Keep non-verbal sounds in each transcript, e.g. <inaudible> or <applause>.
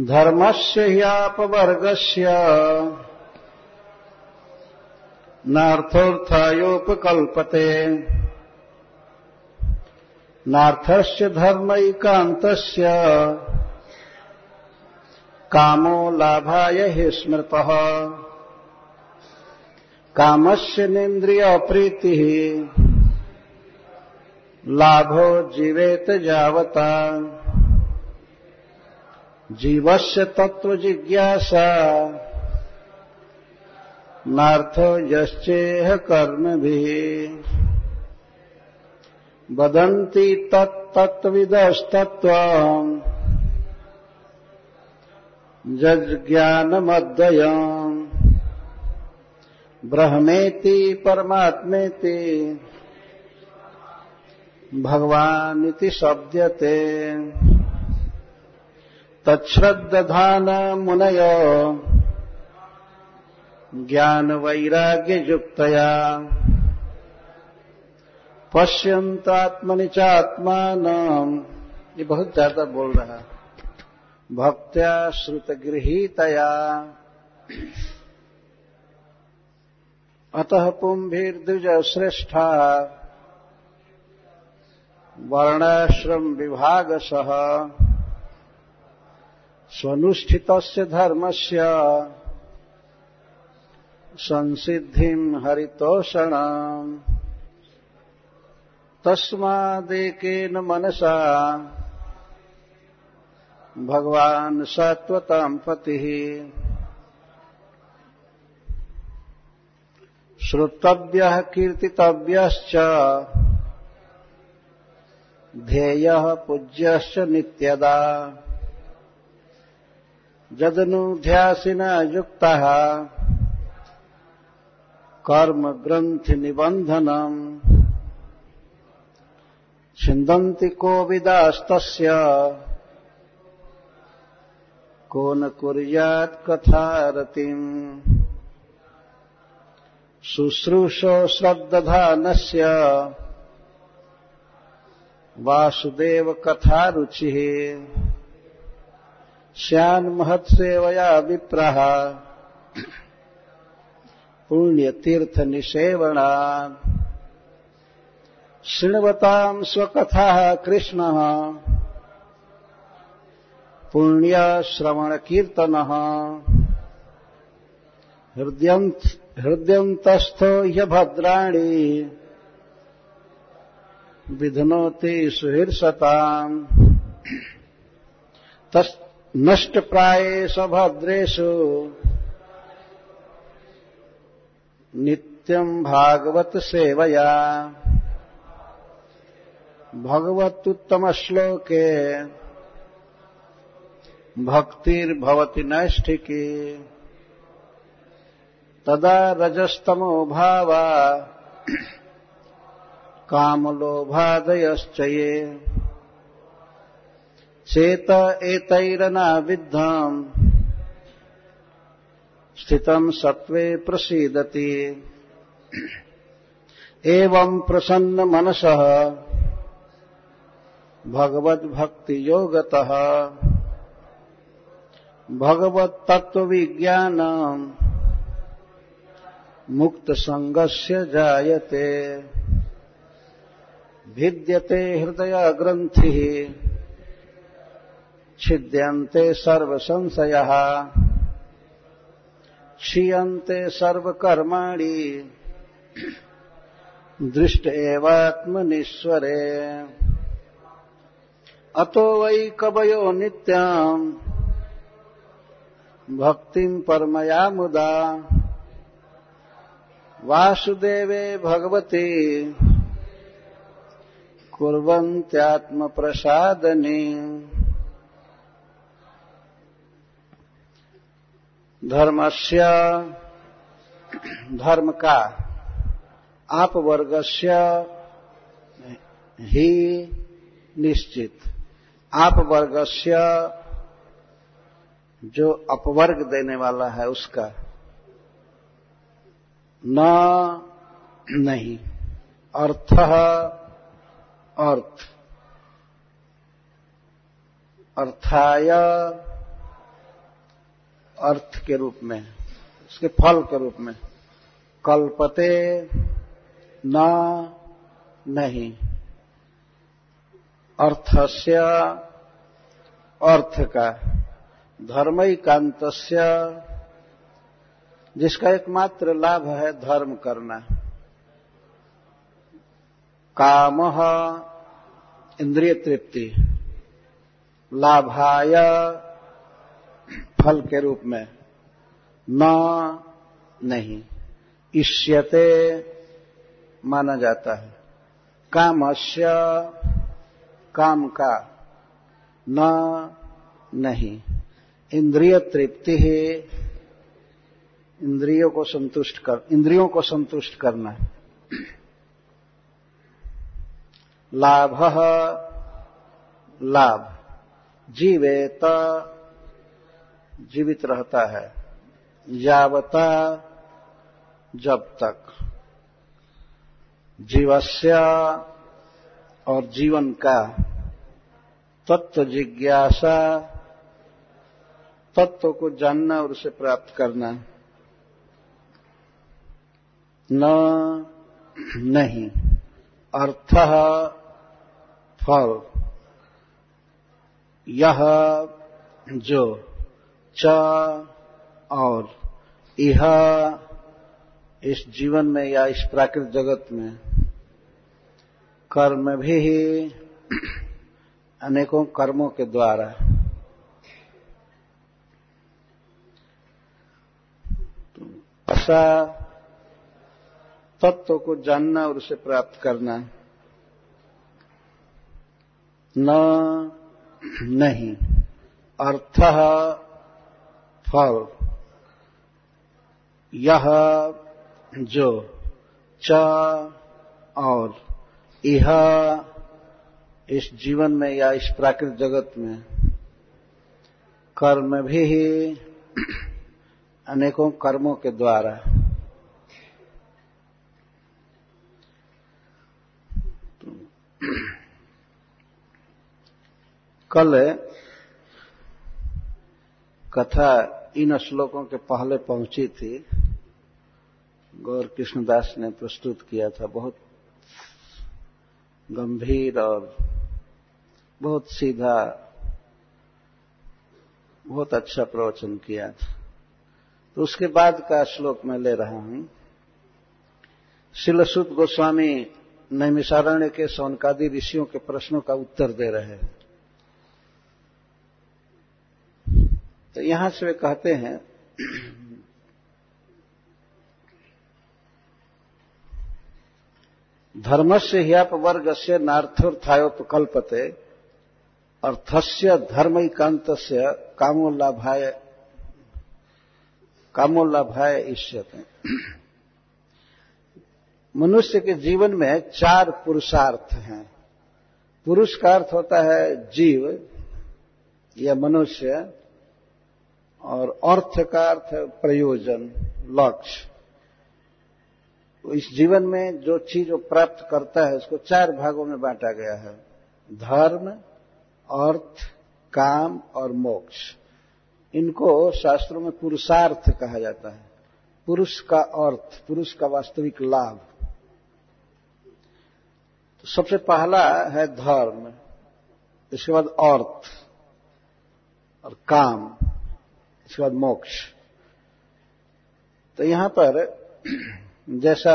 धर्मस्य ह्यापवर्गस्य। नार्थोऽर्थायोपकल्पते नार्थस्य धर्मैकान्तस्य। कामो लाभाय हि स्मृतः। कामस्य निन्द्रियप्रीतिः। लाभो जीवेत जावता। जीवस्य तत्त्वजिज्ञासा नार्थो यश्चेह कर्मभिः। वदन्ति तत्तत्विदस्तत्त्वम् जज्ज्ञानमद्वयम् ब्रह्मेति परमात्मेति। भगवानिति शब्दते तच्छ्रद्दधान मुनय ज्ञानवैराग्ययुक्तया। पश्यन्तात्मनि चात्मानम् ये बहुत ज़्यादा बोल रहा भक्त्या श्रुतगृहीतया। अतः पुंभिर्द्विज श्रेष्ठा वर्णाश्रम विभागसः स्वनुष्ठितस्य धर्मस्य संसिद्धिम् हरितोषणम्। तस्मादेकेन मनसा भगवान् सत्वताम् पतिः। श्रोतव्यः, कीर्तितव्यश्च, ध्येयः, पूज्यश्च नित्यदा। जदनुध्यासिना युक्तः कर्मग्रन्थिनिबन्धनम्। छिन्दन्ति कोविदास्तस्य। को न कुर्यात् कथारतिम्। शुश्रूषो श्रद्दधानस्य वासुदेवकथारुचिः। स्यान्महत्सेवया विप्रः। पुण्यतीर्थनिसेवनात् शृण्वताम् स्वकथाः कृष्णः। पुण्यश्रवणकीर्तनः। हृद्यन्तस्थो ह्यभद्राणि। विध्नोति सुहृर्षताम् नष्टप्रायेषु भद्रेषु नित्यम् भागवत सेवया। भगवत्युत्तमश्लोके। भक्तिर्भवति नैष्ठिकी। तदा रजस्तमो भावा कामलोभादयश्च ये। चेत एतैरनाविद्धम् स्थितम् सत्त्वे प्रसीदति। एवम् प्रसन्नमनसः। भगवद्भक्तियोगतः। भगवत्तत्त्वविज्ञानम्। मुक्तसङ्गस्य जायते। भिद्यते हृदयग्रन्थिः। छिद्यन्ते सर्वसंशयः। क्षीयन्ते सर्वकर्माणि। दृष्ट एवात्मनीश्वरे अतो वै कवयो नित्याम्। भक्तिम् परमया मुदा। वासुदेवे भगवती। कुर्वन्त्यात्मप्रसादने। धर्मस्य धर्म का आप वर्गस्य ही निश्चित। आप वर्गस्य जो अपवर्ग देने वाला है उसका न नहीं। अर्थ अर्थ। अर्थाय अर्थ के रूप में, उसके फल के रूप में, कल्पते न नहीं। अर्थस्य, अर्थ का धर्मकांत जिसका एकमात्र लाभ है धर्म करना। काम, इंद्रिय तृप्ति, लाभाय फल के रूप में। न नहीं। इष्यते माना जाता है। काम कामस्य काम का। न नहीं। इंद्रिय तृप्ति है इंद्रियों को संतुष्ट कर, इंद्रियों को संतुष्ट करना है। लाभ लाभ। जीवेत जीवित रहता है, यावता जब तक। जीवस्य और जीवन का तत्व जिज्ञासा, तत्व को जानना और उसे प्राप्त करना न, नहीं। अर्थ फल। यह जो च और यह इस जीवन में या इस प्राकृत जगत में कर्म भी ही अनेकों कर्मों के द्वारा ऐसा तत्व को जानना और उसे प्राप्त करना न नहीं, अर्थ फल यह जो च और यह इस जीवन में या इस प्राकृतिक जगत में कर्म भी ही अनेकों कर्मों के द्वारा कल कथा इन श्लोकों के पहले पहुँची थी। गौर कृष्णदास ने प्रस्तुत किया था बहुत गंभीर और बहुत सीधा, बहुत अच्छा प्रवचन किया था। तो उसके बाद का श्लोक मैं ले रहा हूँ। शिलसुत गोस्वामी नैमिषारण्य के सौनकादि ऋषियों के प्रश्नों का उत्तर दे रहे हैं। तो यहाँ से वे कहते हैं धर्म से ह्याप वर्ग से नार्थोत्थायोपकल्पते अर्थस्य धर्मकांत से कामोल्लाभाय कामोल्लाभाय इष्यते। मनुष्य के जीवन में चार पुरुषार्थ हैं। पुरुष का अर्थ होता है जीव या मनुष्य और अर्थ का अर्थ प्रयोजन, लक्ष्य। तो इस जीवन में जो चीज़ वो प्राप्त करता है, उसको चार भागों में बांटा गया है। धर्म, अर्थ, काम और मोक्ष। इनको शास्त्रों में पुरुषार्थ कहा जाता है। पुरुष का अर्थ, पुरुष का वास्तविक लाभ। तो सबसे पहला है धर्म, इसके बाद अर्थ और काम। इसके बाद मोक्ष। तो यहाँ पर जैसा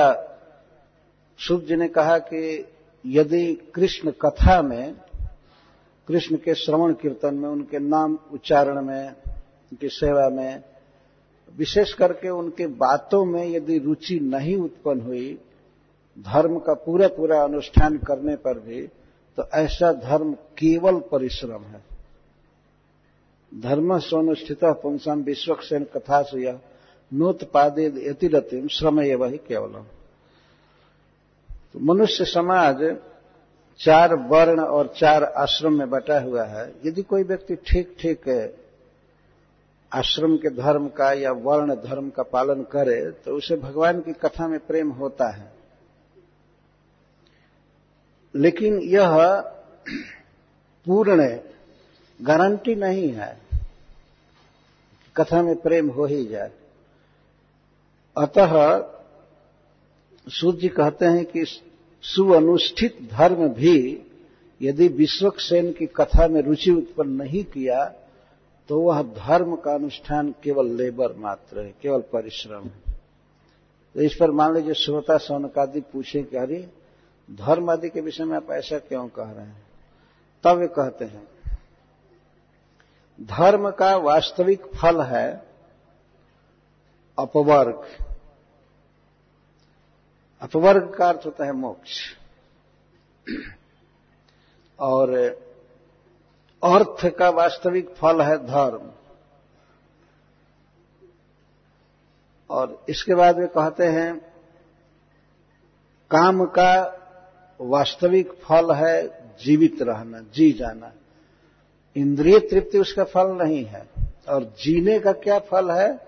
सुख जी ने कहा कि यदि कृष्ण कथा में, कृष्ण के श्रवण कीर्तन में, उनके नाम उच्चारण में, उनकी सेवा में, विशेष करके उनके बातों में यदि रुचि नहीं उत्पन्न हुई, धर्म का पूरा पूरा अनुष्ठान करने पर भी तो ऐसा धर्म केवल परिश्रम है। धर्म स्वनुष्ठित पुंसम विश्वक्सेन कथा से यह नोत्पादे यतिरतिम श्रम ये वही केवलम। तो मनुष्य समाज चार वर्ण और चार आश्रम में बटा हुआ है। यदि कोई व्यक्ति ठीक ठीक आश्रम के धर्म का या वर्ण धर्म का पालन करे तो उसे भगवान की कथा में प्रेम होता है। लेकिन यह पूर्ण, गारंटी नहीं है। कथा में प्रेम हो ही जाए। अतः सूर्य कहते हैं कि सुअनुष्ठित धर्म भी यदि विश्वक्सेन की कथा में रुचि उत्पन्न नहीं किया तो वह धर्म का अनुष्ठान केवल लेबर मात्र है, केवल परिश्रम है। तो इस पर मान लीजिए श्रोता सौनकादि पूछे कि अरे, धर्म आदि के विषय में आप ऐसा क्यों कह रहे हैं? तब वे कहते हैं धर्म का वास्तविक फल है अपवर्ग। अपवर्ग का अर्थ होता है मोक्ष। और अर्थ का वास्तविक फल है धर्म। और इसके बाद वे कहते हैं, काम का वास्तविक फल है जीवित रहना, जी जाना। इंद्रिय तृप्ति उसका फल नहीं है। और जीने का क्या फल है?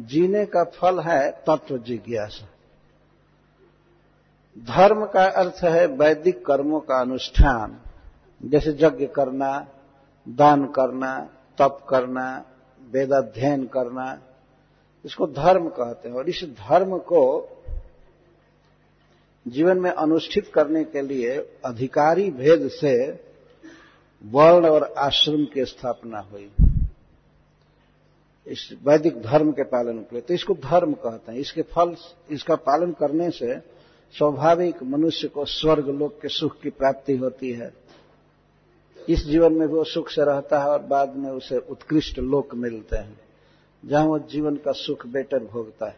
जीने का फल है तत्व जिज्ञासा। धर्म का अर्थ है वैदिक कर्मों का अनुष्ठान। जैसे यज्ञ करना, दान करना, तप करना, वेदाध्ययन करना, इसको धर्म कहते हैं। और इस धर्म को जीवन में अनुष्ठित करने के लिए अधिकारी भेद से वर्ण और आश्रम की स्थापना हुई। इस वैदिक धर्म के पालन के लिए। तो इसको धर्म कहते हैं। इसके फल, इसका पालन करने से स्वाभाविक मनुष्य को स्वर्ग, लोक के सुख की प्राप्ति होती है। इस जीवन में वो सुख से रहता है और बाद में उसे उत्कृष्ट लोक मिलते हैं, जहाँ वो जीवन का सुख बेटर भोगता है।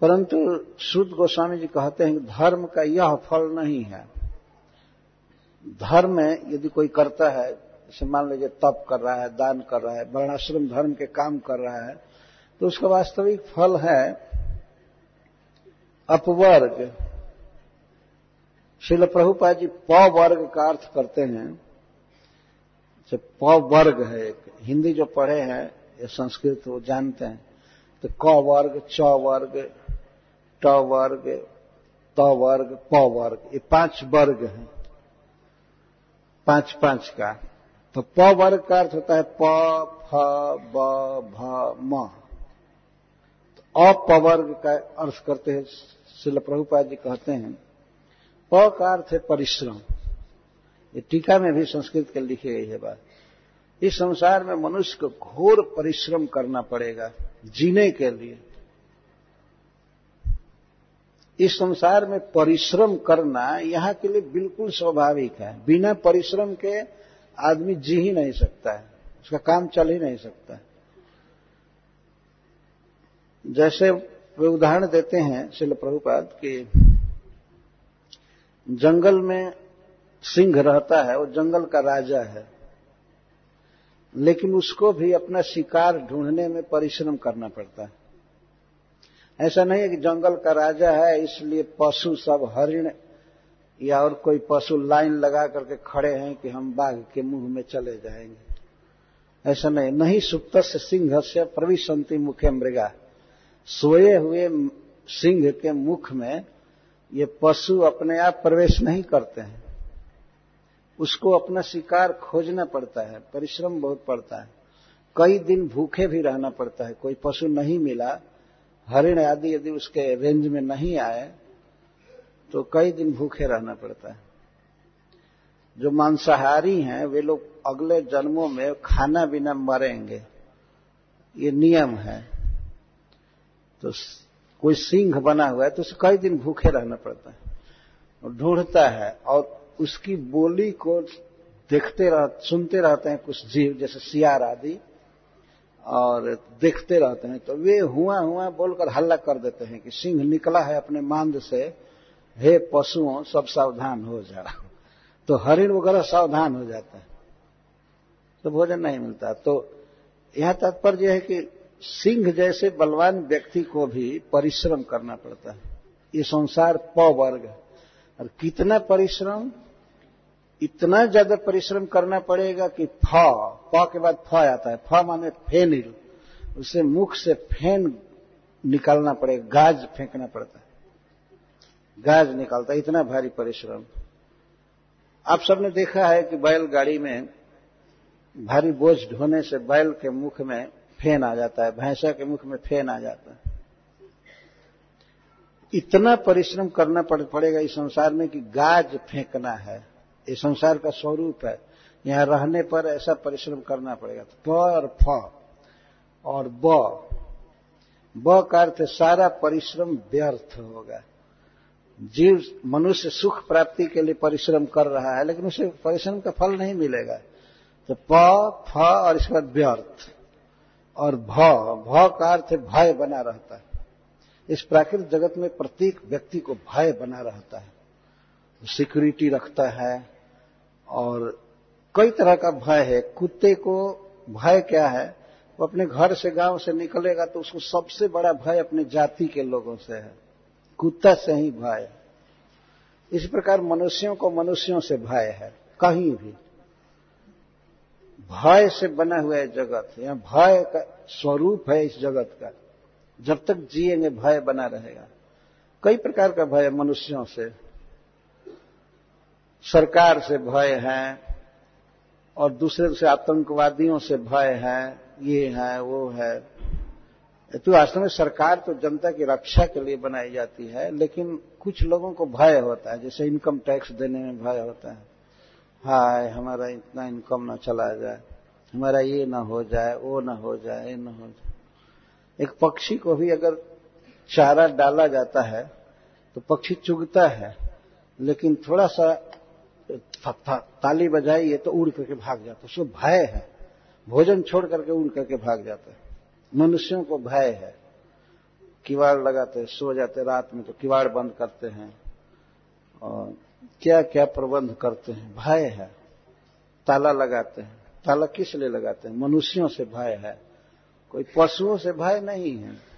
परंतु शुद्ध गोस्वामी जी कहते हैं कि धर्म का यह फल नहीं है। धर्म यदि कोई करता है, जैसे मान लीजिए तप कर रहा है, दान कर रहा है, वर्णाश्रम धर्म के काम कर रहा है तो उसका वास्तविक फल है अपवर्ग। शिल प्रभुपा जी प वर्ग का अर्थ करते हैं। जब प वर्ग है एक। हिंदी जो पढ़े हैं, या संस्कृत वो जानते हैं तो क वर्ग च वर्ग ट वर्ग त वर्ग प वर्ग ये पाँच वर्ग हैं। पाँच पाँच का तो प वर्ग का अर्थ होता है प, फ, ब, भ, म। तो अपवर्ग का अर्थ करते हैं शिल प्रभुपाद जी कहते हैं, प का अर्थ है परिश्रम। ये टीका में भी संस्कृत के लिखी गई है बात। इस संसार में मनुष्य को घोर परिश्रम करना पड़ेगा, जीने के लिए। इस संसार में परिश्रम करना यहाँ के लिए बिल्कुल स्वाभाविक है। बिना परिश्रम के आदमी जी ही नहीं सकता है। उसका काम चल ही नहीं सकता जैसे वे उदाहरण देते हैं शिल प्रभुपाद कि जंगल में सिंह रहता है, वो जंगल का राजा है। लेकिन उसको भी अपना शिकार ढूँढने में परिश्रम करना पड़ता है। ऐसा नहीं है कि जंगल का राजा है, इसलिए पशु सब हरिण या और कोई पशु लाइन लगा करके खड़े हैं कि हम बाघ के मुँह में चले जाएँगे। ऐसा नहीं नहीं सुप्त से सिंह से प्रविशंति मुखे मृगा। सोए हुए सिंह के मुख में ये पशु अपने आप प्रवेश नहीं करते हैं। उसको अपना शिकार खोजना पड़ता है, परिश्रम बहुत पड़ता है। कई दिन भूखे भी रहना पड़ता है, कोई पशु नहीं मिला हरिण आदि यदि उसके रेंज में नहीं आए तो कई दिन भूखे रहना पड़ता है। जो मांसाहारी हैं, वे लोग अगले जन्मों में खाना बिना मरेंगे। ये नियम है। तो कोई सिंह बना हुआ है तो उसे कई दिन भूखे रहना पड़ता है। ढूंढता है, और उसकी बोली को देखते रह, सुनते रहते हैं कुछ जीव, जैसे सियार आदि। और देखते रहते हैं तो वे हुआ हुआ बोलकर हल्ला कर देते हैं कि सिंह निकला है अपने मांद से। हे पशुओं, सब सावधान हो जा तो हरिण वगैरह सावधान हो जाता है। तो भोजन नहीं मिलता। तो यह तात्पर्य है कि सिंह जैसे बलवान व्यक्ति को भी परिश्रम करना पड़ता है। ये संसार प वर्ग और कितना परिश्रम? इतना ज़्यादा परिश्रम करना पड़ेगा कि फ प के बाद फ आता है। फ माने फेनिल उसे मुख से फेन निकालना पड़ेगा, गाज फेंकना पड़ता है। गाज निकालता है, इतना भारी परिश्रम। आप सबने देखा है कि बैलगाड़ी में भारी बोझ ढोने से बैल के मुख में फेन आ जाता है, भैंसा के मुख में फेन आ जाता है। इतना परिश्रम करना पड़ेगा इस संसार में कि गाज फेंकना है। ये संसार का स्वरूप है। यहाँ रहने पर ऐसा परिश्रम करना पड़ेगा। प और फ और ब। ब का अर्थ सारा परिश्रम व्यर्थ होगा। जीव मनुष्य सुख प्राप्ति के लिए परिश्रम कर रहा है, लेकिन उसे परिश्रम का फल नहीं मिलेगा। तो प, फ और इसके बाद व्यर्थ। और भ भ का अर्थ भय बना रहता है। इस प्राकृतिक जगत में प्रत्येक व्यक्ति को भय बना रहता है। सिक्योरिटी रखता है। और कई तरह का भय है। कुत्ते को भय क्या है? वो अपने घर से, गाँव से निकलेगा तो उसको सबसे बड़ा भय अपने जाति के लोगों से है। कुत्ता से ही भय। इस प्रकार मनुष्यों को मनुष्यों से भय है, कहीं भी। भय से बना हुआ है जगत। यह भय का स्वरूप है इस जगत का। जब तक जिएँगे, भय बना रहेगा। कई प्रकार का भय मनुष्यों से। सरकार से भय है और दूसरे से आतंकवादियों से भय है, ये है, वो है। तो वास्तव में सरकार तो जनता की रक्षा के लिए बनाई जाती है, लेकिन कुछ लोगों को भय होता है, जैसे इनकम टैक्स देने में भय होता है। हाय, हमारा इतना इनकम ना चला जाए, हमारा ये ना हो जाए, वो न हो जाए, ये न हो जाए। एक पक्षी को भी अगर चारा डाला जाता है तो पक्षी चुगता है, लेकिन थोड़ा सा ताली बजाइए तो उड़ करके भाग जाता है। उसको भय है। भोजन छोड़ करके उड़ करके भाग जाता मनुष्यों को भय है। किवाड़ लगाते, सो जाते रात में तो किवाड़ बंद करते हैं। और क्या क्या प्रबंध करते हैं। भय है। ताला लगाते हैं। ताला किस लिए लगाते हैं? मनुष्यों से भय है। कोई पशुओं से भय नहीं है।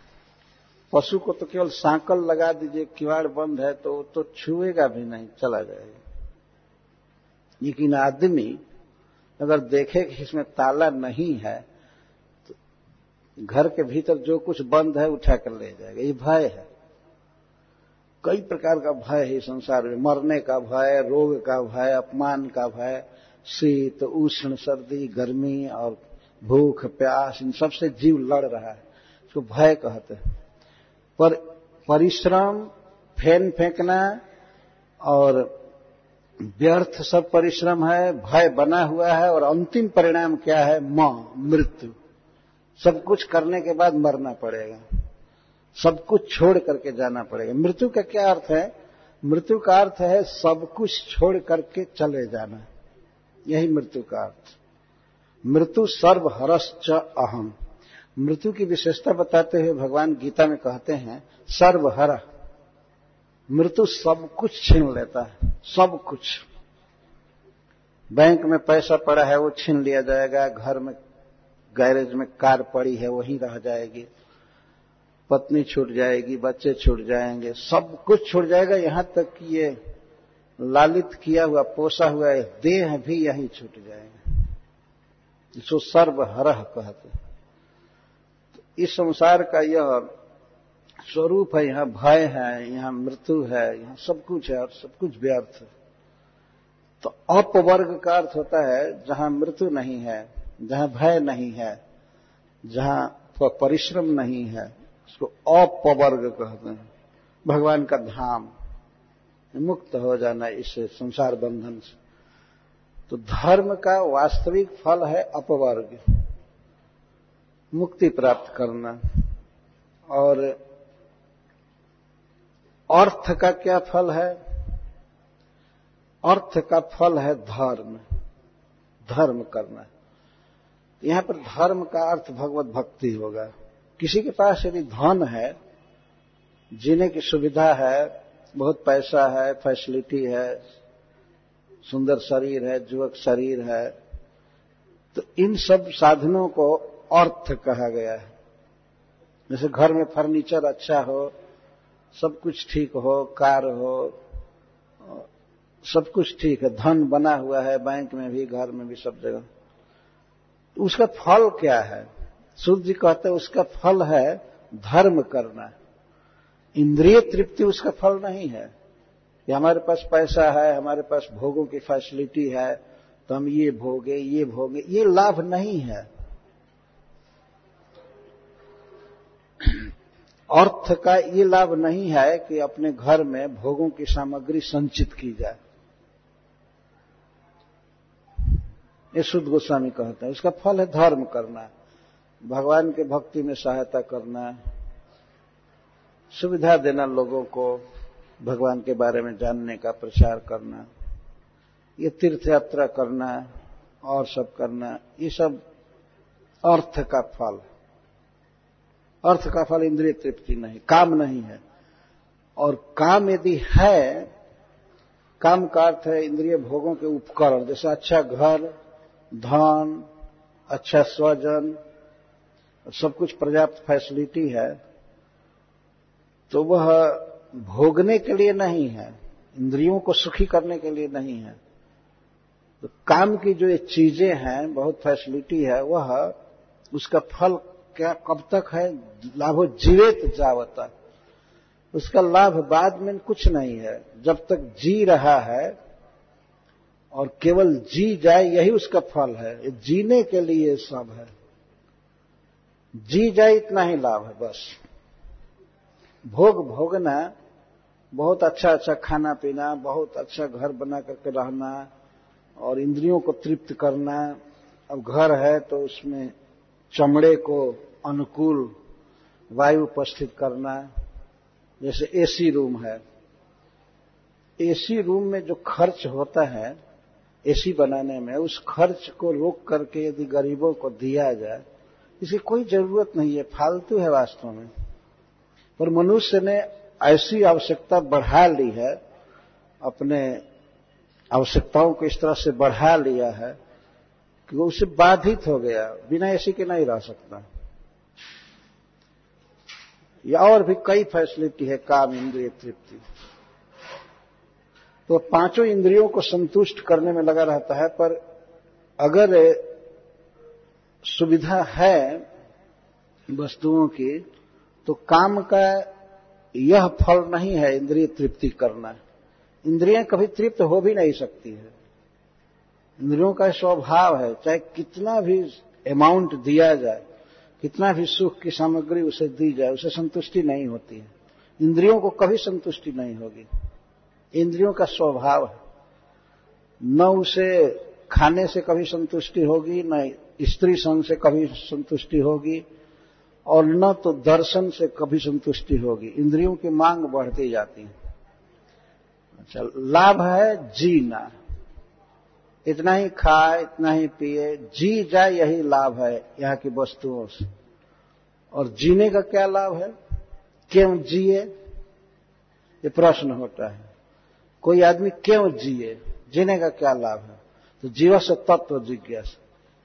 पशु को तो केवल सांकल लगा दीजिए, किवाड़ बंद है तो तो छुएगा भी नहीं, चला जाएगा। लेकिन आदमी अगर देखे कि इसमें ताला नहीं है तो घर के भीतर जो कुछ बंद है उठा कर ले जाएगा। ये भय है। कई प्रकार का भय है संसार में। मरने का भय, रोग का भय, अपमान का भय, शीत, उष्ण, सर्दी, गर्मी और भूख, प्यास, इन सबसे जीव लड़ रहा है। इसको भय कहते हैं। पर परिश्रम, फेन फेंकना और व्यर्थ सब परिश्रम है, भय बना हुआ है और अंतिम परिणाम क्या है? म, मृत्यु। सब कुछ करने के बाद मरना पड़ेगा। सब कुछ छोड़ करके जाना पड़ेगा। मृत्यु का क्या अर्थ है? मृत्यु का अर्थ है सब कुछ छोड़ करके चले जाना। यही मृत्यु का अर्थ। मृत्यु सर्वहरश्च अहम। मृत्यु की विशेषता बताते हुए भगवान गीता में कहते हैं, सर्वहर। मृत्यु सब कुछ छीन लेता है, सब कुछ। बैंक में पैसा पड़ा है, वो छीन लिया जाएगा, घर में, गैरेज में कार पड़ी है, वहीं रह जाएगी। पत्नी छूट जाएगी, बच्चे छूट जाएँगे, सब कुछ छूट जाएगा। यहाँ तक कि ये लालित किया हुआ, पोसा हुआ देह भी यहीं छूट जाएगा। इसको सर्वहरह कहते तो इस संसार का यह स्वरूप है, यहाँ भय है, यहाँ मृत्यु है, यहाँ सब कुछ है और सब कुछ व्यर्थ है। तो अपवर्ग का अर्थ होता है, जहाँ मृत्यु नहीं है, जहाँ भय नहीं है, जहाँ परिश्रम नहीं है, उसको अपवर्ग कहते हैं। भगवान का धाम, मुक्त हो जाना इस संसार बंधन से। तो धर्म का वास्तविक फल है अपवर्ग, मुक्ति प्राप्त करना। और अर्थ का क्या फल है? अर्थ का फल है धर्म। धर्म करना। यहाँ पर धर्म का अर्थ भगवत भक्ति होगा। किसी के पास यदि धन है, जीने की सुविधा है, बहुत पैसा है, फैसिलिटी है, सुंदर शरीर है, युवक शरीर है तो इन सब साधनों को अर्थ कहा गया है। जैसे घर में फर्नीचर अच्छा हो सब कुछ ठीक हो, कार हो, सब कुछ ठीक है, धन बना हुआ है, बैंक में भी, घर में भी सब जगह। तो उसका फल क्या है? सूर्य जी कहते हैं, उसका फल है धर्म करना। इंद्रिय तृप्ति उसका फल नहीं है कि हमारे पास पैसा है, हमारे पास भोगों की फैसिलिटी है तो हम ये भोगे ये भोगे, ये लाभ नहीं है। अर्थ का ये लाभ नहीं है कि अपने घर में भोगों की सामग्री संचित की जाए। ये शुद्ध गोस्वामी कहते हैं उसका फल है धर्म करना, भगवान के भक्ति में सहायता करना, सुविधा देना लोगों को, भगवान के बारे में जानने का प्रचार करना, ये तीर्थ यात्रा करना और सब करना, ये सब अर्थ का फल अर्थ का फल इंद्रिय तृप्ति नहीं, काम नहीं है। और काम यदि है, काम का अर्थ है इंद्रिय भोगों के उपकरण, जैसे अच्छा घर, धन अच्छा स्वजन, सब कुछ पर्याप्त फैसिलिटी है तो वह भोगने के लिए नहीं है, इंद्रियों को सुखी करने के लिए नहीं है। तो काम की जो ये चीज़ें हैं, बहुत फैसिलिटी है, वह उसका फल क्या कब तक है? लाभो जीवित जावता उसका लाभ बाद में कुछ नहीं है। जब तक जी रहा है और केवल जी जाए, यही उसका फल है। जीने के लिए सब है। जी जाए, इतना ही लाभ है बस। भोग भोगना, बहुत अच्छा अच्छा खाना पीना, बहुत अच्छा घर बना करके रहना और इंद्रियों को तृप्त करना। अब घर है तो उसमें चमड़े को अनुकूल वायु उपस्थित करना जैसे एसी रूम है। एसी रूम में जो खर्च होता है एसी बनाने में, उस खर्च को रोक करके यदि गरीबों को दिया जाए इसकी कोई ज़रूरत नहीं है, फालतू है वास्तव में। पर मनुष्य ने ऐसी आवश्यकता बढ़ा ली है, अपने आवश्यकताओं को इस तरह से बढ़ा लिया है कि वो उससे बाधित हो गया, बिना ऐसी के नहीं रह सकता। या और भी कई फैसिलिटी है, काम, इंद्रिय तृप्ति। तो पाँचों इंद्रियों को संतुष्ट करने में लगा रहता है, पर अगर सुविधा है वस्तुओं की तो काम का यह फल नहीं है, इंद्रिय तृप्ति करना। इंद्रियाँ कभी तृप्त हो भी नहीं सकती है। इंद्रियों का स्वभाव है, चाहे कितना भी अमाउंट दिया जाए, कितना भी सुख की सामग्री उसे दी जाए, उसे संतुष्टि नहीं होती है। इंद्रियों को कभी संतुष्टि नहीं होगी। इंद्रियों का स्वभाव है। न उसे खाने से कभी संतुष्टि होगी, न स्त्री संग से कभी संतुष्टि होगी, और न तो दर्शन से कभी संतुष्टि होगी। इंद्रियों की मांग बढ़ती जाती है। अच्छा लाभ है जीना। इतना ही खाए, इतना ही पिए, जी जाए यही लाभ है यहाँ की वस्तुओं से। और जीने का क्या लाभ है? क्यों जिए? ये प्रश्न होता है। कोई आदमी क्यों जिए? जीने का क्या लाभ है? तो जीव से तत्व जिज्ञास।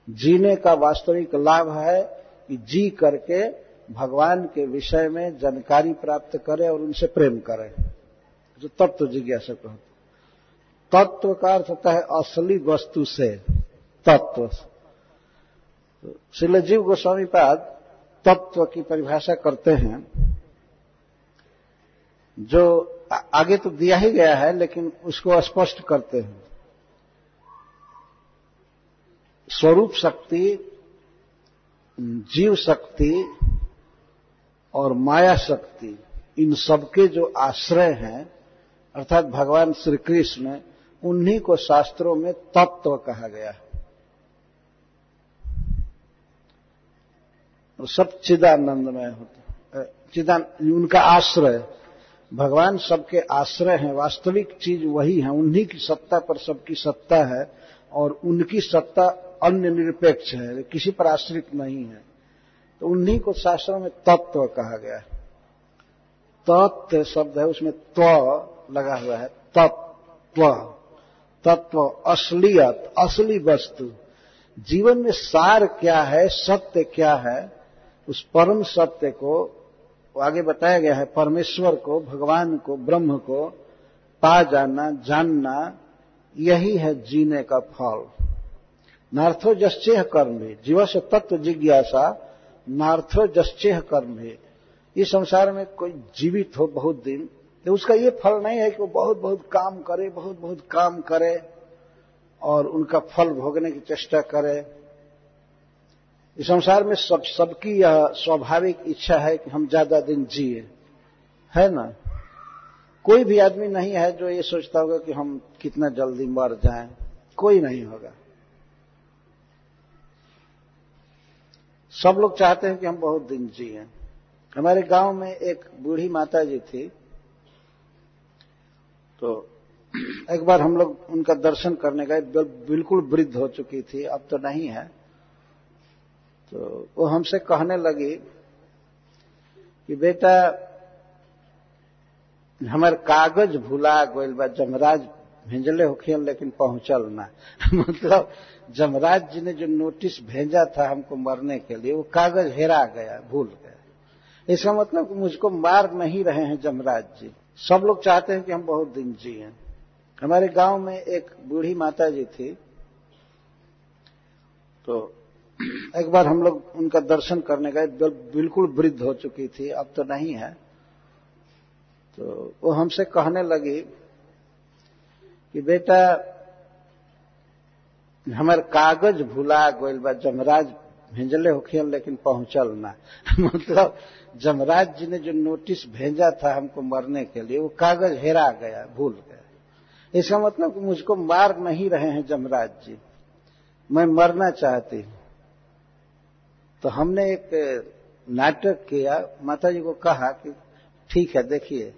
जीने का वास्तविक लाभ है कि जी करके भगवान के विषय में जानकारी प्राप्त करे और उनसे प्रेम करे। जो तत्व जिज्ञासा कहते तत्व का अर्थ होता है असली वस्तु से तत्व। श्रील जीव गोस्वामी पाद तत्व की परिभाषा करते हैं, जो आगे तो दिया ही गया है, लेकिन उसको स्पष्ट करते हैं। स्वरूप शक्ति, जीव शक्ति और माया शक्ति, इन सबके जो आश्रय हैं, अर्थात भगवान श्री कृष्ण उन्हीं को शास्त्रों में तत्व कहा गया है। सब चिदानंदमय होते चिदान, उनका आश्रय, भगवान सबके आश्रय हैं। वास्तविक चीज़ वही है। उन्हीं की सत्ता पर सबकी सत्ता है और उनकी सत्ता अन्य निरपेक्ष है, किसी पर आश्रित नहीं है। तो उन्हीं को शास्त्रों में तत्व कहा गया है। तत्व शब्द है, उसमें त्व लगा हुआ है। तत्व। तत्व, असलियत, असली वस्तु। जीवन में सार क्या है, सत्य क्या है, उस परम सत्य को, आगे बताया गया है, परमेश्वर को, भगवान को, ब्रह्म को, पा जाना, जानना, यही है जीने का फल। नार्थो जश्चेह कर्म भी जीव से तत्व जिज्ञासा, नार्थो जश्चेह कर्म। भी इस संसार में कोई जीवित हो बहुत दिन तो उसका ये फल नहीं है कि वो बहुत बहुत काम करे, बहुत बहुत काम करे और उनका फल भोगने की चेष्टा करे। इस संसार में सब, सबकी यह स्वाभाविक इच्छा है कि हम ज़्यादा दिन जिए। है ना? कोई भी आदमी नहीं है जो ये सोचता होगा कि हम कितना जल्दी मर जाएँ। कोई नहीं होगा। सब लोग चाहते हैं कि हम बहुत दिन जिए। हमारे गाँव में एक बूढ़ी माता जी थी। तो एक बार हम लोग उनका दर्शन करने गए बिल्कुल वृद्ध हो चुकी थी, अब तो नहीं है। तो वो हमसे कहने लगी कि बेटा, हमारे कागज़ भुला गोल बा, जमराज भेजले होखियन, लेकिन पहुंचल ना। <laughs> मतलब जमराज जी ने जो नोटिस भेजा था हमको मरने के लिए, वो कागज़ हेरा गया, भूल गया। इसका मतलब मुझको मार नहीं रहे हैं जमराज जी। सब लोग चाहते हैं कि हम बहुत दिन जिए हमारे गाँव में एक बूढ़ी माता जी थी। तो एक बार हम लोग उनका दर्शन करने गए बिल्कुल वृद्ध हो चुकी थी, अब तो नहीं है। तो वो हमसे कहने लगी कि बेटा, हमारे कागज़ भुला गोल बा, जमराज भेजले होखियन, लेकिन पहुंचल ना। <laughs> मतलब जमराज जी ने जो नोटिस भेजा था हमको मरने के लिए, वो कागज़ हेरा गया, भूल गया। इसका मतलब कि मुझको मार नहीं रहे हैं जमराज जी मैं मरना चाहती हूँ। तो हमने एक नाटक किया माता जी को कहा कि ठीक है, देखिए,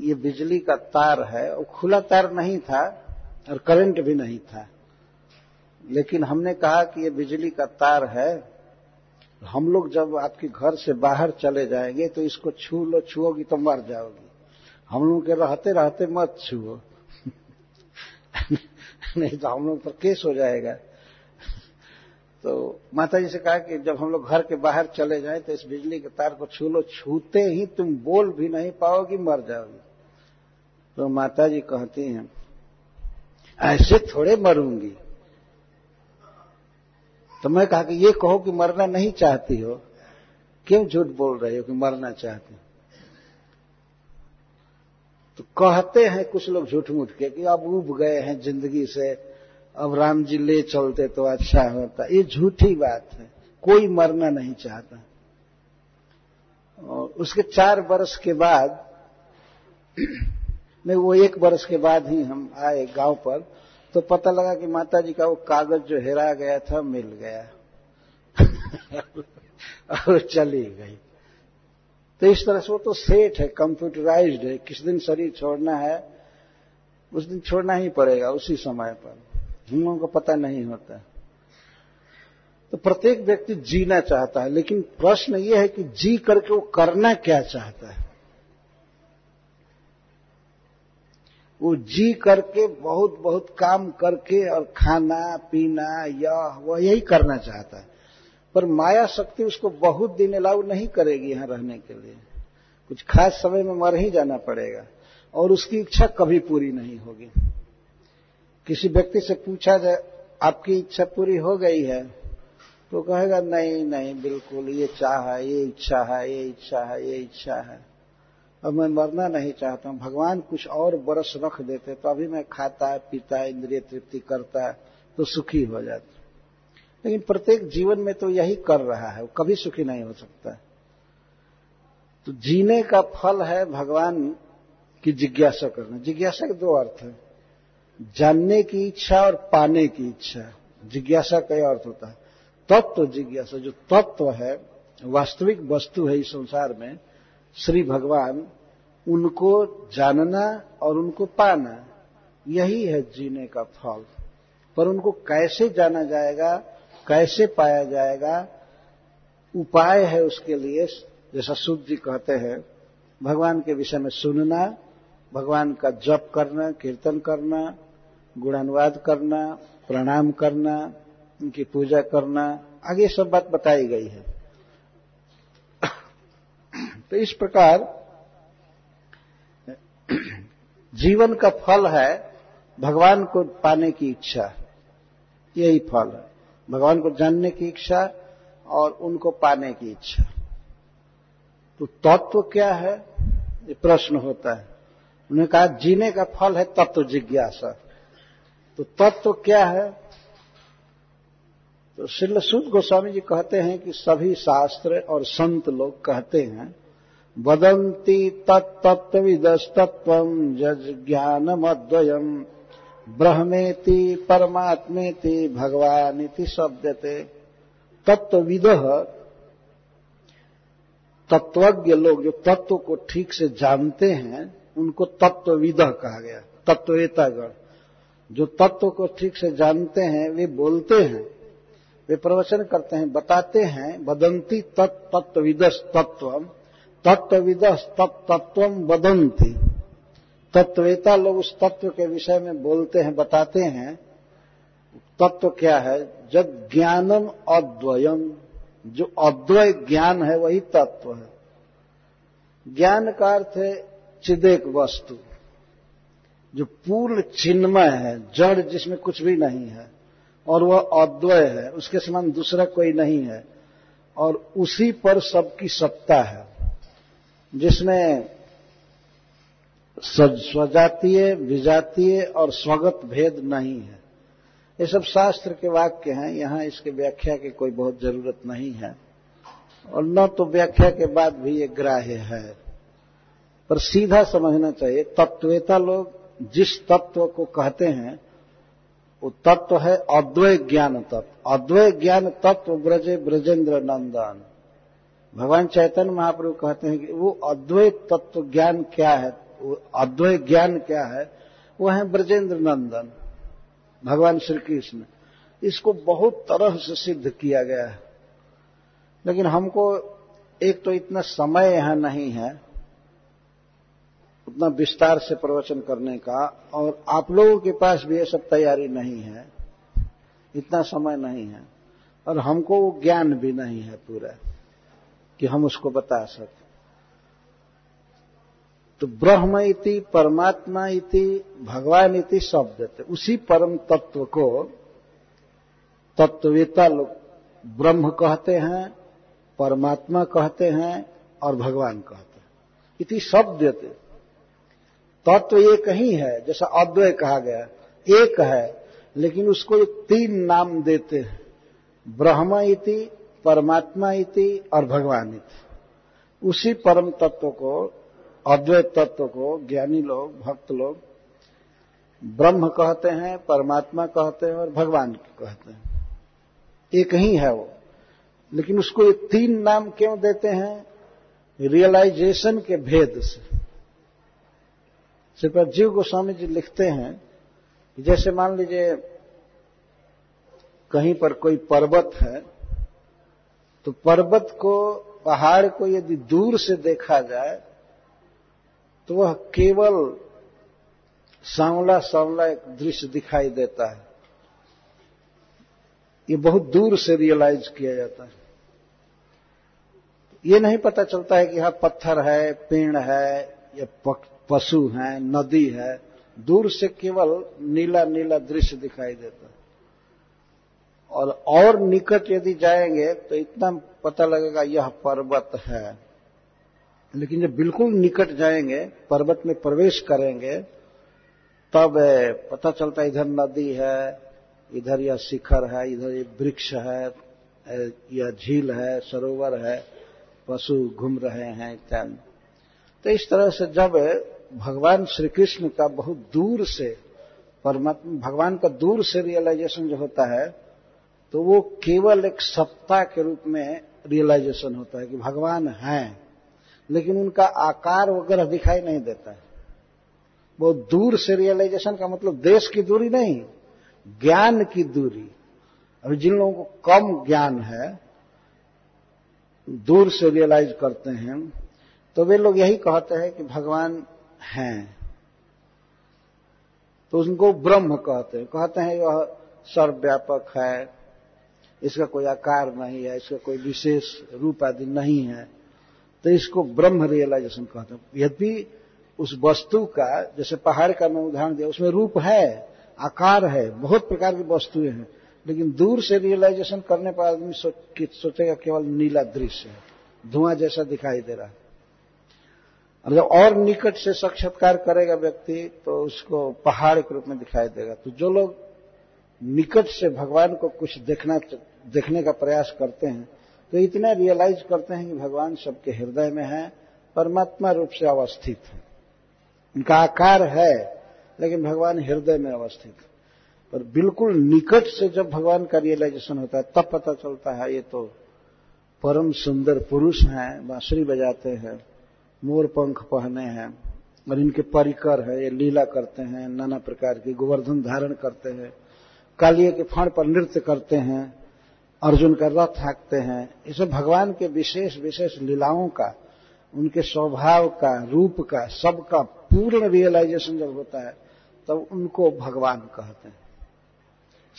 ये बिजली का तार है, और खुला तार नहीं था, और करंट भी नहीं था। लेकिन हमने कहा कि ये बिजली का तार है हम लोग जब आपके घर से बाहर चले जाएँगे तो इसको छू लो, छुओगी तो मर जाओगी। हम लोग के रहते रहते मत छुओ। <laughs> नहीं तो हम लोग पर केस हो जाएगा। तो माता जी से कहा कि जब हम लोग घर के बाहर चले जाए तो इस बिजली के तार को छू लो, छूते ही तुम बोल भी नहीं पाओगी, मर जाओगी। तो माता जी कहती हैं, ऐसे थोड़े मरूँगी। तो मैं कहा कि ये कहो कि मरना नहीं चाहती हो। क्यों झूठ बोल रहे हो कि मरना चाहती तो कहते हैं कुछ लोग झूठ मूठ के कि अब उब गए हैं ज़िंदगी से, अब राम जी ले चलते तो अच्छा होता। ये झूठी बात है। कोई मरना नहीं चाहता। और उसके चार वर्ष के बाद, <clears throat> नहीं, वो एक वर्ष के बाद ही हम आए गाँव पर। तो पता लगा कि माता जी का वो कागज़ जो हेरा गया था, मिल गया। <laughs> और चली गई। तो इस तरह से वो तो सेट है कंप्यूटराइज्ड है, किस दिन शरीर छोड़ना है, उस दिन छोड़ना ही पड़ेगा, उसी समय पर। हम लोगों को पता नहीं होता। तो प्रत्येक व्यक्ति जीना चाहता है, लेकिन प्रश्न ये है कि जी करके वो करना क्या चाहता है? वो जी करके बहुत बहुत काम करके और खाना, पीना, यह, वह यही करना चाहता है। पर माया शक्ति उसको बहुत दिन अलाउ नहीं करेगी यहाँ रहने के लिए। कुछ खास समय में मर ही जाना पड़ेगा और उसकी इच्छा कभी पूरी नहीं होगी। किसी व्यक्ति से पूछा जाए, आपकी इच्छा पूरी हो गई है? तो कहेगा, नहीं नहीं, बिल्कुल, ये चाह है, ये इच्छा है, ये इच्छा है, ये इच्छा है। अब मैं मरना नहीं चाहता हूँ। भगवान कुछ और बरस रख देते तो अभी मैं खाता है, पीता है, इंद्रिय तृप्ति करता है तो सुखी हो जाता लेकिन प्रत्येक जीवन में तो यही कर रहा है, वो कभी सुखी नहीं हो सकता। तो जीने का फल है भगवान की जिज्ञासा करना। जिज्ञासा के दो अर्थ है। जानने की इच्छा और पाने की इच्छा। जिज्ञासा का यह अर्थ होता है। तत्व तो जिज्ञासा, जो तत्व तो है, वास्तविक वस्तु है इस संसार में श्री भगवान उनको जानना और उनको पाना, यही है जीने का फल। पर उनको कैसे जाना जाएगा, कैसे पाया जाएगा, उपाय है उसके लिए। जैसा सुध जी कहते हैं, भगवान के विषय में सुनना, भगवान का जप करना, कीर्तन करना, गुणानुवाद करना, प्रणाम करना, उनकी पूजा करना, आगे सब बात बताई गई है। तो इस प्रकार जीवन का फल है भगवान को पाने की इच्छा। यही फल है। भगवान को जानने की इच्छा और उनको पाने की इच्छा। तो तत्व क्या है? ये प्रश्न होता है। उन्होंने कहा, जीने का फल है तत्व जिज्ञासा। तो तत्व क्या है? तो श्रील सुद गोस्वामी जी कहते हैं कि सभी शास्त्र और संत लोग कहते हैं वदंती तत्तत्विदस्तत्व जज ज्ञानमद्वयम ब्रह्मेति परमात्मेति भगवानिति शब्दते। तत्वविद तत्वज्ञ लोग जो तत्व को ठीक से जानते हैं, उनको तत्वविद कहा गया तत्वेतागण जो तत्व को ठीक से जानते हैं, वे बोलते हैं, वे प्रवचन करते हैं, बताते हैं बदंती तत्विदस तत्व तत्विदस तत्व बदंती तत्वेता लोग उस तत्व के विषय में बोलते हैं, बताते हैं तत्व क्या है? जब ज्ञानम अद्वयम। जो अद्वय ज्ञान है, वही तत्व है। ज्ञान का अर्थ है चिदेक वस्तु। जो पूर्ण चिन्मय है, जड़ जिसमें कुछ भी नहीं है, और वह अद्वय है, उसके समान दूसरा कोई नहीं है, और उसी पर सबकी सत्ता है। जिसमें स्वजातीय, विजातीय और स्वगत भेद नहीं है। ये सब शास्त्र के वाक्य हैं। यहाँ इसके व्याख्या की कोई बहुत ज़रूरत नहीं है। और न तो व्याख्या के बाद भी ये ग्राह्य है। पर सीधा समझना चाहिए तत्वेता लोग जिस तत्व को कहते हैं, वो तत्व है अद्वय ज्ञान तत्व। अद्वय ज्ञान तत्व ब्रजे ब्रजेंद्र नंदन। भगवान चैतन्य महाप्रभु कहते हैं कि वो अद्वैत तत्व ज्ञान क्या है? अद्वैत ज्ञान क्या है? वो है ब्रजेंद्र नंदन, भगवान श्री कृष्ण इसको बहुत तरह से सिद्ध किया गया है। लेकिन हमको एक तो इतना समय यहाँ नहीं है, उतना विस्तार से प्रवचन करने का, और आप लोगों के पास भी ये सब तैयारी नहीं है, इतना समय नहीं है, और हमको वो ज्ञान भी नहीं है पूरा। कि हम उसको बता सकें। तो ब्रह्म इति, परमात्मा इति, भगवान इति शब्द थे उसी परम तत्व को तत्ववेता लोग ब्रह्म कहते हैं, परमात्मा कहते हैं और भगवान कहते हैं। इति शब्द थे तत्व एक ही है, जैसा अद्वय कहा गया। एक है, लेकिन उसको तीन नाम देते हैं। ब्रह्म इति परमात्मा इति और भगवान इति। उसी परम तत्व को, अद्वैत तत्व को, ज्ञानी लोग, भक्त लोग, ब्रह्म कहते हैं, परमात्मा कहते हैं और भगवान कहते हैं। एक ही है वो। लेकिन उसको ये तीन नाम क्यों देते हैं? रियलाइजेशन के भेद से। सिर्फ़ जीव गोस्वामी जी लिखते हैं जैसे मान लीजिए कहीं पर कोई पर्वत है तो पर्वत को, पहाड़ को यदि दूर से देखा जाए तो वह केवल सांवला सांवला एक दृश्य दिखाई देता है। ये बहुत दूर से रियलाइज़ किया जाता है। ये नहीं पता चलता है कि यहाँ पत्थर है, पेड़ है, या पशु है, नदी है। दूर से केवल नीला नीला दृश्य दिखाई देता है। और और निकट यदि जाएँगे तो इतना पता लगेगा यह पर्वत है। लेकिन जब बिल्कुल निकट जाएँगे, पर्वत में प्रवेश करेंगे, तब पता चलता इधर नदी है, इधर यह शिखर है, इधर ये वृक्ष है यह झील है, सरोवर है, पशु घूम रहे हैं, इत्यादि। तो इस तरह से जब भगवान श्री कृष्ण का बहुत दूर से, परमात्मा, भगवान का दूर से रियलाइजेशन जो होता है तो वो केवल एक सत्ता के रूप में रियलाइजेशन होता है कि भगवान हैं, लेकिन उनका आकार वगैरह दिखाई नहीं देता है। बहुत दूर से रियलाइजेशन का मतलब देश की दूरी नहीं, ज्ञान की दूरी। अभी जिन लोगों को कम ज्ञान है, दूर से रियलाइज़ करते हैं तो वे लोग यही कहते हैं कि भगवान हैं। तो उनको ब्रह्म कहते हैं। कहते हैं यह सर्वव्यापक है इसका कोई आकार नहीं है, इसका कोई विशेष रूप आदि नहीं है। तो इसको ब्रह्म रियलाइजेशन कहते हैं। यदि उस वस्तु का, जैसे पहाड़ का मैं उदाहरण दिया, उसमें रूप है, आकार है, बहुत प्रकार की वस्तुएँ हैं, लेकिन दूर से रियलाइजेशन करने पर आदमी सोचेगा केवल नीला दृश्य है, धुआँ जैसा दिखाई दे रहा है। और जब और निकट से साक्षात्कार करेगा व्यक्ति तो उसको पहाड़ के रूप में दिखाई देगा। तो जो लोग निकट से भगवान को कुछ देखना देखने का प्रयास करते हैं तो इतना रियलाइज़ करते हैं कि भगवान सबके हृदय में है, परमात्मा रूप से अवस्थित है। उनका आकार है, लेकिन भगवान हृदय में अवस्थित है। पर बिल्कुल निकट से जब भगवान का रियलाइजेशन होता है, तब पता चलता है, ये तो परम सुंदर पुरुष हैं, बांसुरी बजाते हैं, मोर पंख पहने हैं, और इनके परिकर है, ये लीला करते हैं, नाना प्रकार के गोवर्धन धारण करते हैं कालिए के फण पर नृत्य करते हैं अर्जुन का रथ हाँकते हैं। सब भगवान के विशेष विशेष लीलाओं का, उनके स्वभाव का, रूप का, सबका पूर्ण रियलाइजेशन जब होता है, तब उनको भगवान कहते हैं।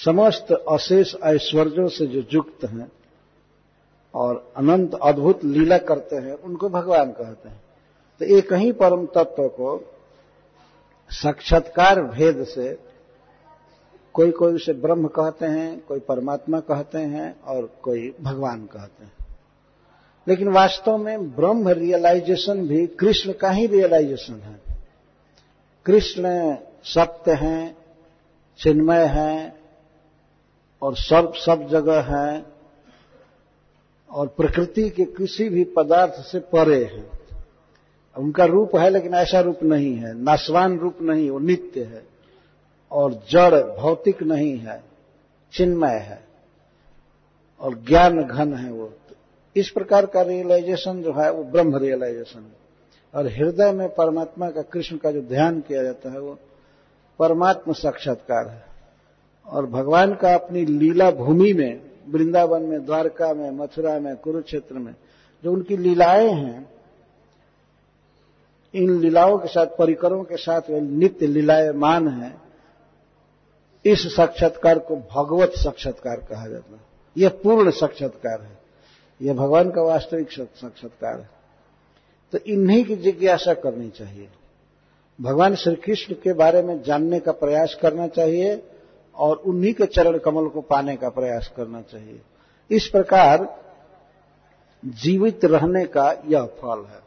समस्त अशेष ऐश्वर्यों से जो युक्त हैं और अनंत अद्भुत लीला करते हैं, उनको भगवान कहते हैं। तो एक ही परम तत्व को साक्षात्कार भेद से कोई कोई उसे ब्रह्म कहते हैं, कोई परमात्मा कहते हैं और कोई भगवान कहते हैं। लेकिन वास्तव में ब्रह्म रियलाइजेशन भी कृष्ण का ही रियलाइजेशन है। कृष्ण सत्य हैं, चिन्मय हैं और सब सब जगह हैं और प्रकृति के किसी भी पदार्थ से परे हैं। उनका रूप है लेकिन ऐसा रूप नहीं है। नाशवान रूप नहीं, वो नित्य है। और जड़ भौतिक नहीं है, चिन्मय है और ज्ञान घन है वो। इस प्रकार का रियलाइजेशन जो है वो ब्रह्म रियलाइजेशन और हृदय में परमात्मा का कृष्ण का जो ध्यान किया जाता है वो परमात्मा साक्षात्कार है। और भगवान का अपनी लीला भूमि में, वृंदावन में, द्वारका में, मथुरा में, कुरुक्षेत्र में जो उनकी लीलाएँ हैं, इन लीलाओं के साथ, परिकरों के साथ वे नित्य लीलायमान है। इस साक्षात्कार को भगवत साक्षात्कार कहा जाता है। यह पूर्ण साक्षात्कार है। यह भगवान का वास्तविक साक्षात्कार है। तो इन्हीं की जिज्ञासा करनी चाहिए। भगवान श्री कृष्ण के बारे में जानने का प्रयास करना चाहिए और उन्हीं के चरण कमल को पाने का प्रयास करना चाहिए। इस प्रकार जीवित रहने का यह फल है।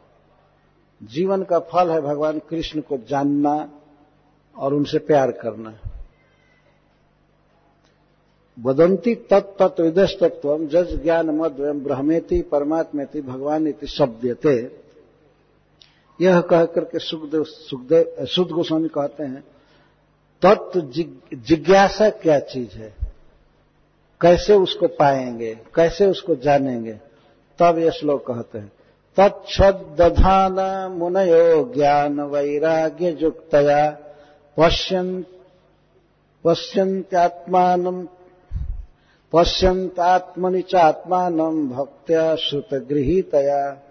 जीवन का फल है भगवान कृष्ण को जानना और उनसे प्यार करना। वदंती तत्व तत्व जज ज्ञान मद्वयम ब्रह्मेति परमात्मेति भगवान इति शब्दते यह कह करके सुखदेव सुखदेव सुध गोस्वामी कहते हैं तत्व जिज्ञासा क्या चीज़ है? कैसे उसको पाएँगे? कैसे उसको जानेंगे? तब यह श्लोक कहते हैं तत्दधान मुनयो ज्ञान वैराग्य युक्तया पश्यन्, पश्यन्त्यात्मान पश्यन्तात्मनि चात्मान भक्त्या श्रुतगृहीतया।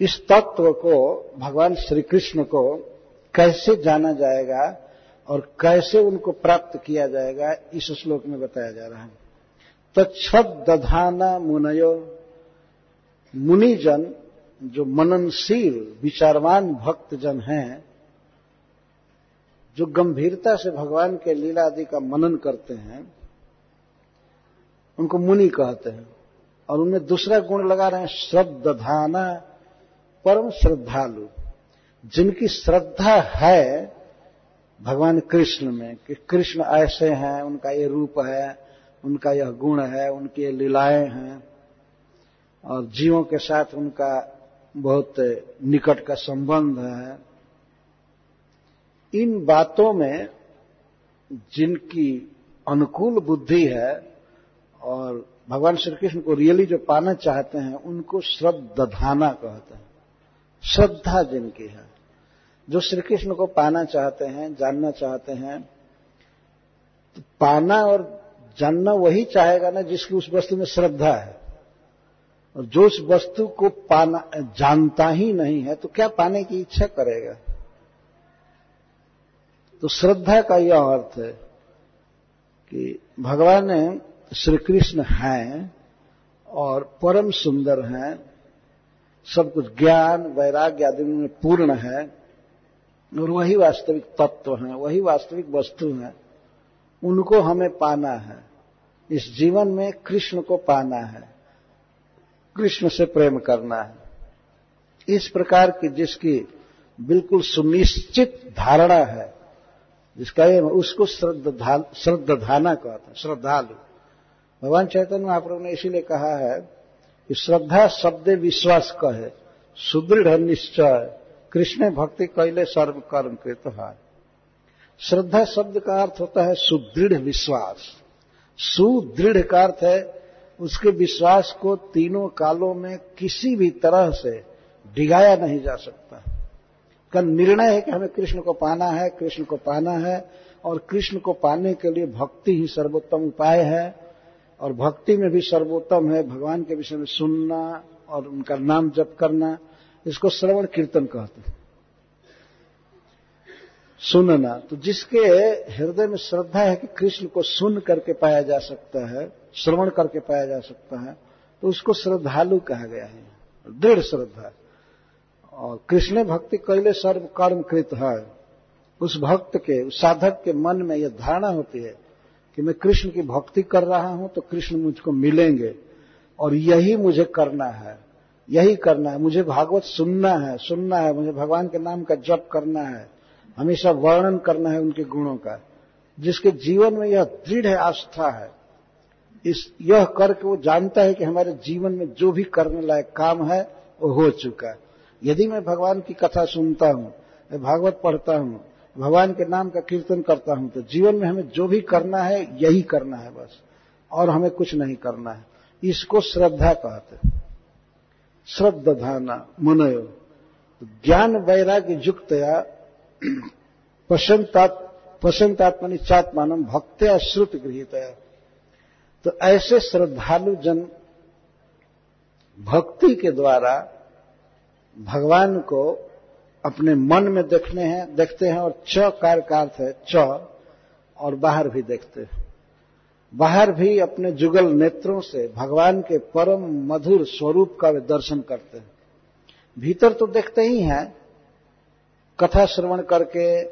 इस तत्व को, भगवान श्री कृष्ण को कैसे जाना जाएगा और कैसे उनको प्राप्त किया जाएगा, इस श्लोक में बताया जा रहा है। तो दधाना मुनयो, मुनिजन जो मननशील, विचारवान भक्त जन हैं, जो गंभीरता से भगवान के लीला आदि का मनन करते हैं उनको मुनि कहते हैं और उनमें दूसरा गुण लगा रहे हैं श्रद्धाना परम श्रद्धालु। जिनकी श्रद्धा है भगवान कृष्ण में, कि कृष्ण ऐसे हैं, उनका ये रूप है, उनका यह गुण है, उनकी ये लीलाएँ हैं, और जीवों के साथ उनका बहुत निकट का संबंध है। इन बातों में जिनकी अनुकूल बुद्धि है और भगवान श्री कृष्ण को रियली जो पाना चाहते हैं, उनको श्रद्धाना कहते हैं। श्रद्धा जिनकी है। जो श्री कृष्ण को पाना चाहते हैं, जानना चाहते हैं तो पाना और जानना वही चाहेगा ना जिसकी उस वस्तु में श्रद्धा है। और जो उस वस्तु को पाना, जानता ही नहीं है तो क्या पाने की इच्छा करेगा? तो श्रद्धा का यह अर्थ है कि भगवान ने श्री कृष्ण हैं और परम सुंदर हैं, सब कुछ ज्ञान, वैराग्य आदि में पूर्ण है, और वही वास्तविक तत्व हैं, वही वास्तविक वस्तु हैं, उनको हमें पाना है। इस जीवन में कृष्ण को पाना है, कृष्ण से प्रेम करना है। इस प्रकार की जिसकी बिल्कुल सुनिश्चित धारणा है, जिसका ये उसको श्रद्धाना कहते हैं, श्रद्धालु। भगवान चैतन्य महाप्रभु ने इसीलिए कहा है कि श्रद्धा शब्द विश्वास कहे, सुदृढ़ निश्चय, कृष्ण भक्ति कैले सर्व कर्म कृत है श्रद्धा शब्द का अर्थ होता है सुदृढ़ विश्वास। सुदृढ़ का अर्थ है उसके विश्वास को तीनों कालों में किसी भी तरह से डिगाया नहीं जा सकता। का निर्णय है कि हमें कृष्ण को पाना है, कृष्ण को पाना है, और कृष्ण को पाने के लिए भक्ति ही सर्वोत्तम उपाय है। और भक्ति में भी सर्वोत्तम है, भगवान के विषय में सुनना और उनका नाम जप करना, इसको श्रवण कीर्तन कहते हैं। सुनना तो जिसके हृदय में श्रद्धा है कि कृष्ण को सुन करके पाया जा सकता है, श्रवण करके पाया जा सकता है तो उसको श्रद्धालु कहा गया है। दृढ़ श्रद्धा। और कृष्ण भक्ति कैले सर्व कर्म कृत है। उस भक्त के, उस साधक के मन में यह धारणा होती है कि मैं कृष्ण की भक्ति कर रहा हूँ तो कृष्ण मुझको मिलेंगे। और यही मुझे करना है। यही करना है। मुझे भागवत सुनना है सुनना है। मुझे भगवान के नाम का जप करना है। हमेशा वर्णन करना है उनके गुणों का। जिसके जीवन में यह दृढ़ आस्था है, इस, यह करके वो जानता है कि हमारे जीवन में जो भी करने लायक काम है, वो हो चुका है। यदि मैं भगवान की कथा सुनता हूँ भागवत पढ़ता हूँ भगवान के नाम का कीर्तन करता हूँ तो जीवन में हमें जो भी करना है, यही करना है बस। और हमें कुछ नहीं करना है। इसको श्रद्धा कहते श्रद्धाना मनयो। ज्ञान वैराग्य युक्तया <clears throat> पशंतात्मनि चात्मानम भक्त्या श्रुत गृहित तो ऐसे श्रद्धालु जन भक्ति के द्वारा भगवान को अपने मन में देखने हैं, देखते हैं और च कार का अर्थ है च, और बाहर भी देखते हैं। बाहर भी अपने जुगल नेत्रों से भगवान के परम मधुर स्वरूप का वे दर्शन करते हैं। भीतर तो देखते ही हैं, कथा श्रवण करके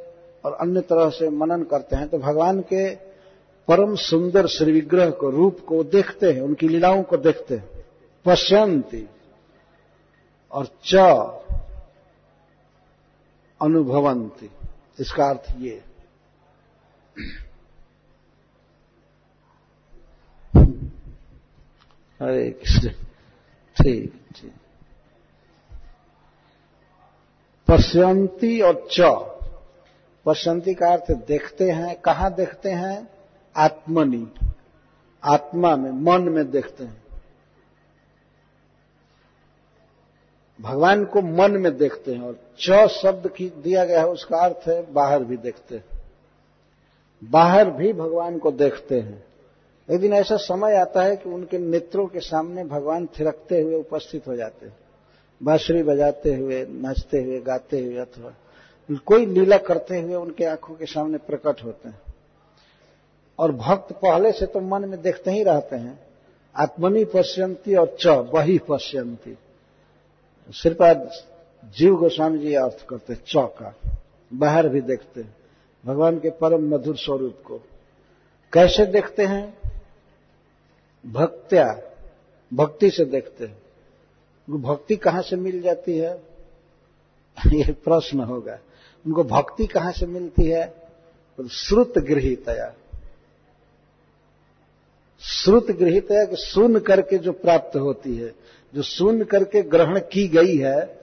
और अन्य तरह से मनन करते हैं तो भगवान के परम सुंदर श्री विग्रह को, रूप को देखते हैं, उनकी लीलाओं को देखते हैं। पश्यंती और च अनुभवंती। इसका अर्थ ये। हरे कृष्ण ठीक ठीक। पश्यंती और च। पश्यंती का अर्थ देखते हैं। कहाँ देखते हैं? आत्मनि। आत्मा में, मन में देखते हैं। भगवान को मन में देखते हैं और च शब्द की दिया गया है, उसका अर्थ है बाहर भी देखते हैं। बाहर भी भगवान को देखते हैं। एक दिन ऐसा समय आता है कि उनके नेत्रों के सामने भगवान थिरकते हुए उपस्थित हो जाते हैं। बांसुरी बजाते हुए, नाचते हुए, गाते हुए अथवा कोई लीला करते हुए उनके आँखों के सामने प्रकट होते हैं। और भक्त पहले से तो मन में देखते ही रहते हैं। आत्मनी पश्यंती और च वही पश्यंती श्रीपाद जीव गोस्वामी जी अर्थ करते चौका। बाहर भी देखते हैं। भगवान के परम मधुर स्वरूप को। कैसे देखते हैं? भक्त्या, भक्ति से देखते हैं। उनको भक्ति कहाँ से मिल जाती है? <laughs> ये प्रश्न होगा। उनको भक्ति कहाँ से मिलती है? श्रुत गृहितया। श्रुत गृहितया कि सुन करके जो प्राप्त होती है। जो सुन करके ग्रहण की गई है,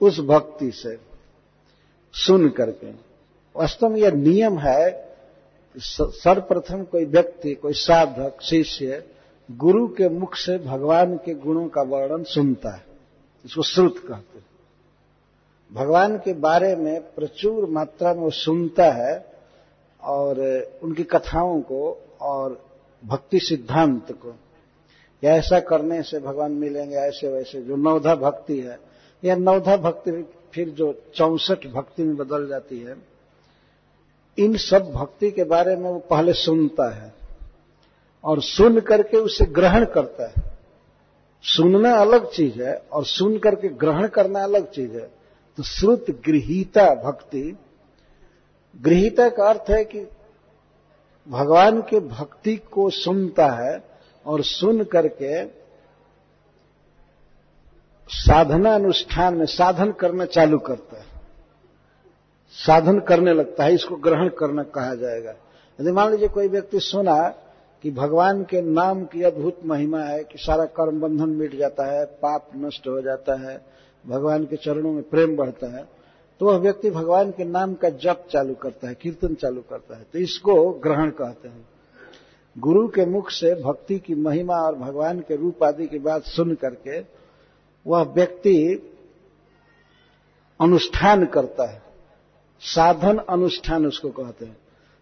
उस भक्ति से सुन करके। वास्तव में यह नियम है सर्वप्रथम कोई व्यक्ति, कोई साधक, शिष्य, गुरु के मुख से भगवान के गुणों का वर्णन सुनता है। इसको श्रुत कहते हैं। भगवान के बारे में प्रचुर मात्रा में वो सुनता है और उनकी कथाओं को और भक्ति सिद्धांत को या ऐसा करने से भगवान मिलेंगे, ऐसे वैसे। जो नवधा भक्ति है, या नवधा भक्ति फिर जो चौसठ भक्ति में बदल जाती है, इन सब भक्ति के बारे में वो पहले सुनता है और सुन करके उसे ग्रहण करता है। सुनना अलग चीज़ है और सुन करके ग्रहण करना अलग चीज़ है। तो श्रुत गृहीता भक्ति, गृहीता का अर्थ है कि भगवान के भक्ति को सुनता है और सुन करके साधना अनुष्ठान में साधन करना चालू करता है। साधन करने लगता है, इसको ग्रहण करना कहा जाएगा। यदि मान लीजिए कोई व्यक्ति सुना कि भगवान के नाम की अद्भुत महिमा है कि सारा कर्म बंधन मिट जाता है, पाप नष्ट हो जाता है, भगवान के चरणों में प्रेम बढ़ता है तो वह व्यक्ति भगवान के नाम का जप चालू करता है, कीर्तन चालू करता है तो इसको ग्रहण कहते हैं। गुरु के मुख से भक्ति की महिमा और भगवान के रूप आदि की बात सुन करके वह व्यक्ति अनुष्ठान करता है। साधन अनुष्ठान उसको कहते हैं।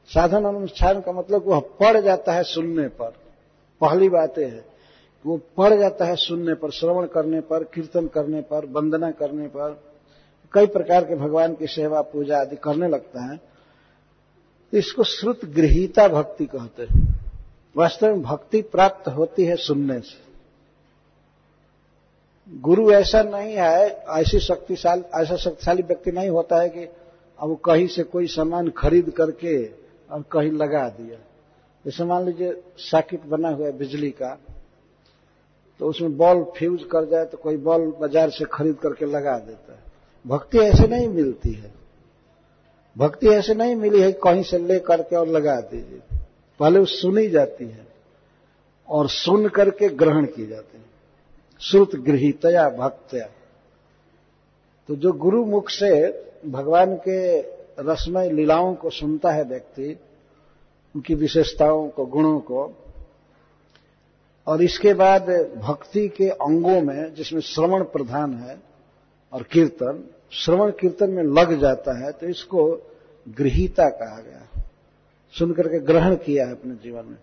साधन अनुष्ठान का मतलब वह पड़ जाता है सुनने पर। पहली बात है वो पड़ जाता है सुनने पर, श्रवण करने पर, कीर्तन करने पर, वंदना करने पर। कई प्रकार के भगवान की सेवा, पूजा आदि करने लगता है। इसको श्रुत गृहीता भक्ति कहते हैं। वास्तव में भक्ति प्राप्त होती है सुनने से। गुरु ऐसा नहीं है, ऐसी शक्तिशाली, ऐसा शक्तिशाली व्यक्ति नहीं होता है कि अब कहीं से कोई सामान खरीद करके और कहीं लगा दिया। जैसे मान लीजिए साकिट बना हुआ है बिजली का तो उसमें बॉल फ्यूज कर जाए तो कोई बॉल बाज़ार से खरीद करके लगा देता है। भक्ति ऐसे नहीं मिलती है। भक्ति ऐसे नहीं मिली है कहीं से ले करके और लगा दीजिए। पहले वो सुनी जाती है और सुन करके ग्रहण की जाती है। श्रुत गृहितया, भक्तया। तो जो गुरु मुख से भगवान के रसमय लीलाओं को सुनता है व्यक्ति, उनकी विशेषताओं को, गुणों को, और इसके बाद भक्ति के अंगों में, जिसमें श्रवण प्रधान है और कीर्तन, श्रवण कीर्तन में लग जाता है तो इसको गृहिता कहा गया सुन करके ग्रहण किया है अपने जीवन में।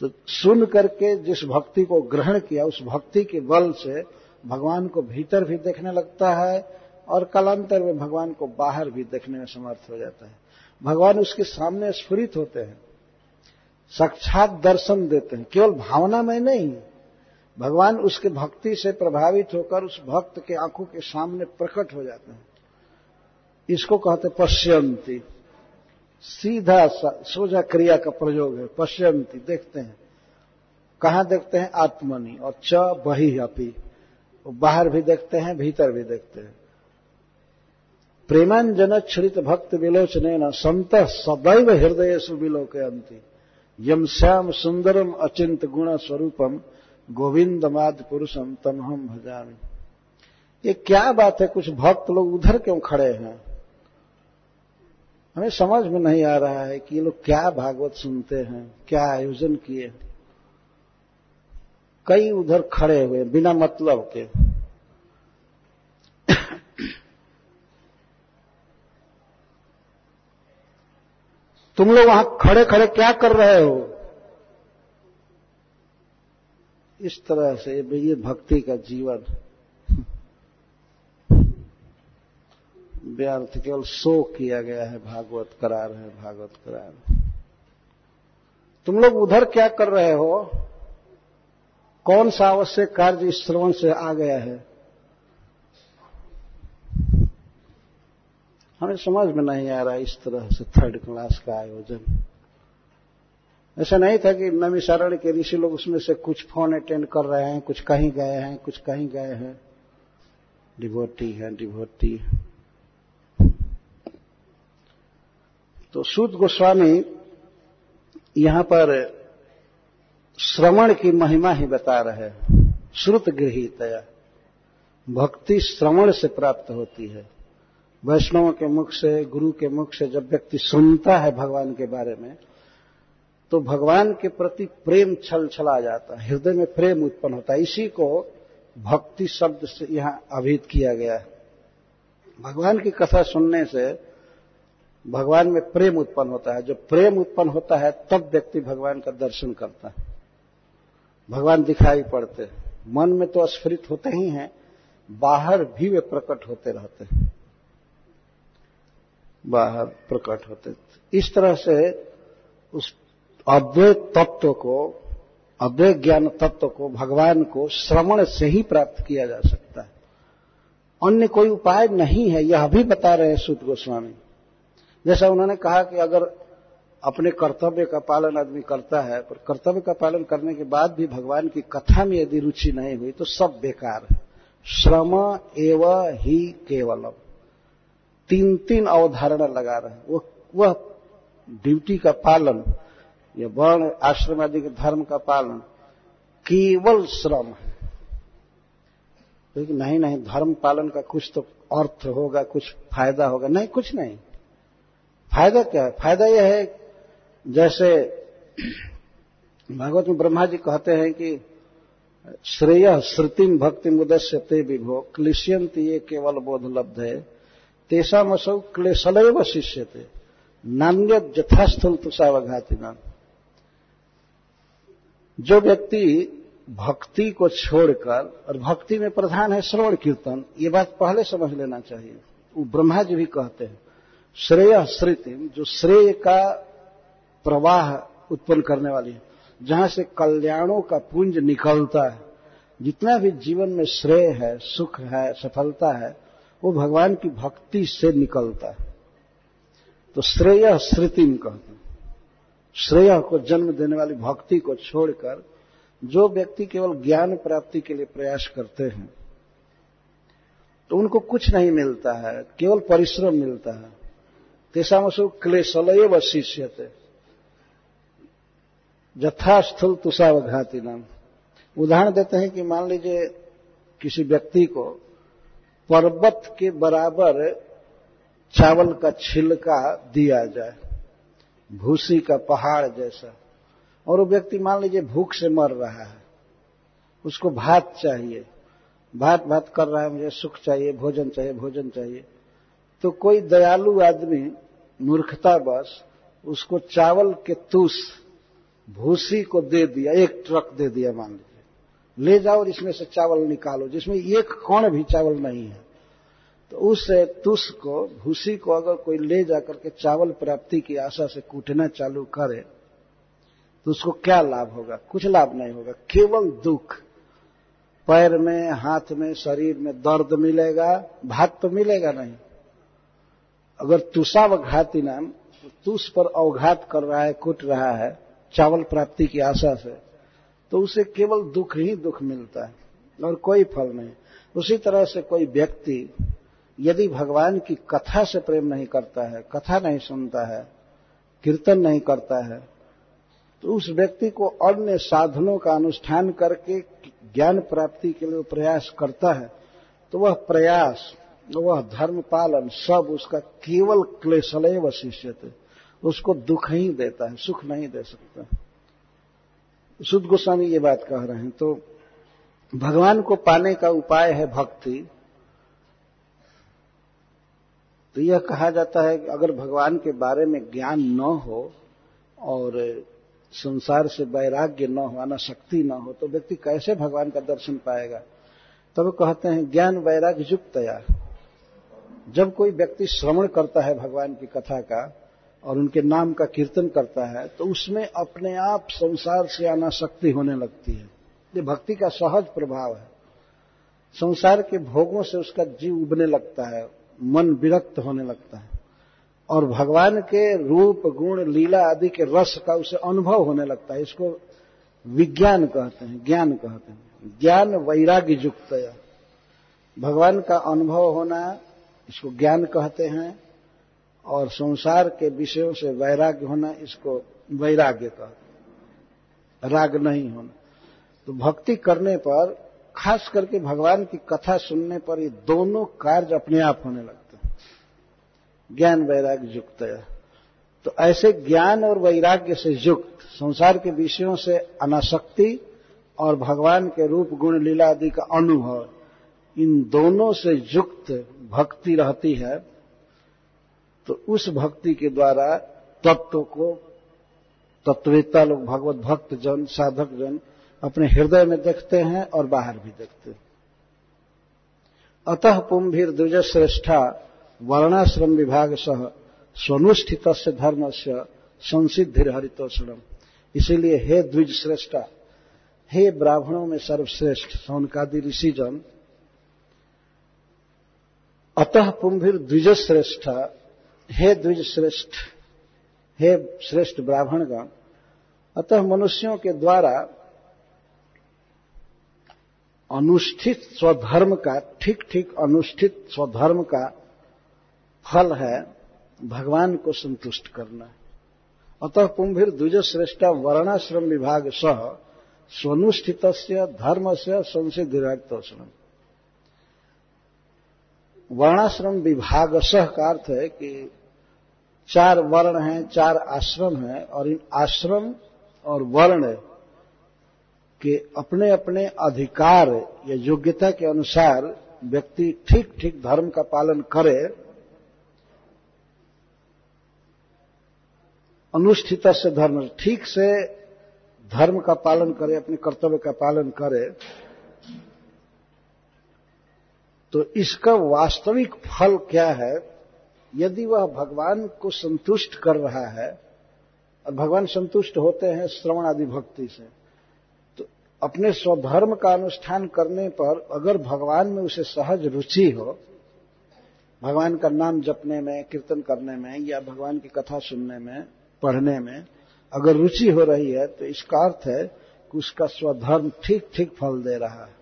तो सुन करके जिस भक्ति को ग्रहण किया, उस भक्ति के बल से भगवान को भीतर भी देखने लगता है और कालांतर में भगवान को बाहर भी देखने में समर्थ हो जाता है। भगवान उसके सामने स्फुरित होते हैं, साक्षात दर्शन देते हैं। केवल भावना में नहीं, भगवान उसके भक्ति से प्रभावित होकर उस भक्त के आँखों के सामने प्रकट हो जाते हैं। इसको कहते पश्यंती। सीधा सोझा क्रिया का प्रयोग है। पश्यंती, देखते हैं। कहाँ देखते हैं? आत्मनि। और च बही अपी। बाहर भी देखते हैं, भीतर भी देखते हैं। प्रेमांजन छरित भक्त विलोचने न संत सदैव हृदय सुविलोकयंती यम श्याम सुंदरम अचिंत गुण स्वरूपम गोविंदमाद पुरुषम तमहम भजामी। ये क्या बात है? कुछ भक्त लोग उधर क्यों खड़े हैं? हमें समझ में नहीं आ रहा है कि ये लोग क्या भागवत सुनते हैं, क्या आयोजन किए कई उधर खड़े हुए, बिना मतलब के। तुम लोग वहाँ खड़े खड़े क्या कर रहे हो? इस तरह से ये भक्ति का जीवन। व्यर्थ केवल शो किया गया है, भागवत करा रहे भागवत करा रहे तुम लोग उधर क्या कर रहे हो? कौन सा आवश्यक कार्य इस श्रवण से आ गया है? हमें समझ में नहीं आ रहा इस तरह से थर्ड क्लास का आयोजन। ऐसा नहीं था कि नमिसारण के ऋषि लोग उसमें से कुछ फ़ोन अटेंड कर रहे हैं, कुछ कहीं गए हैं, कुछ कहीं गए हैं। डिवोटी है डिवोटी तो सूत गोस्वामी यहाँ पर श्रवण की महिमा ही बता रहे हैं। श्रुत गृहितया भक्ति श्रवण से प्राप्त होती है। वैष्णवों के मुख से, गुरु के मुख से जब व्यक्ति सुनता है भगवान के बारे में तो भगवान के प्रति प्रेम छल छला जाता है। हृदय में प्रेम उत्पन्न होता है। इसी को भक्ति शब्द से यहाँ अभित किया गया है। भगवान की कथा सुनने से भगवान में प्रेम उत्पन्न होता है। जब प्रेम उत्पन्न होता है, तब व्यक्ति भगवान का दर्शन करता है। भगवान दिखाई पड़ते मन में तो स्फुरित होते ही हैं, बाहर भी वे प्रकट होते रहते हैं। बाहर प्रकट होते इस तरह से उस अद्वैत तत्व को अद्वै ज्ञान तत्व को भगवान को श्रवण से ही प्राप्त किया जा सकता है। अन्य कोई उपाय नहीं है, यह भी बता रहे हैं सूत गोस्वामी। जैसा उन्होंने कहा कि अगर अपने कर्तव्य का पालन आदमी करता है, पर कर्तव्य का पालन करने के बाद भी भगवान की कथा में यदि रुचि नहीं हुई तो सब बेकार है। श्रम एव ही केवलम। तीन तीन अवधारणा लगा रहे हैं। वो, वह ड्यूटी का पालन, या वर्ण आश्रम आदि के धर्म का पालन, केवल श्रम है। लेकिन नहीं नहीं धर्म पालन का कुछ तो अर्थ होगा, कुछ फ़ायदा होगा। नहीं, कुछ नहीं। फ़ायदा क्या है? फ़ायदा यह है, जैसे भागवत में ब्रह्मा जी कहते हैं कि श्रेय श्रुतिम भक्ति मुदस्य ते विभो क्लिश्यंत ये केवल बोध लब्ध है। तेषा मसौ क्लेशलैव शिष्य थे नान्य यथास्थल तुषावघाती नाम जो व्यक्ति भक्ति को छोड़कर, और भक्ति में प्रधान है श्रवण कीर्तन, ये बात पहले समझ लेना चाहिए। वो ब्रह्मा जी भी कहते हैं। श्रेय श्रुति जो श्रेय का प्रवाह उत्पन्न करने वाली है, जहाँ से कल्याणों का पुंज निकलता है। जितना भी जीवन में श्रेय है, सुख है, सफलता है, वो भगवान की भक्ति से निकलता है। तो श्रेय श्रुतिम कहते हैं। श्रेय को जन्म देने वाली भक्ति को छोड़कर जो व्यक्ति केवल ज्ञान प्राप्ति के लिए प्रयास करते हैं तो उनको कुछ नहीं मिलता है, केवल परिश्रम मिलता है। तेषामसु क्लेशलय शिष्यते यथास्थल तुषावघाती नाम उदाहरण देते हैं कि मान लीजिए किसी व्यक्ति को पर्वत के बराबर चावल का छिलका दिया जाए, भूसी का पहाड़ जैसा, और वो व्यक्ति मान लीजिए भूख से मर रहा है, उसको भात चाहिए, भात भात कर रहा है, मुझे सुख चाहिए, भोजन चाहिए भोजन चाहिए तो कोई दयालु आदमी मूर्खता बस उसको चावल के तुष भूसी को दे दिया, एक ट्रक दे दिया, मान लीजिए। ले जाओ और इसमें से चावल निकालो, जिसमें एक कौन भी चावल नहीं है। तो उस तुष को, भूसी को अगर कोई ले जाकर के चावल प्राप्ति की आशा से कूटना चालू करे तो उसको क्या लाभ होगा? कुछ लाभ नहीं होगा। केवल दुख। पैर में, हाथ में, शरीर में दर्द मिलेगा, भात तो मिलेगा नहीं। अगर तुषावघाती नाम तुष पर अवघात कर रहा है, कुट रहा है, चावल प्राप्ति की आशा से तो उसे केवल दुख ही दुख मिलता है और कोई फल नहीं। उसी तरह से कोई व्यक्ति, यदि भगवान की कथा से प्रेम नहीं करता है, कथा नहीं सुनता है, कीर्तन नहीं करता है तो उस व्यक्ति को अन्य साधनों का अनुष्ठान करके ज्ञान प्राप्ति के लिए प्रयास करता है तो वह प्रयास वह धर्म पालन, सब उसका केवल क्लेशलय व शिष्य थे उसको दुख ही देता है, सुख नहीं दे सकता। शुद्ध गोस्वामी ये बात कह रहे हैं तो भगवान को पाने का उपाय है भक्ति। तो यह कहा जाता है कि अगर भगवान के बारे में ज्ञान न हो और संसार से वैराग्य न हो आना शक्ति न हो तो व्यक्ति कैसे भगवान का दर्शन पाएगा? तब तो कहते हैं, ज्ञान वैराग्य युक्तया जब कोई व्यक्ति श्रवण करता है भगवान की कथा का और उनके नाम का कीर्तन करता है तो उसमें अपने आप संसार से आना शक्ति होने लगती है। ये भक्ति का सहज प्रभाव है। संसार के भोगों से उसका जीव उबने लगता है, मन विरक्त होने लगता है और भगवान के रूप, गुण, लीला आदि के रस का उसे अनुभव होने लगता है। इसको विज्ञान कहते हैं, ज्ञान कहते हैं। ज्ञान वैराग्य युक्त भगवान का अनुभव होना इसको ज्ञान कहते हैं और संसार के विषयों से वैराग्य होना इसको वैराग्य कहते हैं। राग नहीं होना। तो भक्ति करने पर, खास करके भगवान की कथा सुनने पर ये दोनों कार्य अपने आप होने लगते हैं। ज्ञान वैराग्य युक्त है। तो ऐसे ज्ञान और वैराग्य से युक्त, संसार के विषयों से अनासक्ति और भगवान के रूप, गुण, लीला आदि का अनुभव इन दोनों से युक्त भक्ति रहती है तो उस भक्ति के द्वारा तत्व को तत्वेता लोग, भगवत भक्त जन साधक जन अपने हृदय में देखते हैं और बाहर भी देखते हैं। अतः कुंभीर द्विज श्रेष्ठा वर्णाश्रम विभाग सह स्वनुष्ठित धर्म से संसिद्धि हरितोषणम इसीलिए हे द्विज श्रेष्ठा हे ब्राह्मणों में सर्वश्रेष्ठ सौनकादि ऋषिजन अतः पुंभिर द्विज श्रेष्ठ हे द्विज श्रेष्ठ हे श्रेष्ठ ब्राह्मणगण, अतः मनुष्यों के द्वारा अनुष्ठित स्वधर्म का, ठीक ठीक अनुष्ठित स्वधर्म का फल है भगवान को संतुष्ट करना। अतः पुंभिर द्विज श्रेष्ठ वर्णाश्रम विभाग सह स्वनुष्ठित धर्म से संसिद्धिराक्तोषण वर्णाश्रम विभाग सह का अर्थ है कि चार वर्ण हैं, चार आश्रम हैं, और इन आश्रम और वर्ण के अपने अपने अधिकार या योग्यता के अनुसार व्यक्ति ठीक ठीक धर्म का पालन करे, अनुष्ठित से धर्म, ठीक से धर्म का पालन करे, अपने कर्तव्य का पालन करे तो इसका वास्तविक फल क्या है? यदि वह भगवान को संतुष्ट कर रहा है, और भगवान संतुष्ट होते हैं श्रवण आदि भक्ति से तो अपने स्वधर्म का अनुष्ठान करने पर अगर भगवान में उसे सहज रुचि हो, भगवान का नाम जपने में, कीर्तन करने में, या भगवान की कथा सुनने में, पढ़ने में अगर रुचि हो रही है तो इसका अर्थ है कि उसका स्वधर्म ठीक ठीक फल दे रहा है।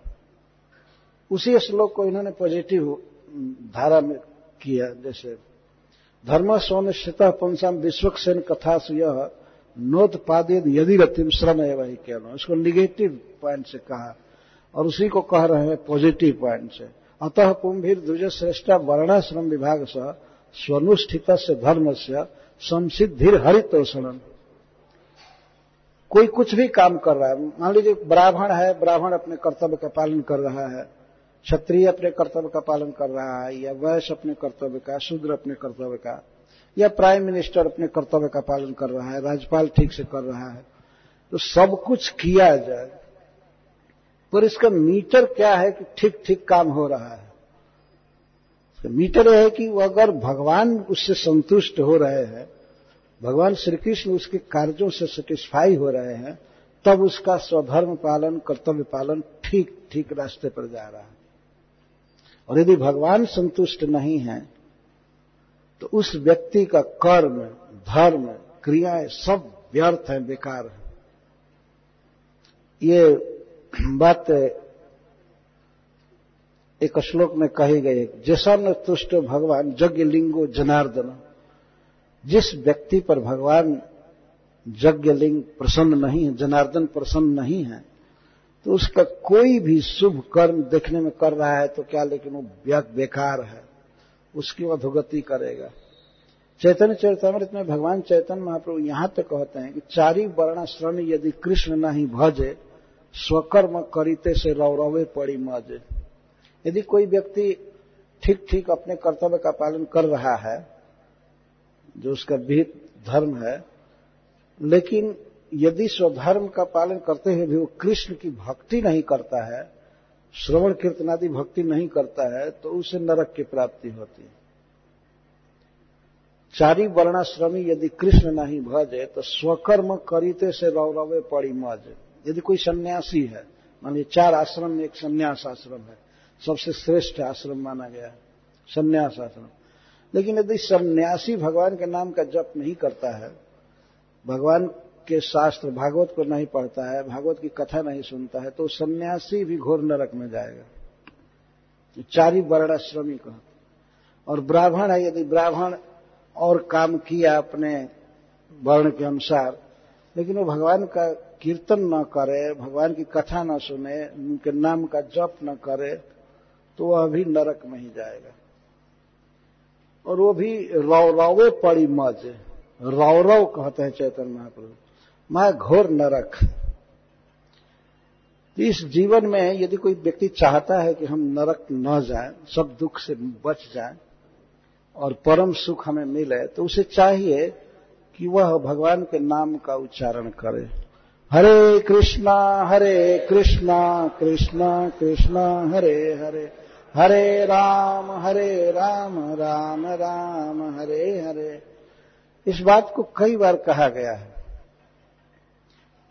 उसी श्लोक को इन्होंने पॉजिटिव धारा में किया, जैसे, धर्म स्वनिश्चित पुंसाम विश्वक्सेन कथा यह नोत्पादित यदि रतिम श्रम है वही कहना इसको निगेटिव पॉइंट से कहा, और उसी को कह रहे हैं पॉजिटिव पॉइंट से, अतः कुंभीर द्विज श्रेष्ठ वर्णाश्रम विभाग से स्वनुष्ठित से धर्म से संसिद्धिर हरितोषण कोई कुछ भी काम कर रहा है, मान लीजिए, ब्राह्मण है, ब्राह्मण अपने कर्तव्य का पालन कर रहा है क्षत्रिय अपने कर्तव्य का पालन कर रहा है, या वैश्य अपने कर्तव्य का, शूद्र अपने कर्तव्य का, या प्राइम मिनिस्टर अपने कर्तव्य का पालन कर रहा है, राज्यपाल ठीक से कर रहा है तो सब कुछ किया जाए, पर इसका मीटर क्या है कि ठीक ठीक काम हो रहा है? तो मीटर यह है कि वो अगर भगवान उससे संतुष्ट हो रहे हैं, भगवान श्री कृष्ण उसके कार्यों से सेटिस्फाई हो रहे हैं, तब उसका स्वधर्म पालन, कर्तव्य पालन ठीक ठीक रास्ते पर जा रहा है। और यदि भगवान संतुष्ट नहीं है तो उस व्यक्ति का कर्म, धर्म, क्रियाएँ सब व्यर्थ है, बेकार है। ये बात एक श्लोक में कही गई जैसा न तुष्ट भगवान यज्ञ लिंगो जनार्दन। जिस व्यक्ति पर भगवान यज्ञ लिंग प्रसन्न नहीं है, जनार्दन प्रसन्न नहीं है तो उसका कोई भी शुभ कर्म देखने में कर रहा है तो क्या लेकिन वो व्यक्त बेकार है। उसकी अधोगति करेगा। चैतन्य चरितमृत में भगवान चैतन्य महाप्रभु यहाँ तक कहते हैं कि चारी वर्णाश्रम यदि कृष्ण नहीं भजे, स्वकर्म करीते से रौरवे पड़ी मज़े। यदि कोई व्यक्ति ठीक ठीक अपने कर्तव्य का पालन कर रहा है, जो उसका विहित धर्म है, लेकिन यदि स्वधर्म का पालन करते हुए भी वो कृष्ण की भक्ति नहीं करता है, श्रवण कीर्तनादि भक्ति नहीं करता है तो उसे नरक की प्राप्ति होती है। चारी वर्णाश्रमी यदि कृष्ण नहीं भजे तो स्वकर्म करीते से रौरवे पड़ी मज। यदि कोई सन्यासी है, मान लीजिए चार आश्रम में एक सन्यास आश्रम है, सबसे श्रेष्ठ आश्रम माना गया है, सन्यास आश्रम। लेकिन यदि सन्यासी भगवान के नाम का जप नहीं करता है, भगवान के शास्त्र भागवत को नहीं पढ़ता है, भागवत की कथा नहीं सुनता है तो सन्यासी भी घोर नरक में जाएगा। चारी वर्णाश्रमी का और ब्राह्मण है, यदि ब्राह्मण और काम किया अपने वर्ण के अनुसार, लेकिन वो भगवान का कीर्तन न करे, भगवान की कथा न सुने, उनके नाम का जप न करे तो वह भी नरक में ही जाएगा। और वो भी रौरवे पड़ी मज, रौरव कहते हैं चैतन्य महाप्रभु। मैं घोर नरक। इस जीवन में यदि कोई व्यक्ति चाहता है कि हम नरक न जाए, सब दुख से बच जाए, और परम सुख हमें मिले तो उसे चाहिए कि वह भगवान के नाम का उच्चारण करे। हरे कृष्णा हरे कृष्णा कृष्णा कृष्णा, हरे हरे। हरे राम हरे राम राम राम, हरे हरे। इस बात को कई बार कहा गया है।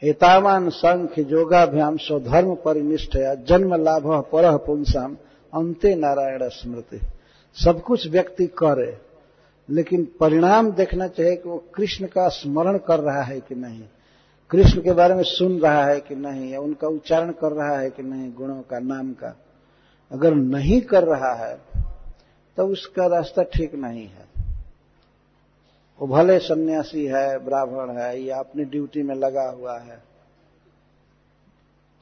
एतावान संख्य योगाभ्याम स्वधर्म परिनिष्ठ जन्म लाभ पर पुंसाम अंते नारायण स्मृति। सब कुछ व्यक्ति करे, लेकिन परिणाम देखना चाहिए कि वो कृष्ण का स्मरण कर रहा है कि नहीं। कृष्ण के बारे में सुन रहा है कि नहीं, या उनका उच्चारण कर रहा है कि नहीं, गुणों का, नाम का। अगर नहीं कर रहा है तो उसका रास्ता ठीक नहीं है। वो भले सन्यासी है, ब्राह्मण है, या अपनी ड्यूटी में लगा हुआ है।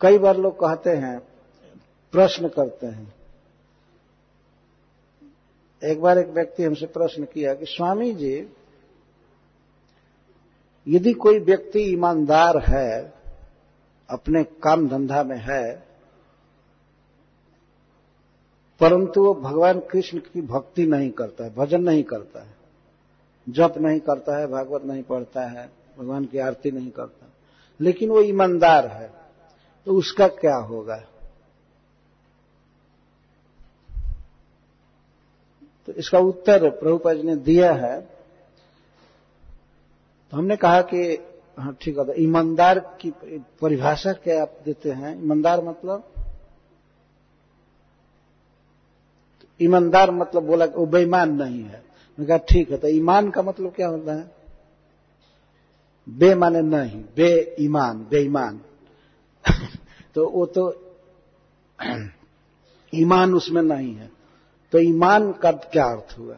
कई बार लोग कहते हैं, प्रश्न करते हैं। एक बार एक व्यक्ति हमसे प्रश्न किया कि, स्वामी जी, यदि कोई व्यक्ति ईमानदार है, अपने काम धंधा में है, परंतु वो भगवान कृष्ण की भक्ति नहीं करता है, भजन नहीं करता है जप नहीं करता है, भागवत नहीं पढ़ता है, भगवान की आरती नहीं करता। लेकिन वो ईमानदार है तो उसका क्या होगा? तो इसका उत्तर प्रभुपा जी ने दिया है। तो हमने कहा कि हाँ ठीक है ईमानदार की परिभाषा क्या आप देते हैं? ईमानदार मतलब? ईमानदार मतलब बोला वो बेईमान नहीं है। मैंने कहा, ठीक है तो ईमान का मतलब क्या होता है? बे माने नहीं बे ईमान बेईमान। <laughs> तो वो तो <clears throat> ईमान उसमें नहीं है। तो ईमान का क्या अर्थ हुआ?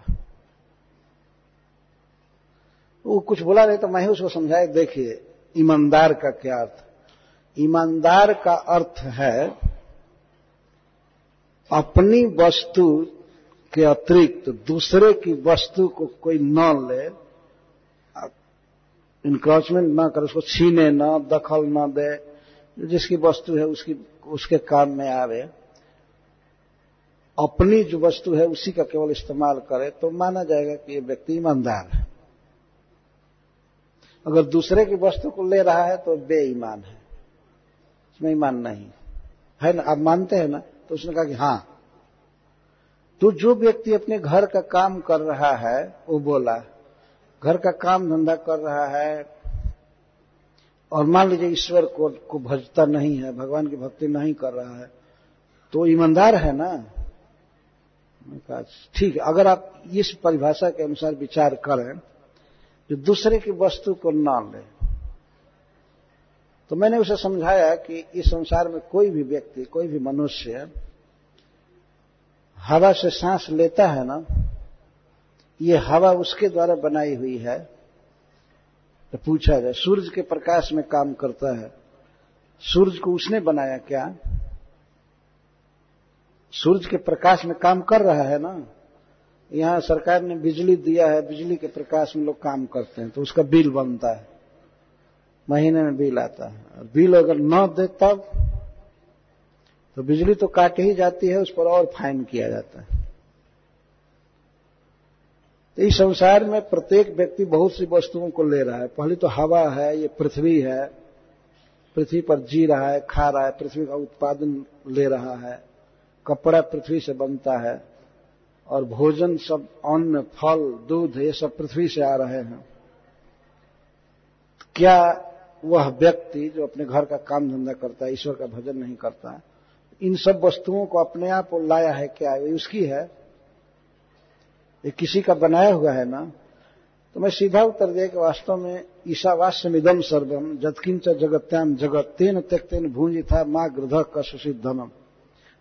वो कुछ बोला नहीं तो मैं उसको समझाए देखिए, ईमानदार का क्या अर्थ? ईमानदार का अर्थ है, अपनी वस्तु के अतिरिक्त दूसरे की वस्तु को कोई न ले इंक्रोचमेंट न करे, उसको छीने न, दखल न दे, जिसकी वस्तु है उसकी, उसके काम में आवे। अपनी जो वस्तु है उसी का केवल इस्तेमाल करे तो माना जाएगा कि ये व्यक्ति ईमानदार है। अगर दूसरे की वस्तु को ले रहा है तो बेईमान है। इसमें ईमान नहीं। है ना? आप मानते हैं ना? तो उसने कहा कि हाँ तो जो व्यक्ति अपने घर का काम कर रहा है वो बोला घर का काम धंधा कर रहा है और मान लीजिए ईश्वर को, को भजता नहीं है भगवान की भक्ति नहीं कर रहा है तो ईमानदार है ना? ठीक है अगर आप इस परिभाषा के अनुसार विचार करें जो दूसरे की वस्तु को न ले तो मैंने उसे समझाया कि इस संसार में कोई भी व्यक्ति कोई भी मनुष्य हवा से सांस लेता है ना, ये हवा उसके द्वारा बनाई हुई है। तो पूछा जाए, सूरज के प्रकाश में काम करता है। सूरज को उसने बनाया क्या? सूरज के प्रकाश में काम कर रहा है ना? यहाँ सरकार ने बिजली दिया है, बिजली के प्रकाश में लोग काम करते हैं तो उसका बिल बनता है। महीने में बिल आता है। और बिल अगर न दे तब तो बिजली तो काट ही जाती है, उस पर और फाइन किया जाता है। तो इस संसार में प्रत्येक व्यक्ति बहुत सी वस्तुओं को ले रहा है। पहले तो हवा है, ये पृथ्वी है। पृथ्वी पर जी रहा है, खा रहा है, पृथ्वी का उत्पादन ले रहा है। कपड़ा पृथ्वी से बनता है और भोजन सब अन्न, फल, दूध, ये सब पृथ्वी से आ रहे हैं। क्या वह व्यक्ति जो अपने घर का काम धंधा करता है, ईश्वर का भजन नहीं करता है इन सब वस्तुओं को अपने आप लाया है, क्या ये उसकी है? ये किसी का बनाया हुआ है ना? तो मैं सीधा उत्तर दिया कि वास्तव में ईशावास्य मिदम सर्वम जतकिंच जगत्याम जगत तेन त्यक्तेन भूंजी था माँ गृध का सुसिद्धनम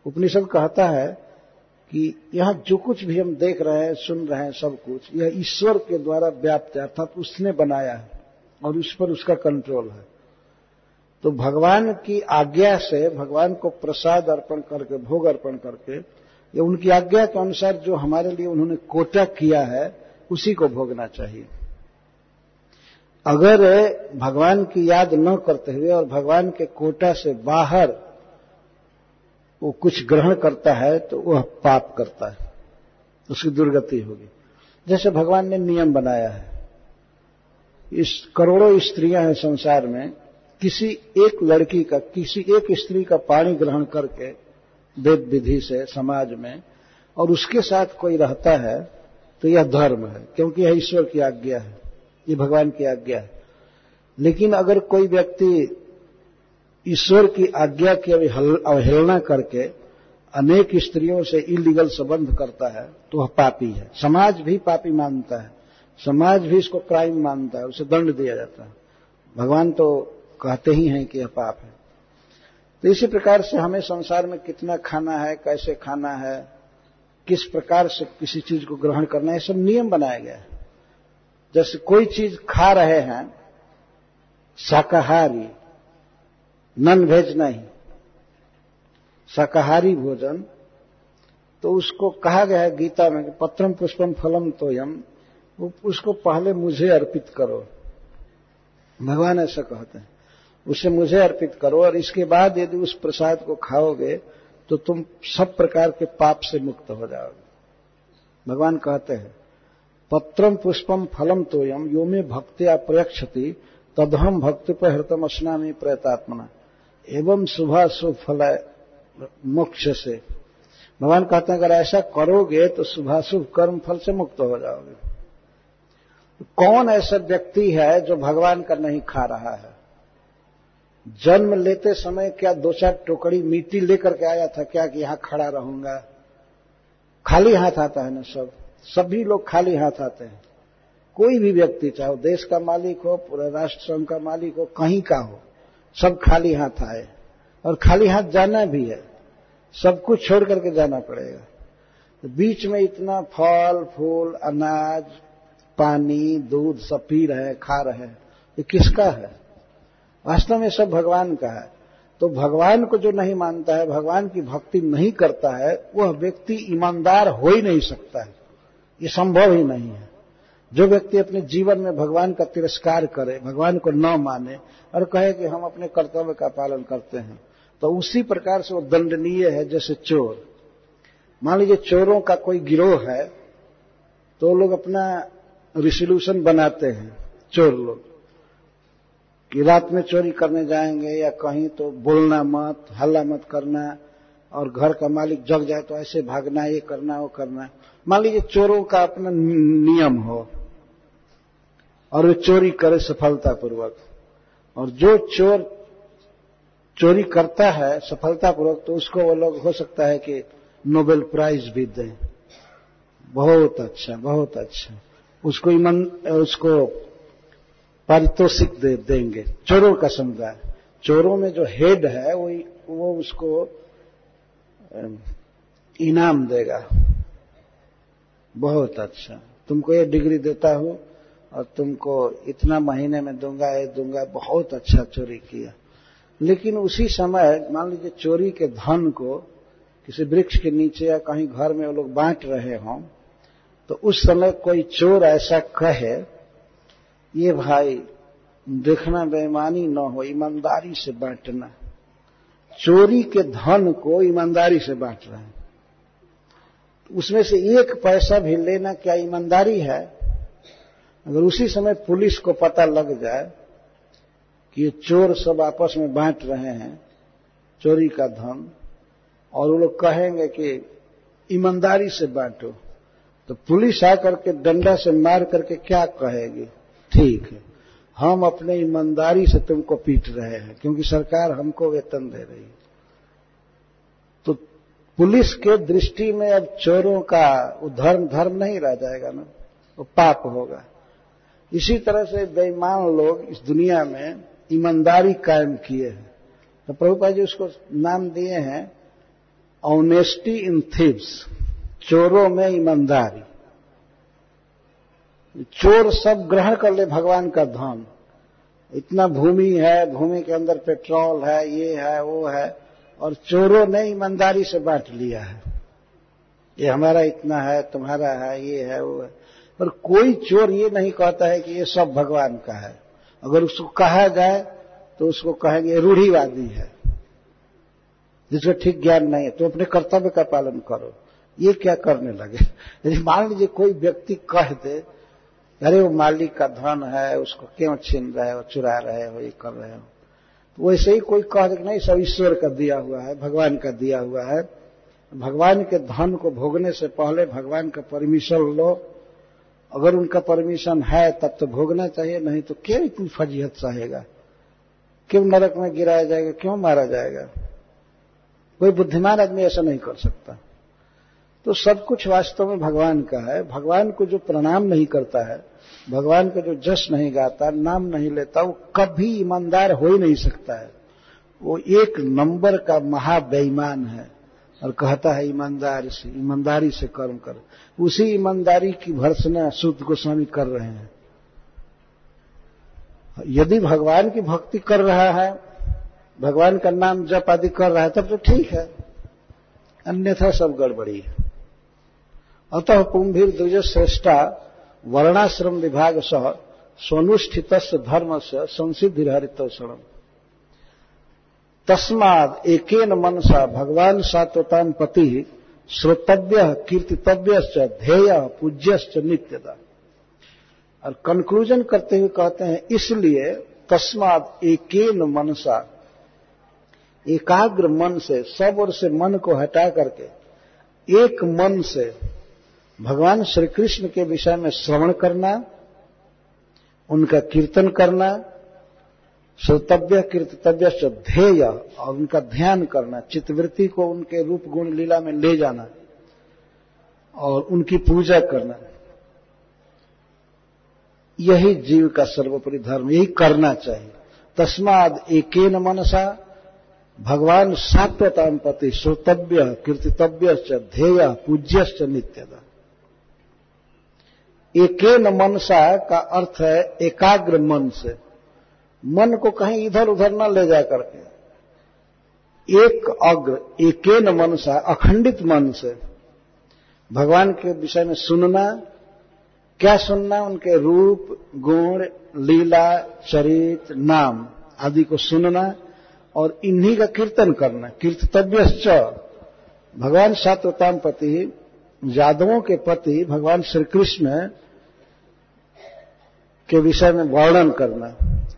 उपनिषद कहता है कि यहाँ जो कुछ भी हम देख रहे हैं, सुन रहे हैं, सब कुछ, यह ईश्वर के द्वारा व्याप्त है, अर्थात उसने बनाया है और उस पर उसका कंट्रोल है। तो भगवान की आज्ञा से, भगवान को प्रसाद अर्पण करके, भोग अर्पण करके, या उनकी आज्ञा के अनुसार जो हमारे लिए उन्होंने कोटा किया है, उसी को भोगना चाहिए। अगर भगवान की याद न करते हुए और भगवान के कोटा से बाहर वो कुछ ग्रहण करता है तो वह पाप करता है। उसकी दुर्गति होगी। जैसे भगवान ने नियम बनाया है। इस करोड़ों स्त्रियाँ हैं संसार में किसी एक लड़की का, किसी एक स्त्री का पानी ग्रहण करके वेद विधि से समाज में, और उसके साथ कोई रहता है तो यह धर्म है, क्योंकि यह ईश्वर की आज्ञा है, ये भगवान की आज्ञा है। लेकिन अगर कोई व्यक्ति ईश्वर की आज्ञा की अवहेलना करके अनेक स्त्रियों से इलीगल संबंध करता है तो वह पापी है। समाज भी पापी मानता है। समाज भी इसको क्राइम मानता है, उसे दंड दिया जाता है। भगवान तो कहते ही हैं कि यह पाप है। तो इसी प्रकार से हमें संसार में कितना खाना है, कैसे खाना है, किस प्रकार से किसी चीज़ को ग्रहण करना है सब नियम बनाए गए हैं। जैसे कोई चीज़ खा रहे हैं, शाकाहारी नन भेज नहीं, शाकाहारी भोजन तो उसको कहा गया है गीता में कि पत्रम पुष्पम फलम तो यम उसको पहले मुझे अर्पित करो। भगवान ऐसा कहते हैं। उसे मुझे अर्पित करो और इसके बाद यदि उस प्रसाद को खाओगे तो तुम सब प्रकार के पाप से मुक्त हो जाओगे। भगवान कहते हैं, पत्रम पुष्पम फलम तोयम, यो में भक्तिया प्रयक्षति तदहम भक्ति पर हृतम अस्नामी प्रयतात्मना। एवं शुभ शुभ फल मोक्ष से। भगवान कहते हैं, अगर ऐसा करोगे तो शुभाशुभ कर्म फल से मुक्त हो जाओगे। कौन ऐसा व्यक्ति है जो भगवान का नहीं खा रहा है? जन्म लेते समय क्या दो चार टोकरी मिट्टी लेकर के आया था क्या कि यहाँ खड़ा रहूँगा? खाली हाथ आता है ना सब। सभी लोग खाली हाथ आते हैं। कोई भी व्यक्ति चाहे देश का मालिक हो, पूरे राष्ट्र संघ का मालिक हो, कहीं का हो, सब खाली हाथ आए। और खाली हाथ जाना भी है। सब कुछ छोड़ करके जाना पड़ेगा। तो बीच में इतना फल, फूल, अनाज, पानी, दूध सब पी रहे खा रहे ये किसका है? वास्तव में सब भगवान का है। तो भगवान को जो नहीं मानता है, भगवान की भक्ति नहीं करता है, वह व्यक्ति ईमानदार हो ही नहीं सकता है। ये संभव ही नहीं है। जो व्यक्ति अपने जीवन में भगवान का तिरस्कार करे, भगवान को न माने और कहे कि हम अपने कर्तव्य का पालन करते हैं तो उसी प्रकार से वो दंडनीय है, जैसे चोर। मान लीजिए चोरों का कोई गिरोह है तो लोग अपना रिसोल्यूशन बनाते हैं, चोर लोग। कि रात में चोरी करने जाएँगे या कहीं तो बोलना मत, हल्ला मत करना और घर का मालिक जग जाए तो ऐसे भागना, ये करना, वो करना। मान लीजिए चोरों का अपना नियम हो और वे चोरी करे सफलतापूर्वक। और जो चोर चोरी करता है सफलतापूर्वक तो उसको वो लोग, हो सकता है कि नोबेल प्राइज भी दें। बहुत अच्छा बहुत अच्छा। उसको ईमान, उसको पारितोषिक दे, देंगे। चोरों का समुदाय। चोरों में जो हेड है वो वो उसको इनाम देगा। बहुत अच्छा। तुमको ये डिग्री देता हूँ और तुमको इतना महीने में दूँगा, ये दूँगा, बहुत अच्छा चोरी किया। लेकिन उसी समय, मान लीजिए चोरी के धन को किसी वृक्ष के नीचे या कहीं घर में वो लोग बांट रहे हों तो उस समय कोई चोर ऐसा कहे ये भाई, देखना बेईमानी न हो, ईमानदारी से बांटना। चोरी के धन को ईमानदारी से बांट रहे हैं। उसमें से एक पैसा भी लेना क्या ईमानदारी है? अगर उसी समय पुलिस को पता लग जाए कि ये चोर सब आपस में बांट रहे हैं, चोरी का धन, और वो लोग कहेंगे कि ईमानदारी से बांटो तो पुलिस आकर के डंडा से मार करके क्या कहेगी? ठीक है। हम अपने ईमानदारी से तुमको पीट रहे हैं, क्योंकि सरकार हमको वेतन दे रही है। तो पुलिस के दृष्टि में अब चोरों का वो धर्म धर्म नहीं रह जाएगा ना, वो पाप होगा। इसी तरह से बेईमान लोग इस दुनिया में ईमानदारी कायम किए हैं। तो प्रभुपा जी उसको नाम दिए हैं, ऑनेस्टी इन थीव्स चोरों में ईमानदारी। चोर सब ग्रहण कर ले भगवान का धन इतना भूमि है, भूमि के अंदर पेट्रोल है, ये है, वो है, और चोरों ने ईमानदारी से बांट लिया है। ये हमारा इतना है, तुम्हारा है, ये है, वो है। पर कोई चोर ये नहीं कहता है कि ये सब भगवान का है। अगर उसको कहा जाए तो उसको कहेंगे, रूढ़ीवादी है। जिसको ठीक ज्ञान नहीं है तो अपने कर्तव्य का पालन करो। ये क्या करने लगे? यदि मान लीजिए कोई व्यक्ति कह दे अरे वो मालिक का धन है, उसको क्यों छीन रहे हो, चुरा रहे हो, ये कर रहे हो? तो वैसे ही कोई कह दे नहीं, सब ईश्वर का दिया हुआ है, भगवान का दिया हुआ है। भगवान के धन को भोगने से पहले भगवान का परमिशन लो। अगर उनका परमिशन है, तब तो भोगना चाहिए, नहीं तो क्यों इतनी फजीहत चाहेगा? क्यों नरक में गिराया जाएगा, क्यों मारा जाएगा? कोई बुद्धिमान आदमी ऐसा नहीं कर सकता। तो सब कुछ वास्तव में भगवान का है। भगवान को जो प्रणाम नहीं करता है भगवान का जो जश नहीं गाता, नाम नहीं लेता, वो कभी ईमानदार हो ही नहीं सकता है। वो एक नंबर का महाबेईमान है और कहता है, ईमानदार से, ईमानदारी से कर्म कर। उसी ईमानदारी की भर्सना शुद्ध गोस्वामी कर रहे हैं। यदि भगवान की भक्ति कर रहा है, भगवान का नाम जप आदि कर रहा है, तब तो ठीक है। अन्यथा सब गड़बड़ी है। अतः कुंभीर द्विज श्रेष्ठा वर्णाश्रम विभाग सह स्वनुष्ठित धर्म से संसिद्धि हरितोषणम तस्माद एकेन मनसा भगवान सात्वताम पति श्रोतव्य कीर्तितव्य ध्येय पूज्य नित्यता। और कंक्लूजन करते हुए कहते हैं, इसलिए तस्माद एकेन मनसा, एकाग्र मन से सब ओर से मन को हटा करके, एक मन से भगवान श्री कृष्ण के विषय में श्रवण करना, उनका कीर्तन करना, श्रोतव्य, कीर्तव्य ध्येय, और उनका ध्यान करना, चित्तवृत्ति को उनके रूप गुण लीला में ले जाना, और उनकी पूजा करना। यही जीव का सर्वोपरि धर्म, यही करना चाहिए। तस्माद एकेन मनसा, भगवान सात्वताम पति, श्रोतव्य कीर्तितव्य ध्येय पूज्य नित्यता। एकेन मनसा का अर्थ है एकाग्र मन से। मन को कहीं इधर उधर न ले जा करके एक अग्र, एकेन मनसा, अखंडित मन से। भगवान के विषय में सुनना, क्या सुनना? उनके रूप, गुण, लीला, चरित, नाम आदि को सुनना और इन्हीं का कीर्तन करना। कीर्तव्य भगवान सात्वताम पति यादवों के पति भगवान श्री कृष्ण के विषय में वर्णन करना,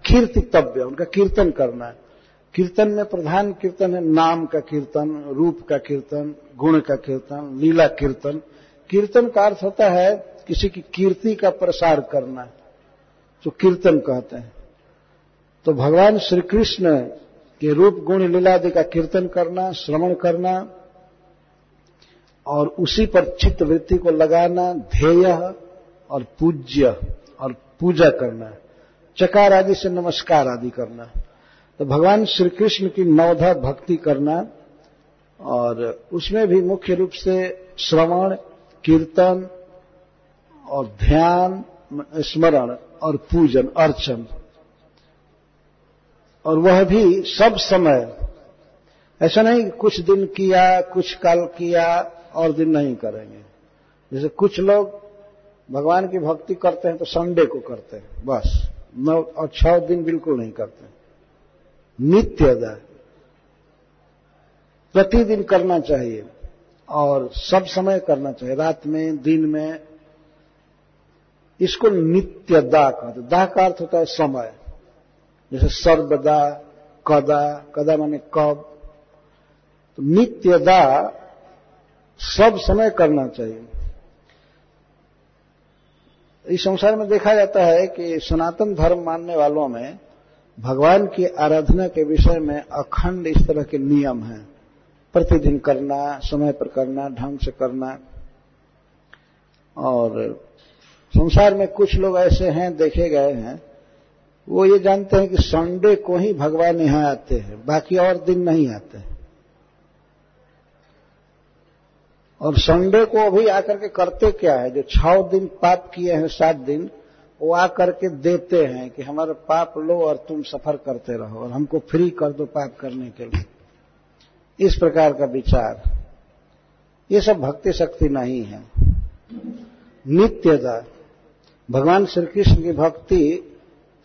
कीर्तितव्य, उनका कीर्तन करना। कीर्तन में प्रधान कीर्तन है नाम का कीर्तन, रूप का कीर्तन, गुण का कीर्तन, लीला कीर्तन। कीर्तन का अर्थ होता है किसी की कीर्ति का प्रसार करना, जो कीर्तन कहते हैं। तो भगवान श्री कृष्ण के रूप, गुण लीलादि का कीर्तन करना, श्रवण करना और उसी पर चित्त वृत्ति को लगाना, ध्येय और पूज्य और पूजा करना, चकार आदि से नमस्कार आदि करना। तो भगवान श्री कृष्ण की नवधा भक्ति करना और उसमें भी मुख्य रूप से श्रवण, कीर्तन और ध्यान, स्मरण और पूजन, अर्चन। और वह भी सब समय, ऐसा नहीं कुछ दिन किया, कुछ काल किया और दिन नहीं करेंगे। जैसे कुछ लोग भगवान की भक्ति करते हैं तो संडे को करते हैं, बस। नौ और छह दिन बिल्कुल नहीं करते। नित्य प्रतिदिन करना चाहिए और सब समय करना चाहिए। रात में, दिन में इसको नित्य दा कहते दाह का अर्थ होता है समय। जैसे सर्वदा, कदा कदा माने कब। तो नित्य दा सब समय करना चाहिए। इस संसार में देखा जाता है कि सनातन धर्म मानने वालों में भगवान की आराधना के विषय में अखंड इस तरह के नियम हैं। प्रतिदिन करना, समय पर करना, ढंग से करना। और संसार में कुछ लोग ऐसे हैं, देखे गए हैं। वो ये जानते हैं कि संडे को ही भगवान यहाँ आते हैं, बाकी और दिन नहीं आते। हैं और संडे को अभी आकर के करते क्या है? जो छह दिन पाप किए हैं, सात दिन, वो आकर के देते हैं कि हमारे पाप लो और तुम सफ़र करते रहो और हमको फ्री कर दो पाप करने के लिए। इस प्रकार का विचार। ये सब भक्ति शक्ति नहीं है। नित्यता। भगवान श्री कृष्ण की भक्ति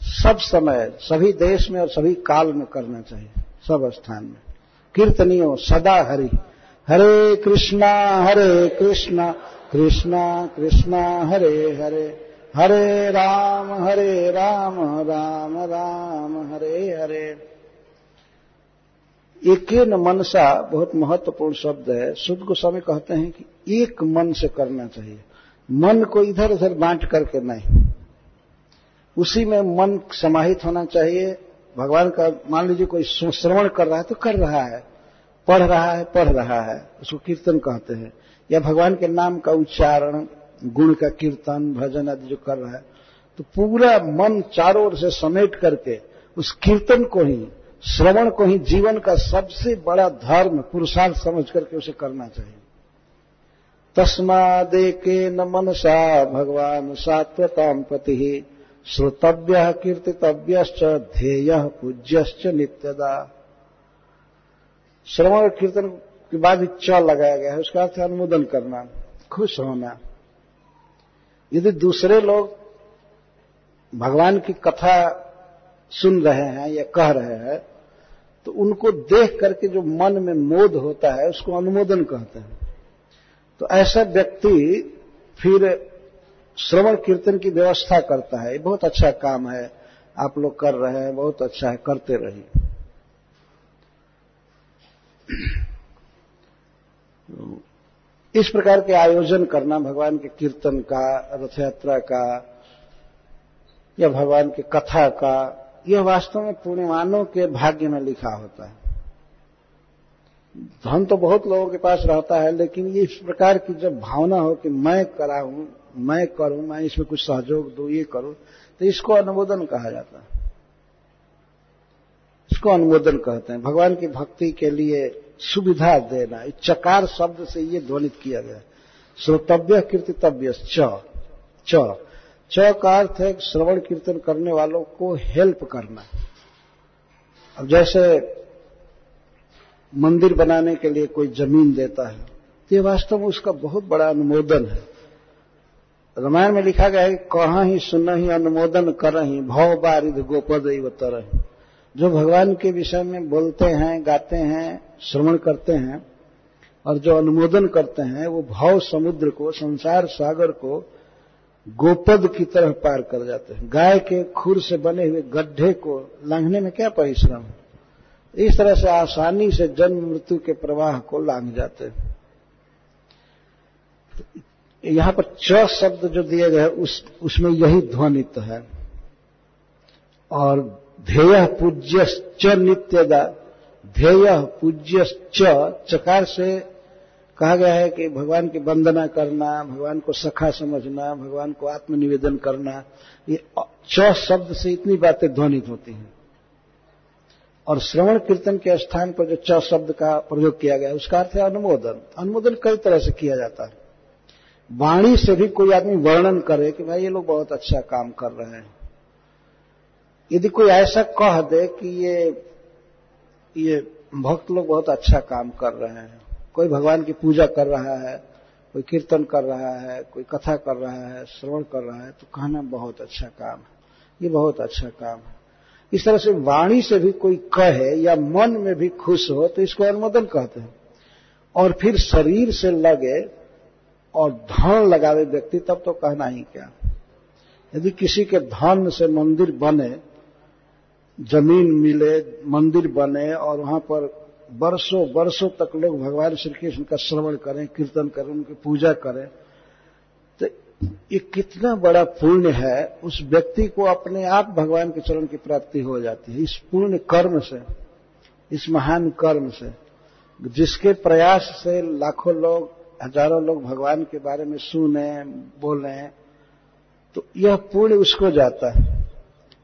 सब समय, सभी देश में और सभी काल में करना चाहिए, सब स्थान में। कीर्तनियों, सदा हरि। हरे कृष्णा हरे कृष्णा कृष्णा कृष्णा, हरे हरे। हरे राम हरे राम राम राम, हरे हरे। एक मनसा बहुत महत्वपूर्ण शब्द है। शुद्ध गोस्वामी कहते हैं कि एक मन से करना चाहिए। मन को इधर उधर बांट करके नहीं। उसी में मन समाहित होना चाहिए। भगवान का, मान लीजिए कोई श्रवण कर रहा है तो कर रहा है। पढ़ रहा है, पढ़ रहा है, उसको कीर्तन कहते हैं। या भगवान के नाम का उच्चारण, गुण का कीर्तन, भजन आदि जो कर रहा है तो पूरा मन चारों ओर से समेट करके उस कीर्तन को ही, श्रवण को ही जीवन का सबसे बड़ा धर्म, पुरुषार्थ समझ करके उसे करना चाहिए। तस्मा दे तस्मादेके न मनसा भगवान सात्वताम पति, श्रोतव्य कीर्तितव्य ध्येय, पूज्यश्च नित्यदा। श्रवण और कीर्तन के बाद च लगाया गया है, उसका अर्थ अनुमोदन करना, खुश होना। यदि दूसरे लोग भगवान की कथा सुन रहे हैं या कह रहे हैं तो उनको देख करके जो मन में मोद होता है, उसको अनुमोदन कहते हैं। तो ऐसा व्यक्ति फिर श्रवण कीर्तन की व्यवस्था करता है। ये बहुत अच्छा काम है। आप लोग कर रहे हैं, बहुत अच्छा है, करते रहिए। इस प्रकार के आयोजन करना भगवान के कीर्तन का रथ यात्रा का, या भगवान की कथा का, यह वास्तव में पुण्यवानों के भाग्य में लिखा होता है। धन तो बहुत लोगों के पास रहता है, लेकिन ये इस प्रकार की जब भावना हो कि मैं करा हूँ, मैं करूँ, मैं इसमें कुछ सहयोग दू, ये करूँ तो इसको अनुमोदन कहा जाता है। इसको अनुमोदन कहते हैं। भगवान की भक्ति के लिए सुविधा देना चकार शब्द से ये ध्वनित किया गया। श्रोतव्य कीर्तितव्य च। च च का अर्थ है श्रवण कीर्तन करने वालों को हेल्प करना। अब जैसे मंदिर बनाने के लिए कोई ज़मीन देता है तो ये वास्तव में उसका बहुत बड़ा अनुमोदन है। रामायण में लिखा गया है कहा ही सुन ही अनुमोदन कर ही भव बारिध गोपद तरह। जो भगवान के विषय में बोलते हैं, गाते हैं, श्रवण करते हैं, और जो अनुमोदन करते हैं, वो भाव समुद्र को, संसार सागर को गोपद की तरह पार कर जाते हैं। गाय के खुर से बने हुए गड्ढे को लांघने में क्या परिश्रम? है इस तरह से आसानी से जन्म मृत्यु के प्रवाह को लांघ जाते हैं। यहाँ पर च शब्द जो दिए गए उस, उसमें यही ध्वनित है। और ध्येय पूज्य च नित्यदा। ध्येय पूज्य चकार से कहा गया है कि भगवान की वंदना करना, भगवान को सखा समझना, भगवान को आत्मनिवेदन करना, ये च शब्द से इतनी बातें ध्वनित होती हैं। और श्रवण कीर्तन के स्थान पर जो च शब्द का प्रयोग किया गया, उसका अर्थ है अनुमोदन। अनुमोदन कई तरह से किया जाता है। वाणी से भी कोई आदमी वर्णन करे कि भाई ये लोग बहुत अच्छा काम कर रहे हैं। यदि कोई ऐसा कह दे कि ये ये भक्त लोग बहुत अच्छा काम कर रहे हैं, कोई भगवान की पूजा कर रहा है, कोई कीर्तन कर रहा है, कोई कथा कर रहा है, श्रवण कर रहा है तो कहना बहुत अच्छा काम है। ये बहुत अच्छा काम है। इस तरह से वाणी से भी कोई कहे या मन में भी खुश हो तो इसको अनुमोदन कहते हैं। और फिर शरीर से लगे और धन लगावे व्यक्ति, तब तो कहना ही क्या। यदि किसी के धन से मंदिर बने ज़मीन मिले, मंदिर बने और वहाँ पर वर्षों वर्षों तक लोग भगवान श्री कृष्ण का श्रवण करें, कीर्तन करें, उनकी पूजा करें। तो ये कितना बड़ा पुण्य है, उस व्यक्ति को अपने आप भगवान के चरण की प्राप्ति हो जाती है। इस पुण्य कर्म से, इस महान कर्म से, जिसके प्रयास से लाखों लोग, हज़ारों लोग भगवान के बारे में सुने, बोले तो यह पुण्य उसको जाता है।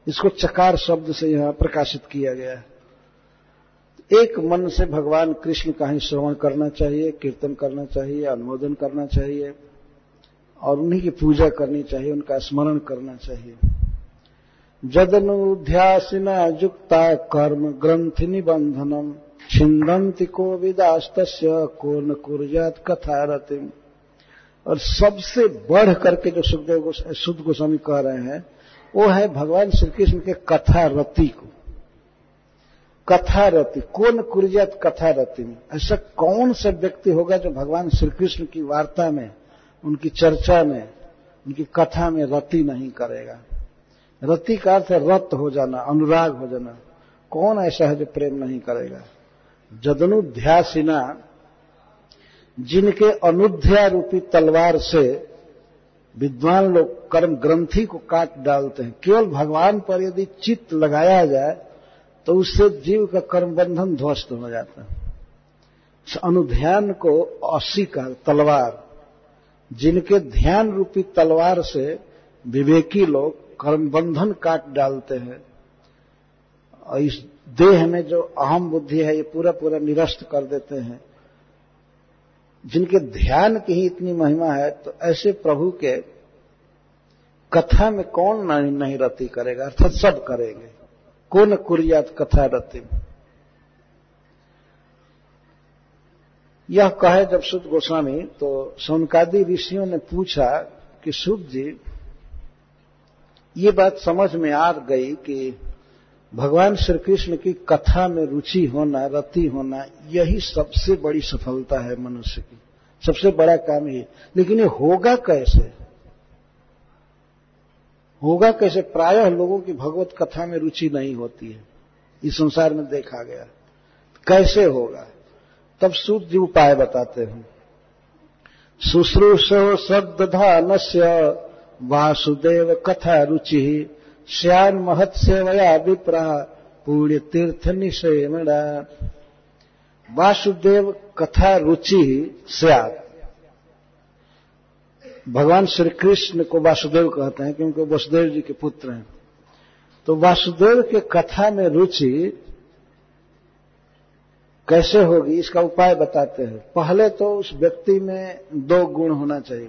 इसको चकार शब्द से यहाँ प्रकाशित किया गया है। एक मन से भगवान कृष्ण का ही श्रवण करना चाहिए, कीर्तन करना चाहिए, अनुमोदन करना चाहिए, और उन्हीं की पूजा करनी चाहिए, उनका स्मरण करना चाहिए। जदनुध्यासिना युक्ता कर्म ग्रंथि निबंधनम छिंदंति को विदास्त को न कुर्जात कथा रतिम और सबसे बढ़ करके जो सुखदेव शुद्ध गोस्वामी कह रहे हैं वो है भगवान श्री कृष्ण के कथा रति को। कथा रति कौन कुर्जात कथा रति में? ऐसा कौन सा व्यक्ति होगा जो भगवान श्री कृष्ण की वार्ता में, उनकी चर्चा में, उनकी कथा में रति नहीं करेगा? रति का अर्थ है रत हो जाना, अनुराग हो जाना। कौन ऐसा है जो प्रेम नहीं करेगा? जदनुध्यासिना जिनके अनुध्या रूपी तलवार से विद्वान लोग कर्म ग्रंथि को काट डालते हैं। केवल भगवान पर यदि चित्त लगाया जाए तो उससे जीव का कर्म बंधन ध्वस्त हो जाता है। अनुध्यान को असी का तलवार, जिनके ध्यान रूपी तलवार से विवेकी लोग कर्म बंधन काट डालते हैं। और इस देह में जो अहम बुद्धि है, ये पूरा पूरा निरस्त कर देते हैं। जिनके ध्यान की ही इतनी महिमा है तो ऐसे प्रभु के कथा में कौन नहीं, नहीं रति करेगा? अर्थात सब करेंगे। कौन कुरियात कथा रति? यह कहे जब सुध गोस्वामी तो सोनकादि ऋषियों ने पूछा कि सुध जी ये बात समझ में आ गई कि भगवान श्री कृष्ण की कथा में रुचि होना, रति होना, यही सबसे बड़ी सफलता है मनुष्य की। सबसे बड़ा काम ये। लेकिन ये होगा कैसे? होगा कैसे? प्रायः लोगों की भगवत कथा में रुचि नहीं होती है। इस संसार में देखा गया कैसे होगा? तब सूत जी उपाय बताते हैं। शुश्रूषो शब्दधान से वासुदेव कथा रुचि। श्यान महत्सेवया विप्रा पुण्य तीर्थ निषेमणा वासुदेव कथा रुचि स्यात। भगवान श्री कृष्ण को वासुदेव कहते हैं, क्योंकि वसुदेव जी के पुत्र हैं। तो वासुदेव के कथा में रुचि कैसे होगी, इसका उपाय बताते हैं। पहले तो उस व्यक्ति में दो गुण होना चाहिए,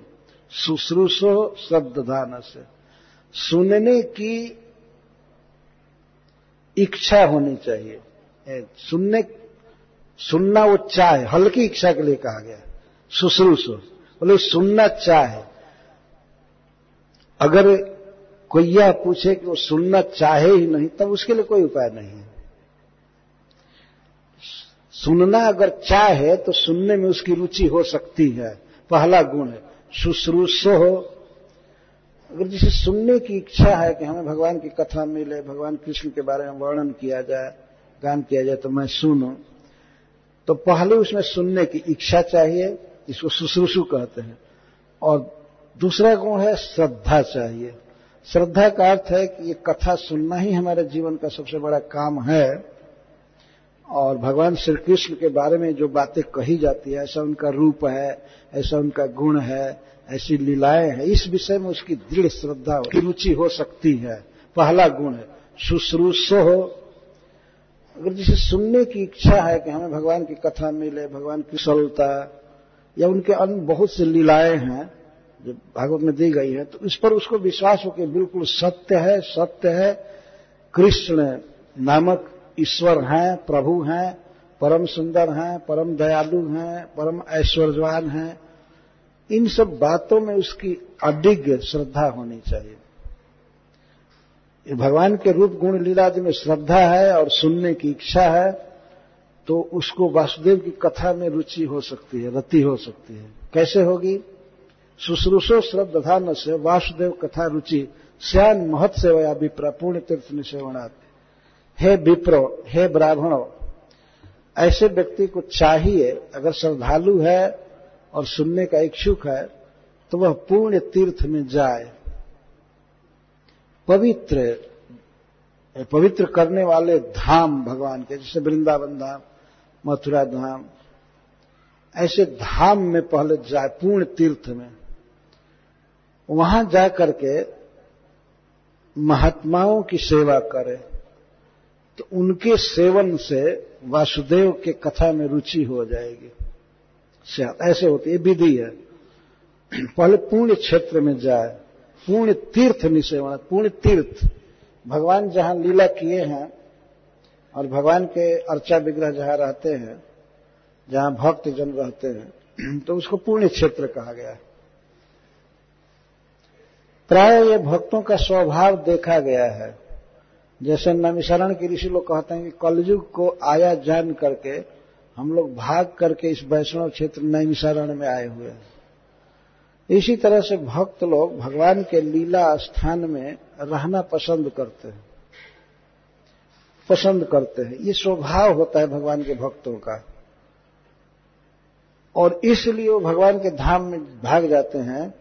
शुश्रूषो शब्दधान से सुनने की इच्छा होनी चाहिए। सुनने, सुनना वो चाहे हल्की इच्छा के लिए कहा गया। शुश्रूषो, बोले, सुनना चाहे अगर कोई यह पूछे कि वो सुनना चाहे ही नहीं, तब उसके लिए कोई उपाय नहीं है। सुनना अगर चाहे तो सुनने में उसकी रुचि हो सकती है। पहला गुण है, शुश्रूषो हो अगर जिसे सुनने की इच्छा है कि हमें भगवान की कथा मिले, भगवान कृष्ण के बारे में वर्णन किया जाए, गान किया जाए तो मैं सुनूं तो पहले उसमें सुनने की इच्छा चाहिए, इसको शुश्रूषु कहते हैं। और दूसरा गुण है श्रद्धा चाहिए। श्रद्धा का अर्थ है कि ये कथा सुनना ही हमारे जीवन का सबसे बड़ा काम है। और भगवान श्री कृष्ण के बारे में जो बातें कही जाती है, ऐसा उनका रूप है, ऐसा उनका गुण है ऐसी लीलाएँ हैं। इस विषय में उसकी दृढ़ श्रद्धा की रुचि हो सकती है। पहला गुण है, शुश्रूष हो। अगर जिसे सुनने की इच्छा है कि हमें भगवान की कथा मिले, भगवान की सरलता, या उनके अन्य बहुत से लीलाएँ हैं, जो भागवत में दी गई है तो इस पर उसको विश्वास हो कि बिल्कुल सत्य है सत्य है। कृष्ण नामक ईश्वर हैं, प्रभु हैं, परम सुंदर हैं, परम दयालु हैं, परम ऐश्वर्यवान हैं। इन सब बातों में उसकी अडिग श्रद्धा होनी चाहिए। भगवान के रूप गुण लीलादि में श्रद्धा है और सुनने की इच्छा है तो उसको वासुदेव की कथा में रुचि हो सकती है, रति हो सकती है। कैसे होगी? शुश्रूषो श्रद्धा श्रद्धान से वासुदेव कथा रुचि श्यान महत सेवया पूर्ण तीर्थ निसेवनाथ हे विप्रो, हे ब्राह्मणों, ऐसे व्यक्ति को चाहिए, अगर श्रद्धालु है और सुनने का इच्छुक है तो वह पूर्ण तीर्थ में जाए। पवित्र पवित्र करने वाले धाम भगवान के, जैसे वृंदावन धाम, मथुरा धाम, ऐसे धाम में पहले जाए, पूर्ण तीर्थ में। वहाँ जाकर के महात्माओं की सेवा करे तो उनके सेवन से वासुदेव के कथा में रुचि हो जाएगी। ऐसे होती है, विधि है। पहले पूर्ण क्षेत्र में जाए पूर्ण तीर्थ निसेवन पूर्ण तीर्थ। भगवान जहाँ लीला किए हैं, और भगवान के अर्चा विग्रह जहाँ रहते हैं, जहाँ भक्त जन रहते हैं तो उसको पूर्ण क्षेत्र कहा गया है। प्राय ये भक्तों का स्वभाव देखा गया है। जैसे नमिशरण के ऋषि लोग कहते हैं कि कलयुग को आया जान करके हम लोग भाग करके इस वैष्णव क्षेत्र नैमिशरण में आए हुए हैं। इसी तरह से भक्त लोग भगवान के लीला स्थान में रहना पसंद करते हैं। पसंद करते हैं। ये स्वभाव होता है भगवान के भक्तों का। और इसलिए वो भगवान के धाम में भाग जाते हैं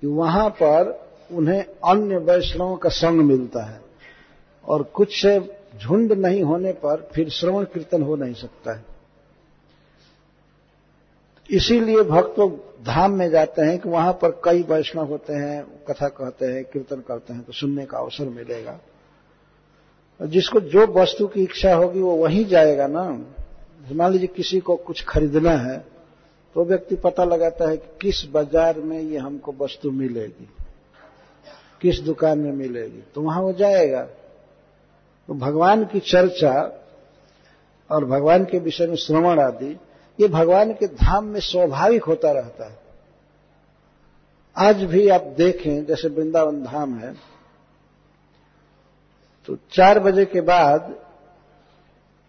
कि वहाँ पर उन्हें अन्य वैष्णवों का संग मिलता है। और कुछ से झुंड नहीं होने पर फिर श्रवण कीर्तन हो नहीं सकता है। इसीलिए भक्त धाम में जाते हैं कि वहाँ पर कई वैष्णव होते हैं, कथा कहते हैं, कीर्तन करते हैं तो सुनने का अवसर मिलेगा। जिसको जो वस्तु की इच्छा होगी वो वहीं जाएगा ना। मान लीजिए किसी को कुछ खरीदना है तो व्यक्ति पता लगाता है कि किस बाज़ार में ये हमको वस्तु मिलेगी, किस दुकान में मिलेगी तो वहाँ वो जाएगा। तो भगवान की चर्चा और भगवान के विषय में श्रवण आदि ये भगवान के धाम में स्वाभाविक होता रहता है। आज भी आप देखें, जैसे वृंदावन धाम है तो चार बजे के बाद,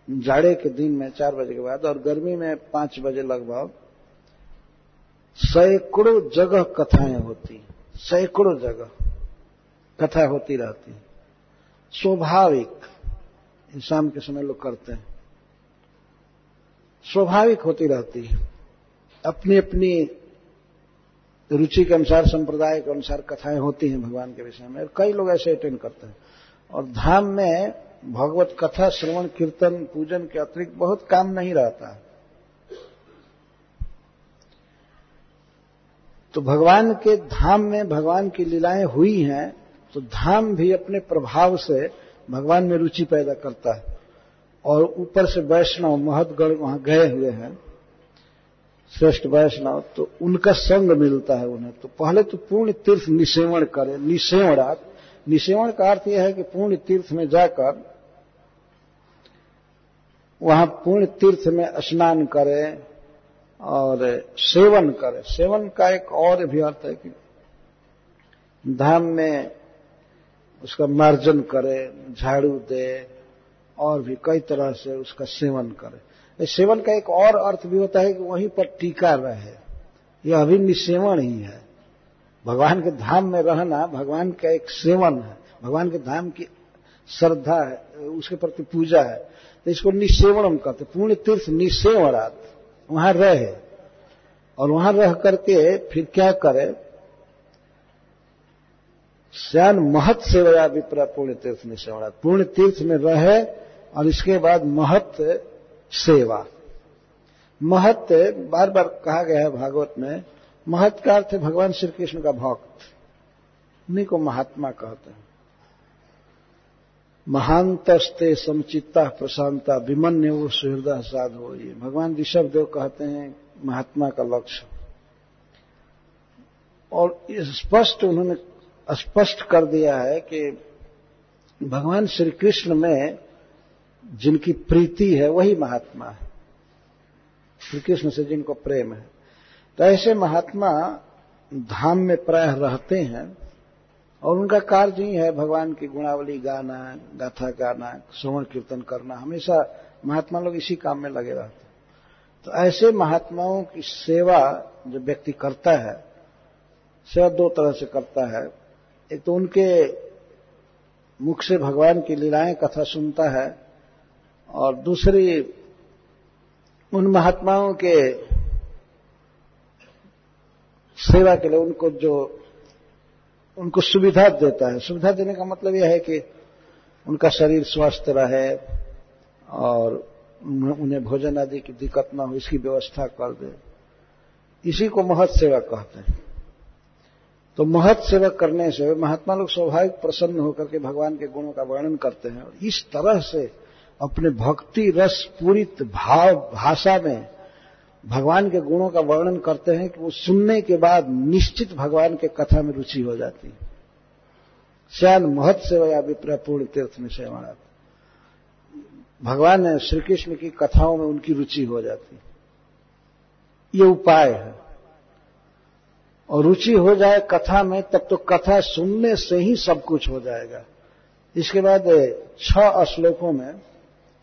जाड़े के दिन में, चार बजे के बाद, और गर्मी में पाँच बजे लगभग, सैकड़ों जगह कथाएँ होती सैकड़ों जगह कथा होती रहती स्वाभाविक शाम के समय लोग करते हैं। स्वाभाविक होती रहती है। अपनी अपनी रुचि के अनुसार, संप्रदाय के अनुसार कथाएँ होती हैं भगवान के विषय में। और कई लोग ऐसे अटेंड करते हैं। और धाम में भगवत कथा, श्रवण, कीर्तन, पूजन के अतिरिक्त बहुत काम नहीं रहता। तो भगवान के धाम में भगवान की लीलाएँ हुई हैं तो धाम भी अपने प्रभाव से भगवान में रुचि पैदा करता है। और ऊपर से वैष्णव महतगढ़ वहाँ गए हुए हैं, श्रेष्ठ वैष्णव तो उनका संग मिलता है उन्हें। तो पहले तो पूर्ण तीर्थ निसेवण करे निसेवणात् निसेवण का अर्थ यह है कि पूर्ण तीर्थ में जाकर वहाँ पूर्ण तीर्थ में स्नान करे और सेवन करे। सेवन का एक और भी अर्थ है कि धाम में उसका मार्जन करे, झाड़ू दे और भी कई तरह से उसका सेवन करे। सेवन का एक और अर्थ भी होता है कि वहीं पर टीका रहे। यह अभी निसेवन ही है। भगवान के धाम में रहना, भगवान का एक सेवन है। भगवान के धाम की श्रद्धा है, उसके प्रति पूजा है। तो इसको निसेवनम कहते पूर्ण तीर्थ निसेवनात् वहाँ रहे। और वहाँ रह करके फिर क्या करे? श्यान महत सेवया विप्रा पूर्ण तीर्थ निसेवनात् पूर्ण तीर्थ में रहे और इसके बाद महत्व सेवा। महत्व बार बार कहा गया है भागवत में, महत का अर्थ भगवान श्री कृष्ण का भक्त। उन्हीं को महात्मा कहते हैं। महांतस्ते समचित्ता प्रशांता विमन्य वो सुहृदय साधो ये। भगवान ऋषभ देव कहते हैं महात्मा का लक्ष्य। और स्पष्ट उन्होंने, स्पष्ट कर दिया है कि भगवान श्री कृष्ण में जिनकी प्रीति है, वही महात्मा है। श्री कृष्ण से जिनको प्रेम है। तो ऐसे महात्मा धाम में प्राय रहते हैं और उनका कार्य ही है भगवान की गुणावली गाना, गाथा गाना, श्रवण कीर्तन करना। हमेशा महात्मा लोग इसी काम में लगे रहते हैं। तो ऐसे महात्माओं की सेवा जो व्यक्ति करता है, सेवा दो तरह से करता है। एक तो उनके मुख से भगवान की लीलाएँ, कथा सुनता है और दूसरी, उन महात्माओं के सेवा के लिए उनको जो, उनको सुविधा देता है। सुविधा देने का मतलब यह है कि उनका शरीर स्वस्थ रहे और उन्हें भोजन आदि की दिक्कत ना हो, इसकी व्यवस्था कर दे। इसी को महत सेवा कहते हैं। तो महत सेवा करने से महात्मा लोग स्वाभाविक प्रसन्न होकर के भगवान के गुणों का वर्णन करते हैं और इस तरह से अपने भक्ति रस पूरित भाव, भाषा में भगवान के गुणों का वर्णन करते हैं कि वो सुनने के बाद निश्चित भगवान के कथा में रुचि हो जाती है। श्यान महत सेवया विप्र पूर्ण तीर्थ में सेवा भगवान श्री कृष्ण की कथाओं में उनकी रुचि हो जाती है। ये उपाय है। और रुचि हो जाए कथा में, तब तो कथा सुनने से ही सब कुछ हो जाएगा। इसके बाद छह श्लोकों में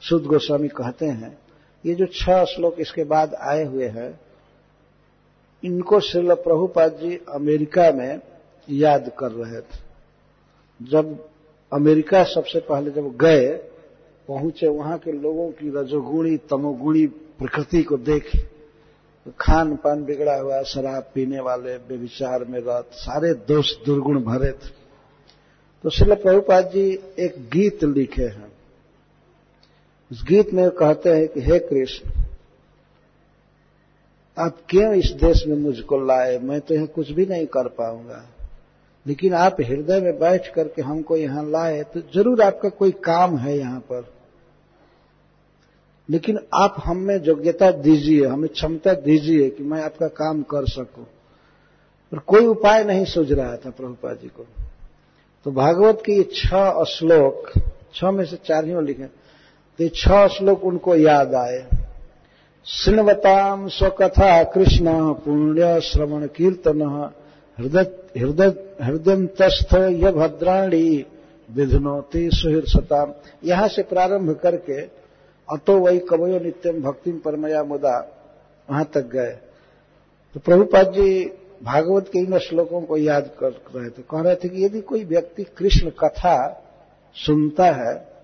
शुद्ध गोस्वामी कहते हैं, ये जो छह श्लोक इसके बाद आए हुए हैं, इनको श्रील प्रभुपाद जी अमेरिका में याद कर रहे थे। जब अमेरिका सबसे पहले जब गए, पहुँचे वहाँ के लोगों की रजोगुणी, तमोगुणी प्रकृति को देखे। खान पान बिगड़ा हुआ, शराब पीने वाले बेविचार में रत, सारे दोष दुर्गुण भरे थे। तो श्रील प्रभुपाद जी एक गीत लिखे हैं। उस गीत में कहते हैं कि, हे कृष्ण, आप क्यों इस देश में मुझको लाए? मैं तो यहाँ कुछ भी नहीं कर पाऊँगा। लेकिन आप हृदय में बैठ करके हमको यहाँ लाए तो ज़रूर आपका कोई काम है यहाँ पर। लेकिन आप हमें योग्यता दीजिए, हमें क्षमता दीजिए कि मैं आपका काम कर सकूँ। और कोई उपाय नहीं सूझ रहा था प्रभुपा जी को। तो भागवत के छह श्लोक, छह में से चार ही लिखे तो छह श्लोक उनको याद आए। श्रृणवताम स्वकथा कृष्ण पुण्य श्रवण कीर्तन, हृदय हृदय तस्थ य भद्राणी विधनोति सुहृसताम यहाँ से प्रारंभ करके अतो वही कवयो नित्यम भक्तिम परमया मुदा वहाँ तक गए। तो प्रभुपाद जी भागवत के इन श्लोकों को याद कर रहे थे। कह रहे थे कि यदि कोई व्यक्ति कृष्ण कथा सुनता है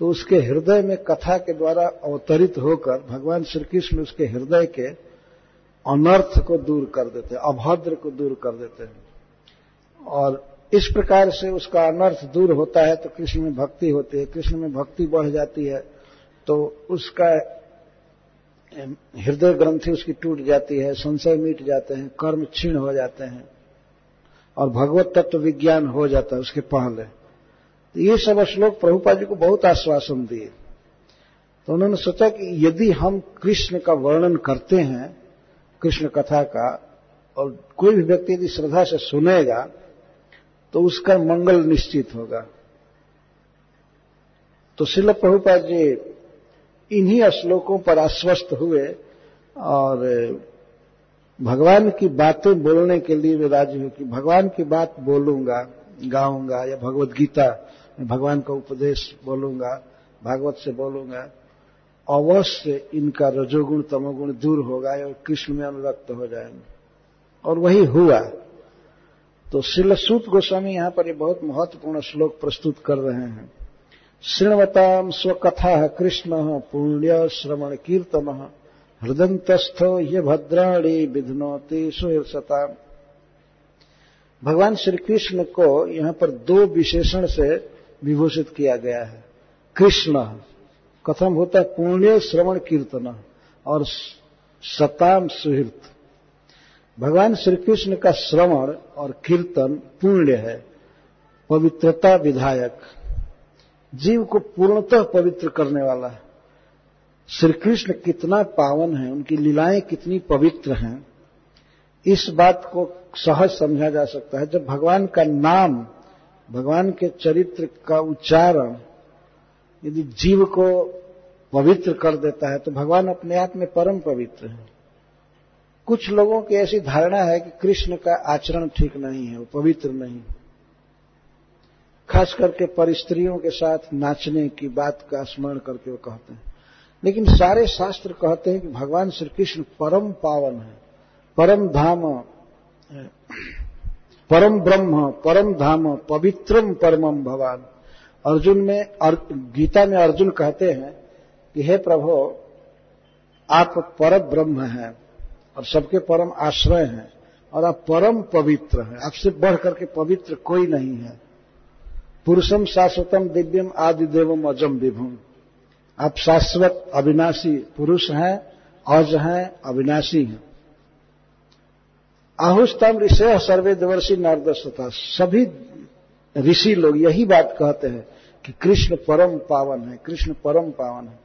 तो उसके हृदय में कथा के द्वारा अवतरित होकर भगवान श्री कृष्ण उसके हृदय के अनर्थ को दूर कर देते हैं, अभद्र को दूर कर देते हैं। और इस प्रकार से उसका अनर्थ दूर होता है तो कृष्ण में भक्ति होती है। कृष्ण में भक्ति बढ़ जाती है तो उसका हृदय ग्रंथि उसकी टूट जाती है, संशय मिट जाते हैं, कर्म क्षीण हो जाते हैं और भगवत तत्व विज्ञान हो जाता है, उसके पहले। तो ये सब श्लोक प्रभुपा जी को बहुत आश्वासन दिए। तो उन्होंने सोचा कि यदि हम कृष्ण का वर्णन करते हैं, कृष्ण कथा का, और कोई भी व्यक्ति यदि श्रद्धा से सुनेगा तो उसका मंगल निश्चित होगा। तो शिल प्रभुपाद जी इन्हीं श्लोकों पर आश्वस्त हुए, और भगवान की बातें बोलने के लिए वे राज़ी हुए कि भगवान की बात बोलूँगा, गाऊँगा या भगवत गीता भगवान का उपदेश बोलूँगा, भागवत से बोलूँगा। अवश्य इनका रजोगुण, तमोगुण दूर होगा और कृष्ण में अनुरक्त हो जाएँगे। और वही हुआ। तो शिलसूत गोस्वामी यहाँ पर ये बहुत महत्वपूर्ण श्लोक प्रस्तुत कर रहे हैं। श्रृणवताम स्वकथा कृष्ण पुण्य श्रवण कीर्तन हृदयंतस्थो ये भद्राणी विधनोति सुहृसता भगवान श्री कृष्ण को यहाँ पर दो विशेषण से विभूषित किया गया है। कृष्ण, कथम होता है पुण्य श्रवण कीर्तन और सताम सुहृत। भगवान श्री कृष्ण का श्रवण और कीर्तन पुण्य है। पवित्रता विधायक। जीव को पूर्णतः पवित्र करने वाला है। श्री कृष्ण कितना पावन है, उनकी लीलाएँ कितनी पवित्र हैं। इस बात को सहज समझा जा सकता है। जब भगवान का नाम भगवान के चरित्र का उच्चारण यदि जीव को पवित्र कर देता है तो भगवान अपने आप में परम पवित्र है। कुछ लोगों की ऐसी धारणा है कि कृष्ण का आचरण ठीक नहीं है, वो पवित्र नहीं। खास करके परिस्त्रियों के साथ नाचने की बात का स्मरण करके वो कहते हैं। लेकिन सारे शास्त्र कहते हैं कि भगवान श्री कृष्ण परम पावन है, परम धाम परम ब्रह्म परम धाम पवित्रम परमम भगवान अर्जुन में अर, गीता में अर्जुन कहते हैं कि हे प्रभु आप पर ब्रह्म हैं और सबके परम आश्रय हैं और आप परम पवित्र हैं। आपसे बढ़ करके पवित्र कोई नहीं है। पुरुषम शाश्वतम दिव्यम आदि देवम अजम विभुम। आप शाश्वत अविनाशी पुरुष हैं अज हैं अविनाशी हैं। आहुस्तम ऋषय सर्वे देवर्षि नारदस्वता सभी ऋषि लोग यही बात कहते हैं कि कृष्ण परम पावन है, कृष्ण परम पावन है।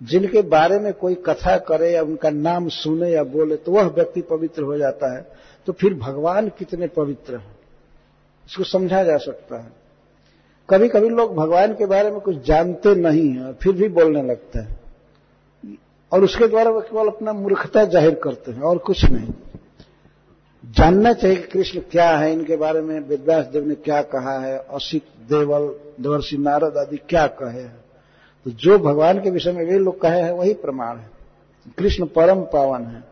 जिनके बारे में कोई कथा करे या उनका नाम सुने या बोले तो वह व्यक्ति पवित्र हो जाता है। तो फिर भगवान कितने पवित्र हैं? इसको समझा जा सकता है। कभी कभी लोग भगवान के बारे में कुछ जानते नहीं है फिर भी बोलने लगते हैं। और उसके द्वारा वो केवल अपना मूर्खता ज़ाहिर करते हैं और कुछ नहीं। जानना चाहिए कि कृष्ण क्या है, इनके बारे में वेदव्यास देव ने क्या कहा है, असित देवल, देवर्षि नारद आदि क्या कहे हैं। तो जो भगवान के विषय में वे लोग कहे हैं, वही प्रमाण है। कृष्ण परम पावन है,